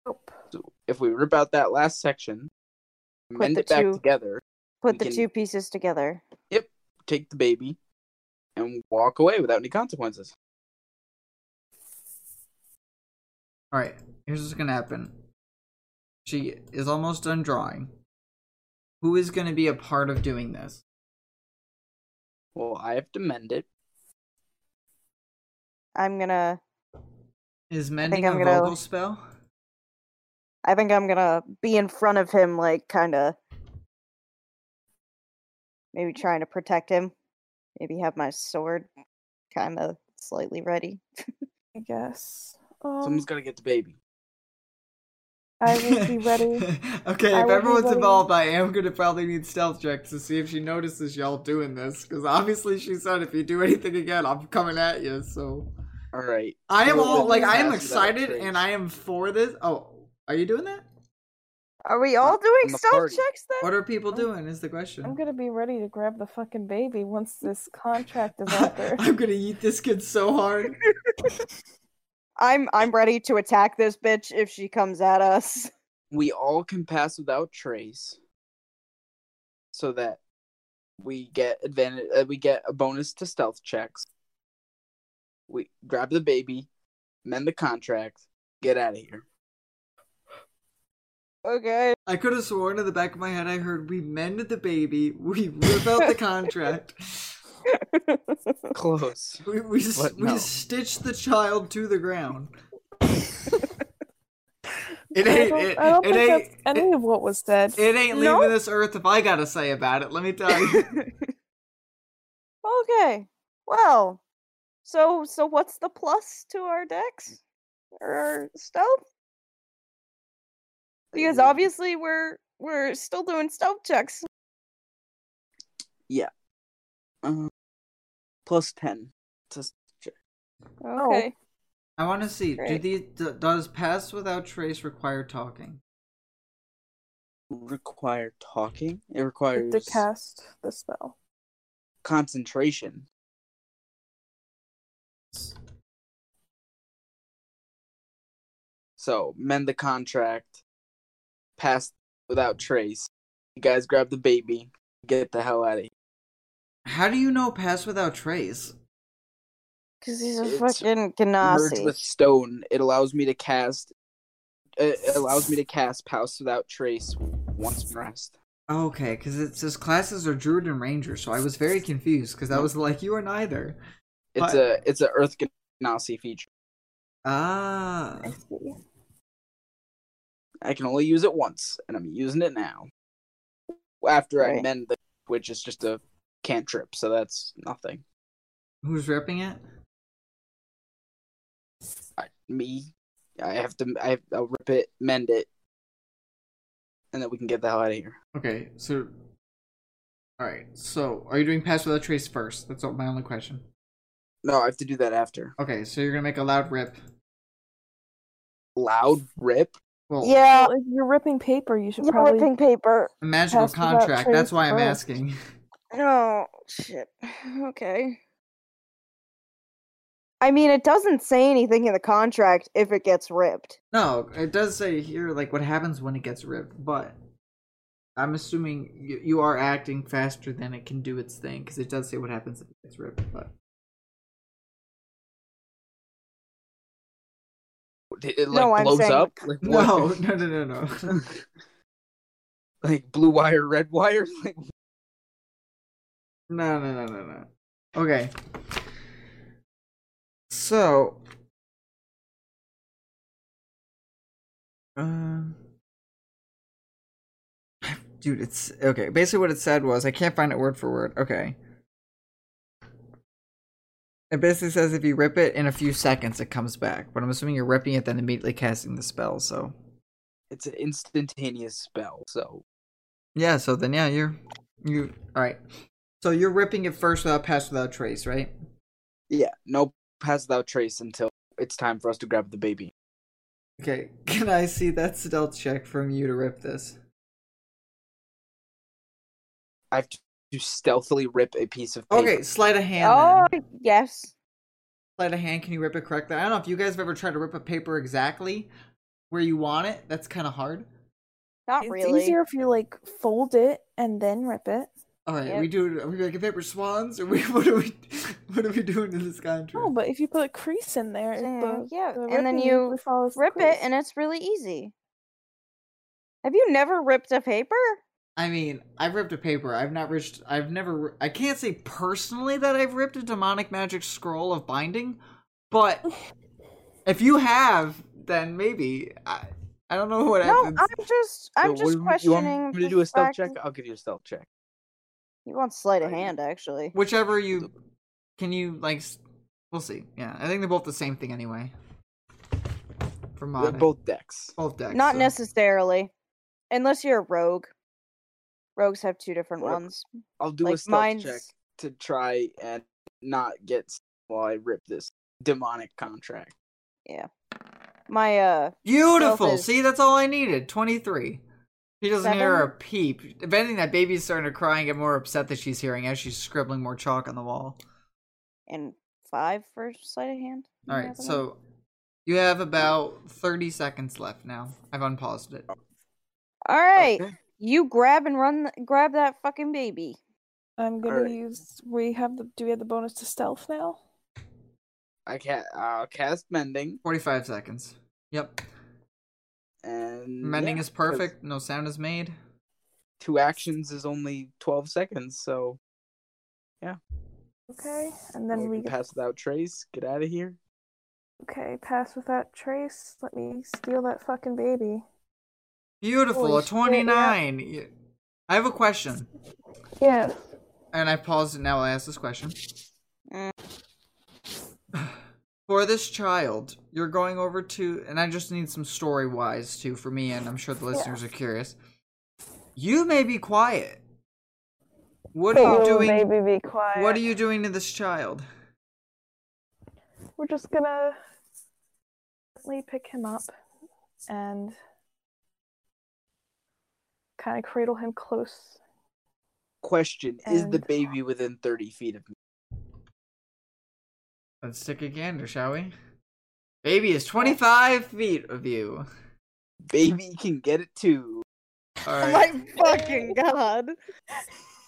Nope. So if we rip out that last section, mend the it back two- together, Put the can- two pieces together. Yep. Take the baby, and walk away without any consequences. All right. Here's what's gonna happen. She is almost done drawing. Who is gonna be a part of doing this? Well, I have to mend it. I'm gonna. Is mending I'm a gonna- vocal spell? I think I'm gonna be in front of him, like kind of. Maybe trying to protect him. Maybe have my sword kind of slightly ready. (laughs) I guess. Um, Someone's got to get the baby. I will be ready. (laughs) okay, I if everyone's involved, I am gonna probably need stealth checks to see if she notices y'all doing this. Because obviously, she said if you do anything again, I'm coming at you. So All right. I am all like, I am excited and I am for this. Oh, are you doing that? Are we all doing stealth party. checks then? What are people doing? Is the question. I'm gonna be ready to grab the fucking baby once this (laughs) contract is out there. I'm gonna eat this kid so hard. (laughs) I'm I'm ready to attack this bitch if she comes at us. (laughs) We all can pass without trace, so that we get advantage. Uh, we get a bonus to stealth checks. We grab the baby, mend the contract, get out of here. Okay. I could have sworn in the back of my head I heard we mended the baby, we rip out the (laughs) contract, (laughs) Close. we we, s- But we no. stitched the child to the ground. (laughs) It I ain't. don't, It, I don't it think ain't. that's any of what was said. It ain't No? leaving this earth if I gotta say about it. Let me tell you. (laughs) okay. Well, so so what's the plus to our decks or our stealth? Because obviously we're we're still doing stealth checks. Uh, plus ten. to s- Okay. I want to see. Do Great. these d- does pass without trace require talking? require talking. It requires to cast the spell. concentration. So mend the contract, pass without trace. You guys grab the baby, get the hell out of here. How do you know pass without trace? Because he's a It's fucking Merged with stone, it allows me to cast. It allows me to cast pass without trace once in rest. Okay, because it says classes are druid and ranger, so I was very confused because I was like, you are neither. It's What? a it's a Earth Genasi feature. Ah, I can only use it once, and I'm using it now. After I mend the, which is just a cantrip, so that's nothing. who's ripping it? I, me, I have to. I I'll rip it, mend it, and then we can get the hell out of here. Okay, so. Alright, so are you doing pass without trace first? That's all, my only question. No, I have to do that after. Okay, so you're gonna make a loud rip. Loud rip. Well, yeah, if you're ripping paper, you should you're probably. ripping paper. a magical contract. That's why I'm first. asking. (laughs) Oh shit. (sighs) Okay. I mean, it doesn't say anything in the contract if it gets ripped. No, it does say here like what happens when it gets ripped, but I'm assuming you, you are acting faster than it can do its thing because it does say what happens if it gets ripped. But It, it, like No, I'm blows saying up. the Like (laughs) no, no, no, no, no. (laughs) like blue wire, red wire. (laughs) Like No, no, no, no, no. Okay. So. Um. Dude, it's okay. Basically, what it said was I can't find it word for word. Okay. It basically says if you rip it in a few seconds, it comes back. But I'm assuming you're ripping it, then immediately casting the spell. So it's an instantaneous spell. So yeah. So then yeah, you're you. All right. So you're ripping it first without pass without trace, right? yeah, no pass without trace until it's time for us to grab the baby. Okay, (laughs) can I see that stealth check from you to rip this? I have to stealthily rip a piece of paper. Okay, sleight of hand. oh then. yes. Sleight of hand, can you rip it correctly? I don't know if you guys have ever tried to rip a paper exactly where you want it. That's kind of hard. Not It's really. It's easier if you like fold it and then rip it. All right, Yep. we do. Are we making paper swans, or we (laughs) what are we? What are we doing in this contract? No, but if you put a crease in there, Yeah, the, yeah, the and then you usually follows the Rip it, and it's really easy. Have you never ripped a paper? I mean, I've ripped a paper. I've not ripped. I've never. I can't say personally that I've ripped a demonic magic scroll of binding, but (laughs) if you have, then maybe. I, I don't know what No, happens. I'm just, I'm So just what do you- you want me to do a stealth check? I'll give you a stealth check. You want sleight of hand, actually. Whichever you can you like we'll see. Yeah, I think they're both the same thing anyway. For They're mod both decks. both decks. Not so- necessarily, unless you're a rogue. Rogues have two different What- ones. I'll do a like stealth mine's check to try and not get while I rip this demonic contract. Yeah. My uh. Beautiful. is- See, that's all I needed. Twenty three. He doesn't hear a peep. If anything, that baby's starting to cry and get more upset that she's hearing as she's scribbling more chalk on the wall. and five for sleight of hand. All right, You right, have it on? so you have about thirty seconds left now. I've unpaused it. all right, Okay. you grab and run, grab that fucking baby. I'm gonna Alright. use. We have the. Do we have the bonus to stealth now? I can't. I'll uh, cast mending Forty five seconds. Yep. And Mending yeah, is 'cause perfect. No sound is made. Two actions is only twelve seconds, so yeah. Okay, and then we we pass without trace. Get out of here. okay pass without trace. Let me steal that fucking baby. Beautiful. Holy a shit, yeah. I have a question, Yes. and I paused it now. I ask this question. Mm. For this child, you're going over to, and I just need some story wise too for me, and I'm sure the listeners are curious. You may be quiet. What are you doing? Maybe be quiet. What are you doing to this child? We're just gonna gently pick him up and kind of cradle him close. Question: Is the baby within thirty feet of me? Let's stick a gander, shall we? Baby is 25 feet of you. Baby can get it too. All (laughs) Oh my fucking god.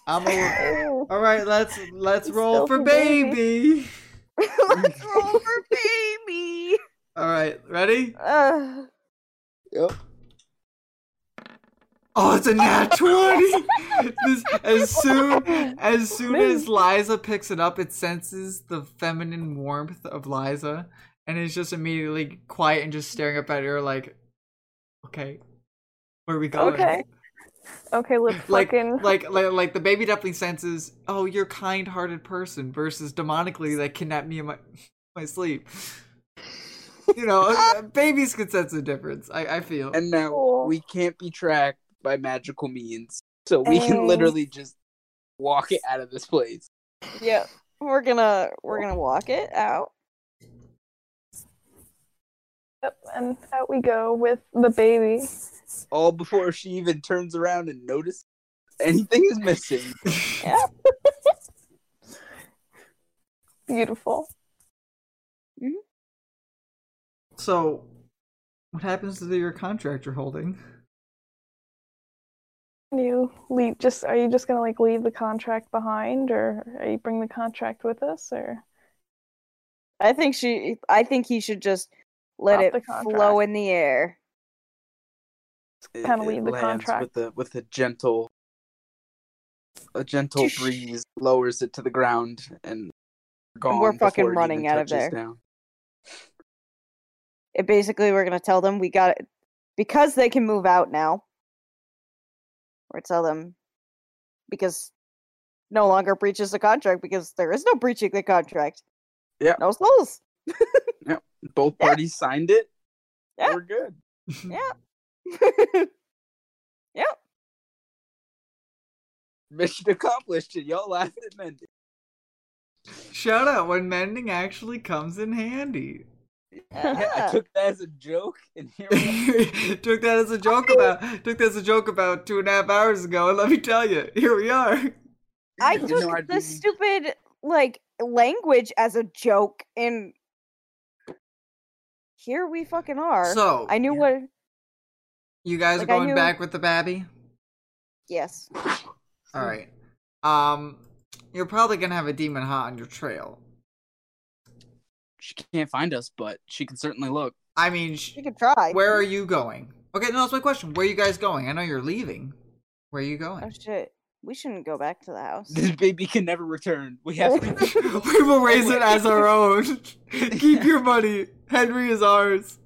I'm a, (laughs) all right, let's let's roll still for for baby. baby. (laughs) Let's roll for baby. All right, ready? Uh, Yep. Oh, it's a nat (laughs) 20. this, as soon as soon as Liza picks it up, it senses the feminine warmth of Liza and is just immediately quiet and just staring up at her like, okay, where are we going? okay. Okay, let's (laughs) Like, fucking. like, like, like the baby definitely senses, oh, you're a kind-hearted person versus demonically that kidnapped me in my my sleep. You know, uh, (laughs) babies can sense the difference. I, I feel. And now we can't be tracked by magical means, so we Oh. can literally just walk it out of this place. yeah, we're gonna we're gonna walk it out. Yep, and out we go with the baby. All before she even turns around and notices anything is missing. (laughs) (laughs) Beautiful. Mm-hmm. So, what happens to your contract you're holding? You leave. Just are you just gonna like leave the contract behind, or are you bring the contract with us, or I think she. I think he should just let it flow in the air. It- Kinda leave the contract. with a with a gentle, a gentle breeze lowers it to the ground, and gone we're fucking running out of there. Down. It basically we're gonna tell them we got it because they can move out now. Or tell them because no longer breaches the contract because there is no breaching the contract. Yeah. No souls. (laughs) Both Yeah. parties signed it. Yeah. We're good. (laughs) Yeah. (laughs) Yep. Mission accomplished, and y'all laughed at mending. Shout out when mending actually comes in handy. Yeah, I took that as a joke, and (laughs) here we are. took that as a joke about took that as a joke about two and a half hours ago, and let me tell you, here we are. I You took know, the be- stupid like language as a joke and here we fucking are. So I knew what you guys like, are going knew- back with the babby. yes. All right. Um, you're probably gonna have a demon hot on your trail. She can't find us, but she can certainly look. I mean, sh- We could try. where are you going? Okay, no, that's my question. Where are you guys going? I know you're leaving. Where are you going? Oh shit. We shouldn't go back to the house. This baby can never return. We have to. (laughs) (laughs) we will raise oh, it as our own. (laughs) Keep your money. Henry is ours.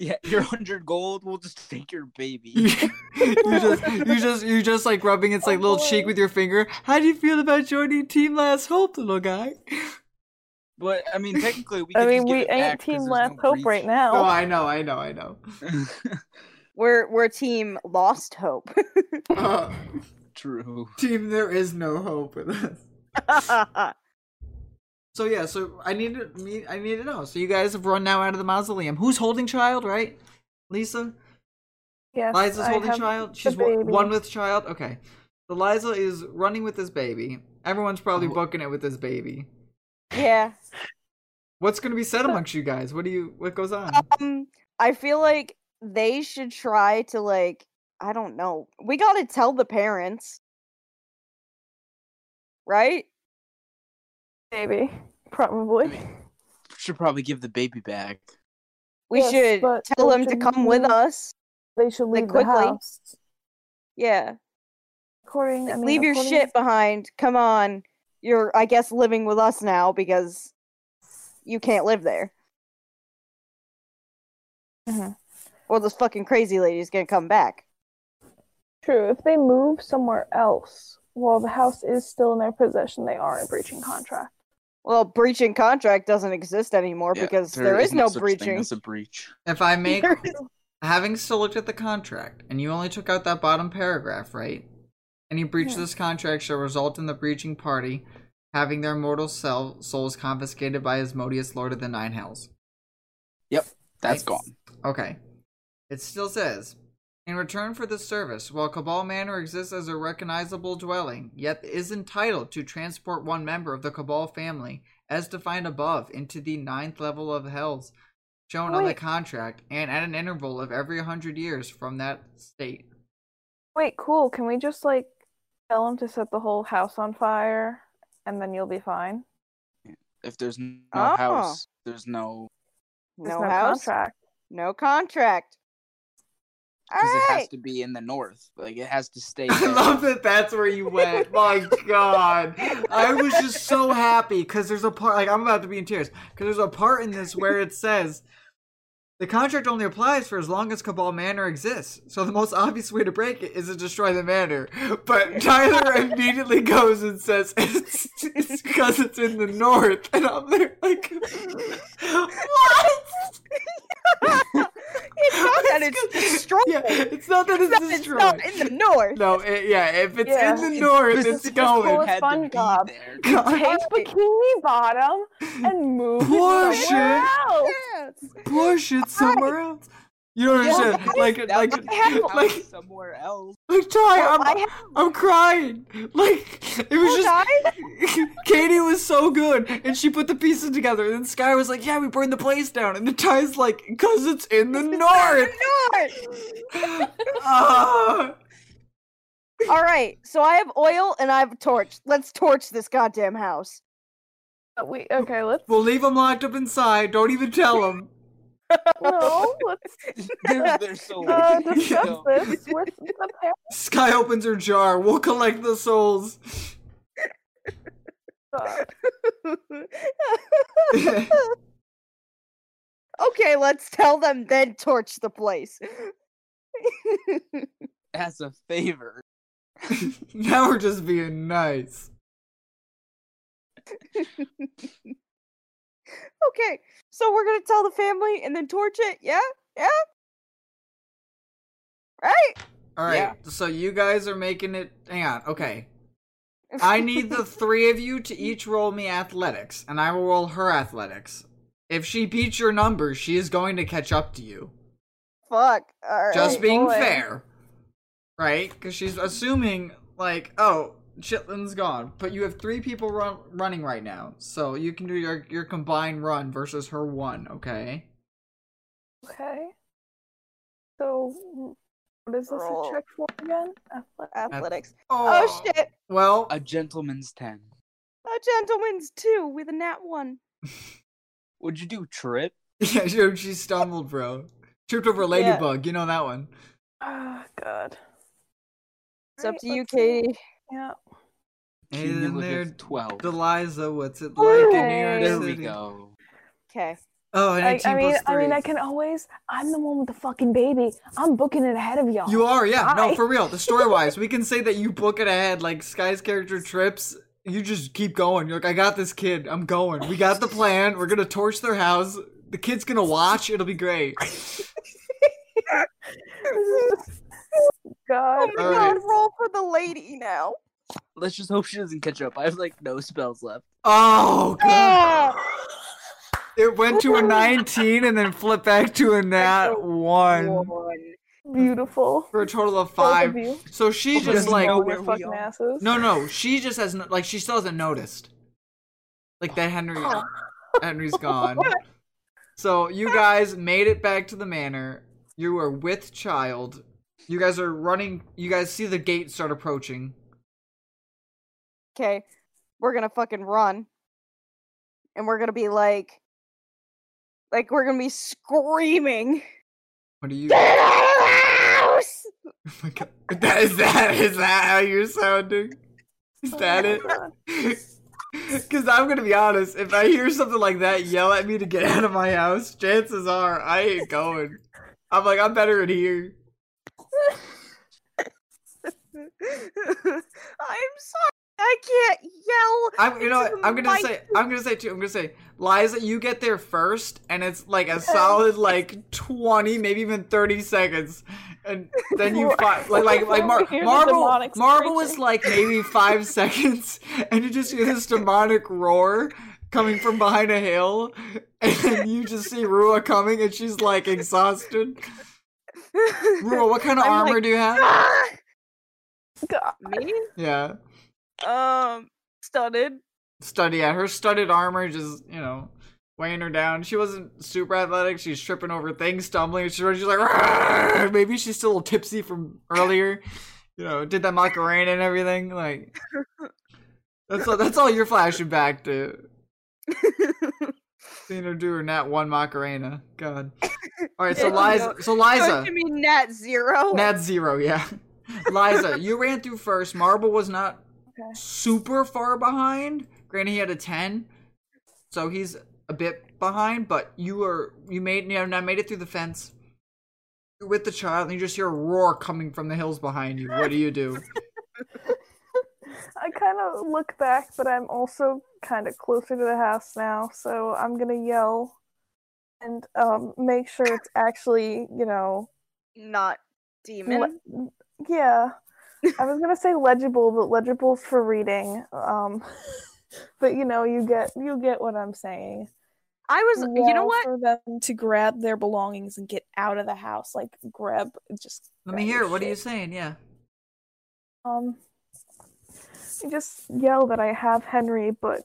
Yeah, your hundred gold. We'll just take your baby. you just, you just, you just like rubbing its like Oh, little boy. cheek with your finger. How do you feel about joining Team Last Hope, little guy? But I mean, technically, we. I mean, we it back ain't 'cause Team there's Last no Hope breach. right now. Oh. I know, I know, I know. (laughs) We're we're team Lost Hope. (laughs) Uh, True. team, there is no hope with us. (laughs) So yeah, so I need to need I need to know. So you guys have run now out of the mausoleum. Who's holding child, right? Lisa? yes, Liza's I holding child. She's one, baby. one with child. Okay. So Liza is running with this baby. Everyone's probably Oh. booking it with this baby. Yeah. What's going to be said amongst you guys? What do you? What goes on? Um I feel like they should try to like I don't know. We gotta tell the parents. Right? Maybe. probably. Should probably give the baby back. We Yes, should tell them to should come with us. They should like, leave the quickly. house. Yeah. According, I mean, Leave your according- shit behind. Come on. You're I guess living with us now because you can't live there. Mhm. Or this fucking crazy lady's gonna come back. True. If they move somewhere else while the house is still in their possession, they are in breaching contract. Well, breaching contract doesn't exist ann't Yeah, because there is no such thing breaching. as a breach. If I (laughs) make having still looked at the contract, and you only took out that bottom paragraph, right? Any breach of hmm. this contract shall result in the breaching party having their mortal sel- souls confiscated by Asmodeus, Lord of the Nine Hells. Yep, that's Right. gone. Okay. It still says In return for this service, while Cabell Manor exists as a recognizable dwelling, Yeth is entitled to transport one member of the Cabell family, as defined above, into the ninth level of Hells, shown on the contract, and at an interval of every hundred years from that state. Wait, cool. Can we just like tell him to set the whole house on fire and then you'll be fine? If there's no Oh. house, there's no There's no, no house, contract. no contract. All because it has to be in the north. Like it has to stay. (laughs) I love that that's where you went. My God. I was just so happy because there's a part, like, I'm about to be in tears because there's a part in this where it says the contract only applies for as long as Cabell Manor exists. So the most obvious way to break it is to destroy the manor. But (laughs) Tyler immediately goes and says it's because it's, in the north. And I'm there like, what? (laughs) it's not that it's destroyed. Yeah, it's not that it's It's not, it's destroyed. not in the north. No, it, yeah, if it's Yeah. in the north, it's Specifically going. It's had to be SpongeBob. there. God. Take Bikini Bottom and move Push it somewhere it. else. Yes. push it somewhere else. You don't Yeah, understand? guys, like, That like, was like, somewhere else. like, Ty, Well, I'm, I have I'm crying. Like, it was Who just, died? (laughs) Katie was so good, and she put the pieces together. And then Sky was like, "Yeah, we burned the place down." And then Ty's like, "Cause it's in the north." north. Ah. (laughs) (laughs) All right, so I have oil and I have a torch. Let's torch this goddamn house. Uh, We okay. Let's we'll leave them locked up inside. Don't even tell them. No. (laughs) Let's they're, (laughs) they're so uh, weird. discuss (laughs) No. this with the parents. Sky opens her jar. We'll collect the souls. okay, let's tell them, then torch the place. as a favor. now we're just being nice. Okay, so we're gonna tell the family and then torch it. Yeah, yeah. Right. All right. Yeah. So you guys are making it. Hang on. Okay. I need the (laughs) three of you to each roll me athletics, and I will roll her athletics. If she beats your numbers, she is going to catch up to you. Fuck. All right. Just being boy. fair. Right? Because she's assuming, like, oh, Chitlin's gone. But you have three people run- running right now. So you can do your, your combined run versus her one, okay? Okay. So, what is this Roll. a check for again? Athletic. Athletics. Oh shit! Well, A gentleman's ten. A gentleman's two with a nat one. (laughs) Would you do trip? yeah, she, she stumbled, bro. Tripped over a Yeah. ladybug. You know that one. Ah, God. It's up to you, let's see. Katie. Yeah. And in there, twelve. Deliza, what's it like in New York Hey. There we City? go. Okay. Oh, and I, 18 I mean, plus I mean, I three. can always. I'm the one with the fucking baby. I'm booking it ahead of y'all. You are, yeah. No, Hi. for real. The story wise, we (laughs) can say that you book it ahead. Like Sky's character trips, you just keep going. You're like, I got this kid. I'm going. We got the plan. We're gonna torch their house. The kid's gonna watch. It'll be great. (laughs) (laughs) God. Oh my All god, right. roll for the lady now. Let's just hope she doesn't catch up. I have like no spells left. Oh god. It went to a (laughs) 19 and then flipped back to a nat one One. Beautiful. for a total of Both five. of you. So she Doesn't just like know Your where we fucking are. asses. no no. She just has no, like she still hasn't noticed. Like that Henry Henry's (laughs) gone. So you guys made it back to the manor. You are with child. You guys are running. You guys see the gate start approaching. Okay, we're gonna fucking run, and we're gonna be like, like we're gonna be screaming. What are you? Get out of the house! (laughs) Oh my God. That is that is that how you're sounding? Is that it? (laughs) Because I'm gonna be honest, if I hear something like that yell at me to get out of my house, chances are I ain't going. I'm like, I'm better in here. I'm sorry, I can't yell. I'm, you know, what? I'm gonna mic. say, I'm gonna say too. I'm gonna say, Liza, you get there first, and it's like a (laughs) solid like 20, maybe even 30 seconds, and then you (laughs) find like like like Mar- Hear the Marble. Marble was like maybe five (laughs) seconds, and you just hear this demonic roar coming from behind a hill, and you just see Rua coming, and she's like exhausted. Rua, what kind of (laughs) I'm armor like, do you have? "Ah!" God. Me? Yeah. Um, studded. Study yeah, her studded armor just, you know, weighing her down. She wasn't super athletic. She's tripping over things, stumbling. She's, she's like, maybe she's still a little tipsy from earlier. You know, did that Macarena and everything. Like, (laughs) that's all, that's all you're flashing back to. (laughs) Seeing her do her nat one Macarena. God. (laughs) All right, so Liza, so Liza, give me nat zero. nat zero, yeah. (laughs) Liza, you ran through first. Marble was not Okay. super far behind. Granted, he had a ten, so he's a bit behind. But you were you made you know made it through the fence. You're with the child, and you just hear a roar coming from the hills behind you. What do you do? (laughs) I kind of look back, but I'm also kind of closer to the house now, so I'm gonna yell and um make sure it's actually, you know, Not demon. le- yeah. I was gonna say legible, but legible's for reading. Um, (laughs) but you know, you get you get what I'm saying. I was. You know what? For them to grab their belongings and get out of the house, like grab, just. Let me hear. your it. What are you saying? Yeah. Um, I just yell that I have Henry, but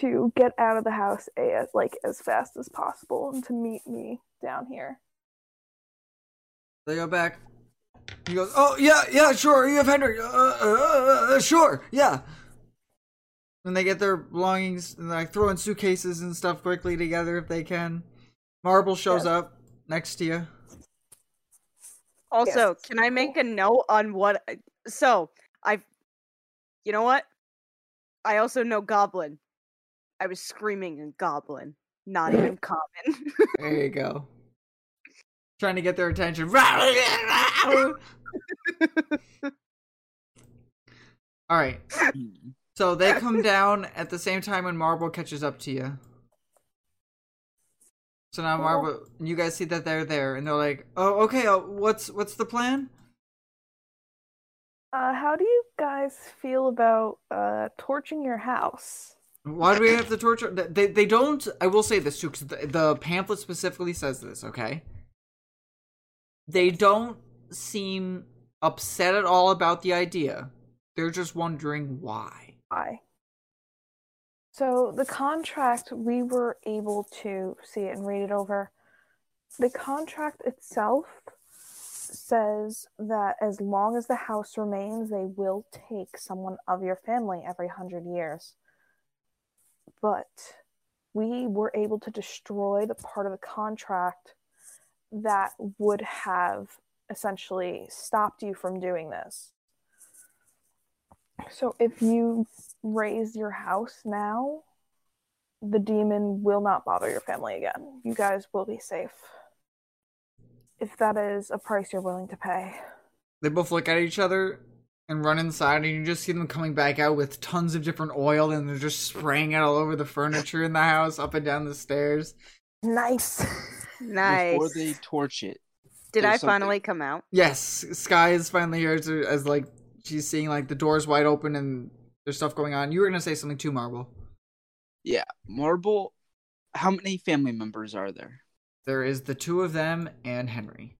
to get out of the house a like as fast as possible and to meet me down here. They go back. He goes, "Oh yeah, yeah, sure. You have Henry. Uh, uh, uh, sure, yeah." And they get their belongings and like throw in suitcases and stuff quickly together if they can. Marble shows Yes. up next to you. Also, Yes. can I make a note on what? So I've. You know what? I also know Goblin. I was screaming in Goblin, not even (laughs) common. There you go. Trying to get their attention. (laughs) (laughs) All right. So they come down at the same time when Marble catches up to you. So now Marble, you guys see that they're there, and they're like, "Oh, okay. Uh, what's what's the plan?" Uh, how do you guys feel about uh torching your house? Why do we have to torture? They they don't. I will say this too, because the, the pamphlet specifically says this. Okay. They don't seem upset at all about the idea. They're just wondering why. Why? So the contract, we were able to see it and read it over. The contract itself says that as long as the house remains, they will take someone of your family every hundred years. But we were able to destroy the part of the contract that would have essentially stopped you from doing this. So if you raze your house now, the demon will not bother your family again. You guys will be safe. If that is a price you're willing to pay. They both look at each other and run inside, and you just see them coming back out with tons of different oil, and they're just spraying it all over the furniture in the house, up and down the stairs. Nice. nice. (laughs) Before they torch it, Did I something- finally come out? Yes, Sky is finally here as, as like she's seeing like the doors wide open and there's stuff going on. You were gonna say something too, Marble. yeah, Marble. How many family members are there? There is the two of them and Henry.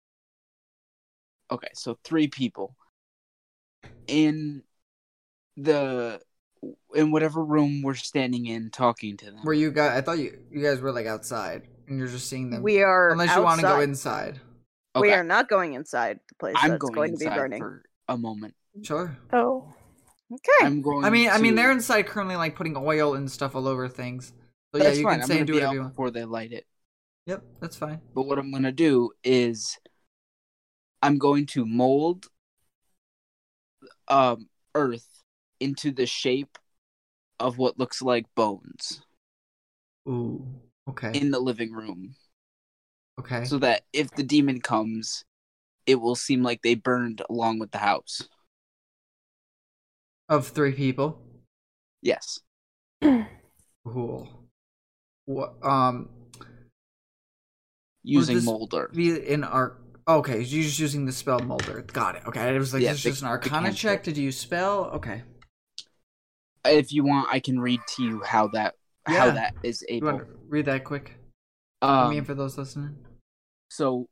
Okay, so three people. In the in whatever room we're standing in talking to them. Where you got? I thought you you guys were like outside and you're just seeing them. We are unless you want to go outside. inside. We are not going inside the place I'm that's going, going, to be inside burning. for a moment. Sure. Oh. Okay. I'm going. I mean, I mean, to- they're inside currently like putting oil and stuff all over things. So yeah, That's you fine. can I'm say gonna and do be whatever out you want. before they light it. Yep, that's fine. But what I'm gonna do is, I'm going to mold, um, Earth into the shape of what looks like bones Ooh. Okay. in the living room, okay. so that if the demon comes, it will seem like they burned along with the house. of three people. Yes. (clears throat) Cool. What? Um. Using Mold Earth. Be in arc. Okay, you're just using the spell Mold Earth. Got it. Okay, it was like Yeah, this is just an Arcana check. Did you spell? Okay. If you want, I can read to you how that how Yeah. that is You able. want to read that quick? I Um, mean, for those listening. So,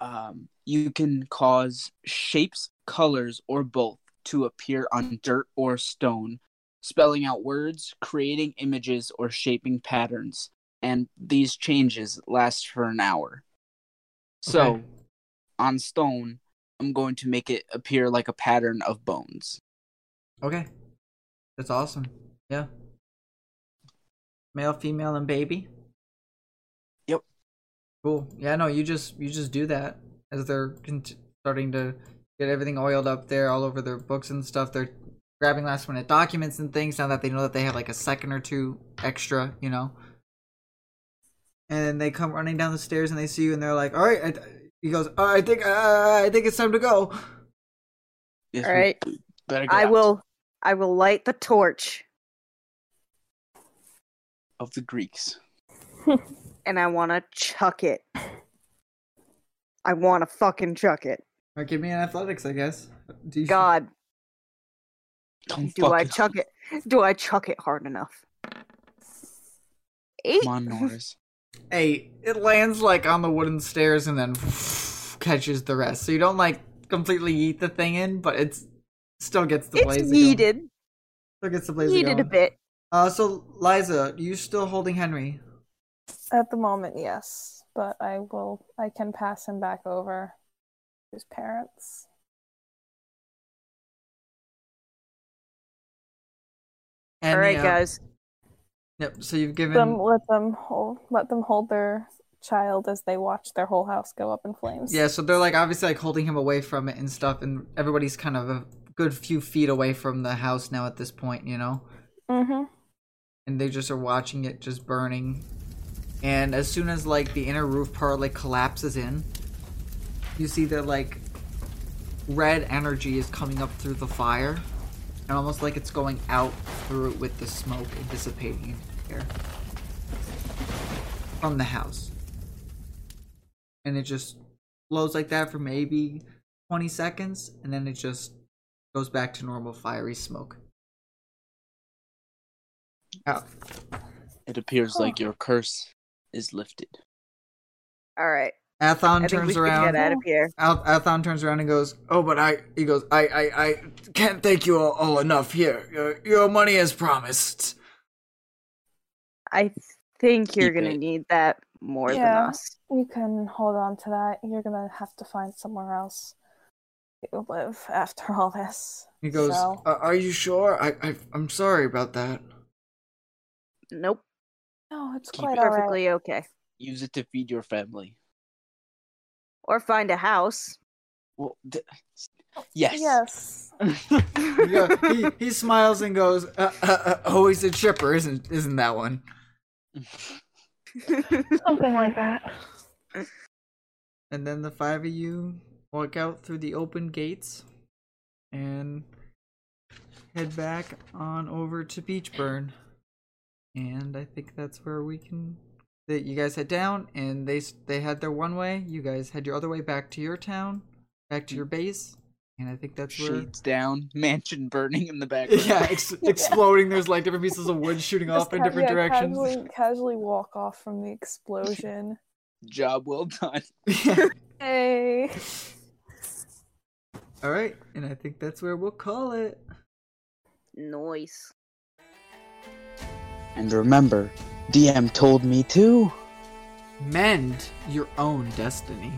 um, you can cause shapes, colors, or both to appear on dirt or stone, spelling out words, creating images, or shaping patterns. And these changes last for an hour. So, Okay. on stone, I'm going to make it appear like a pattern of bones. Okay. That's awesome. Yeah. Male, female, and baby. Yep. Cool. Yeah, no, you just you just do that as they're cont- starting to get everything oiled up there all over their books and stuff. They're grabbing last minute documents and things now that they know that they have like a second or two extra, you know. And then they come running down the stairs and they see you and they're like, "All right." I, he goes, "Uh, "I think uh, I think it's time to go." Yes, All we right. Better get I out will I will light the torch of the Greeks. (laughs) and I want to chuck it. I want to fucking chuck it. All right, give me an athletics, I guess. Do you, God, Don't do I fucking- chuck it? Do I chuck it hard enough? Eight. Come on, Norris. Hey, it lands like on the wooden stairs and then (laughs) catches the rest. So you don't like completely eat the thing in, but it's still gets the It's blaze. needed. Still gets the blaze. Needed a bit. Uh, so Liza, you still holding Henry? At the moment, yes, but I will. I can pass him back over to his parents. And, All right, yeah, guys. Yep. So you've given. Them, let them hold. Let them hold their child as they watch their whole house go up in flames. Yeah. So they're like obviously like holding him away from it and stuff, and everybody's kind of a good few feet away from the house now at this point, you know. Mm-hmm. and they just are watching it just burning. And as soon as like the inner roof part like collapses in, you see that like red energy is coming up through the fire, and almost like it's going out through it with the smoke and dissipating in the air from the house. And it just blows like that for maybe 20 seconds, and then it just goes back to normal fiery smoke. Oh, It appears Huh. like your curse is lifted. All right. Athon I think we turns around. get out of here. Al- Althon turns around and goes, "Oh, but I." He goes, "I, I, I can't thank you all, all enough. Here, your, your money as promised." I think you're gonna need that more Yeah. than us. You can hold on to that. You're gonna have to find somewhere else to live after all this. He goes, So- "Uh, "Are you sure? I, I, I'm sorry about that." Nope. No, it's Keep quite it all right. Perfectly okay. Use it to feed your family. Or find a house. Well, th- yes. Yes. (laughs) He, he, he smiles and goes, uh, uh, uh, "Oh, he's a chipper, isn't isn't that one?" (laughs) Something like that. And then the five of you walk out through the open gates and head back on over to Beachburn. And I think that's where we can. That you guys head down, and they they had their one way. You guys had your other way back to your town, back to your mm. base, and I think that's where. Shades down, (laughs) mansion burning in the background. Yeah, ex- (laughs) exploding. There's like different pieces of wood shooting off Just in different yeah, directions. Casually, (laughs) casually walk off from the explosion. Job well done. Hey. All right, and I think that's where we'll call it. Noise. And remember, DM told me to. Mend your own destiny.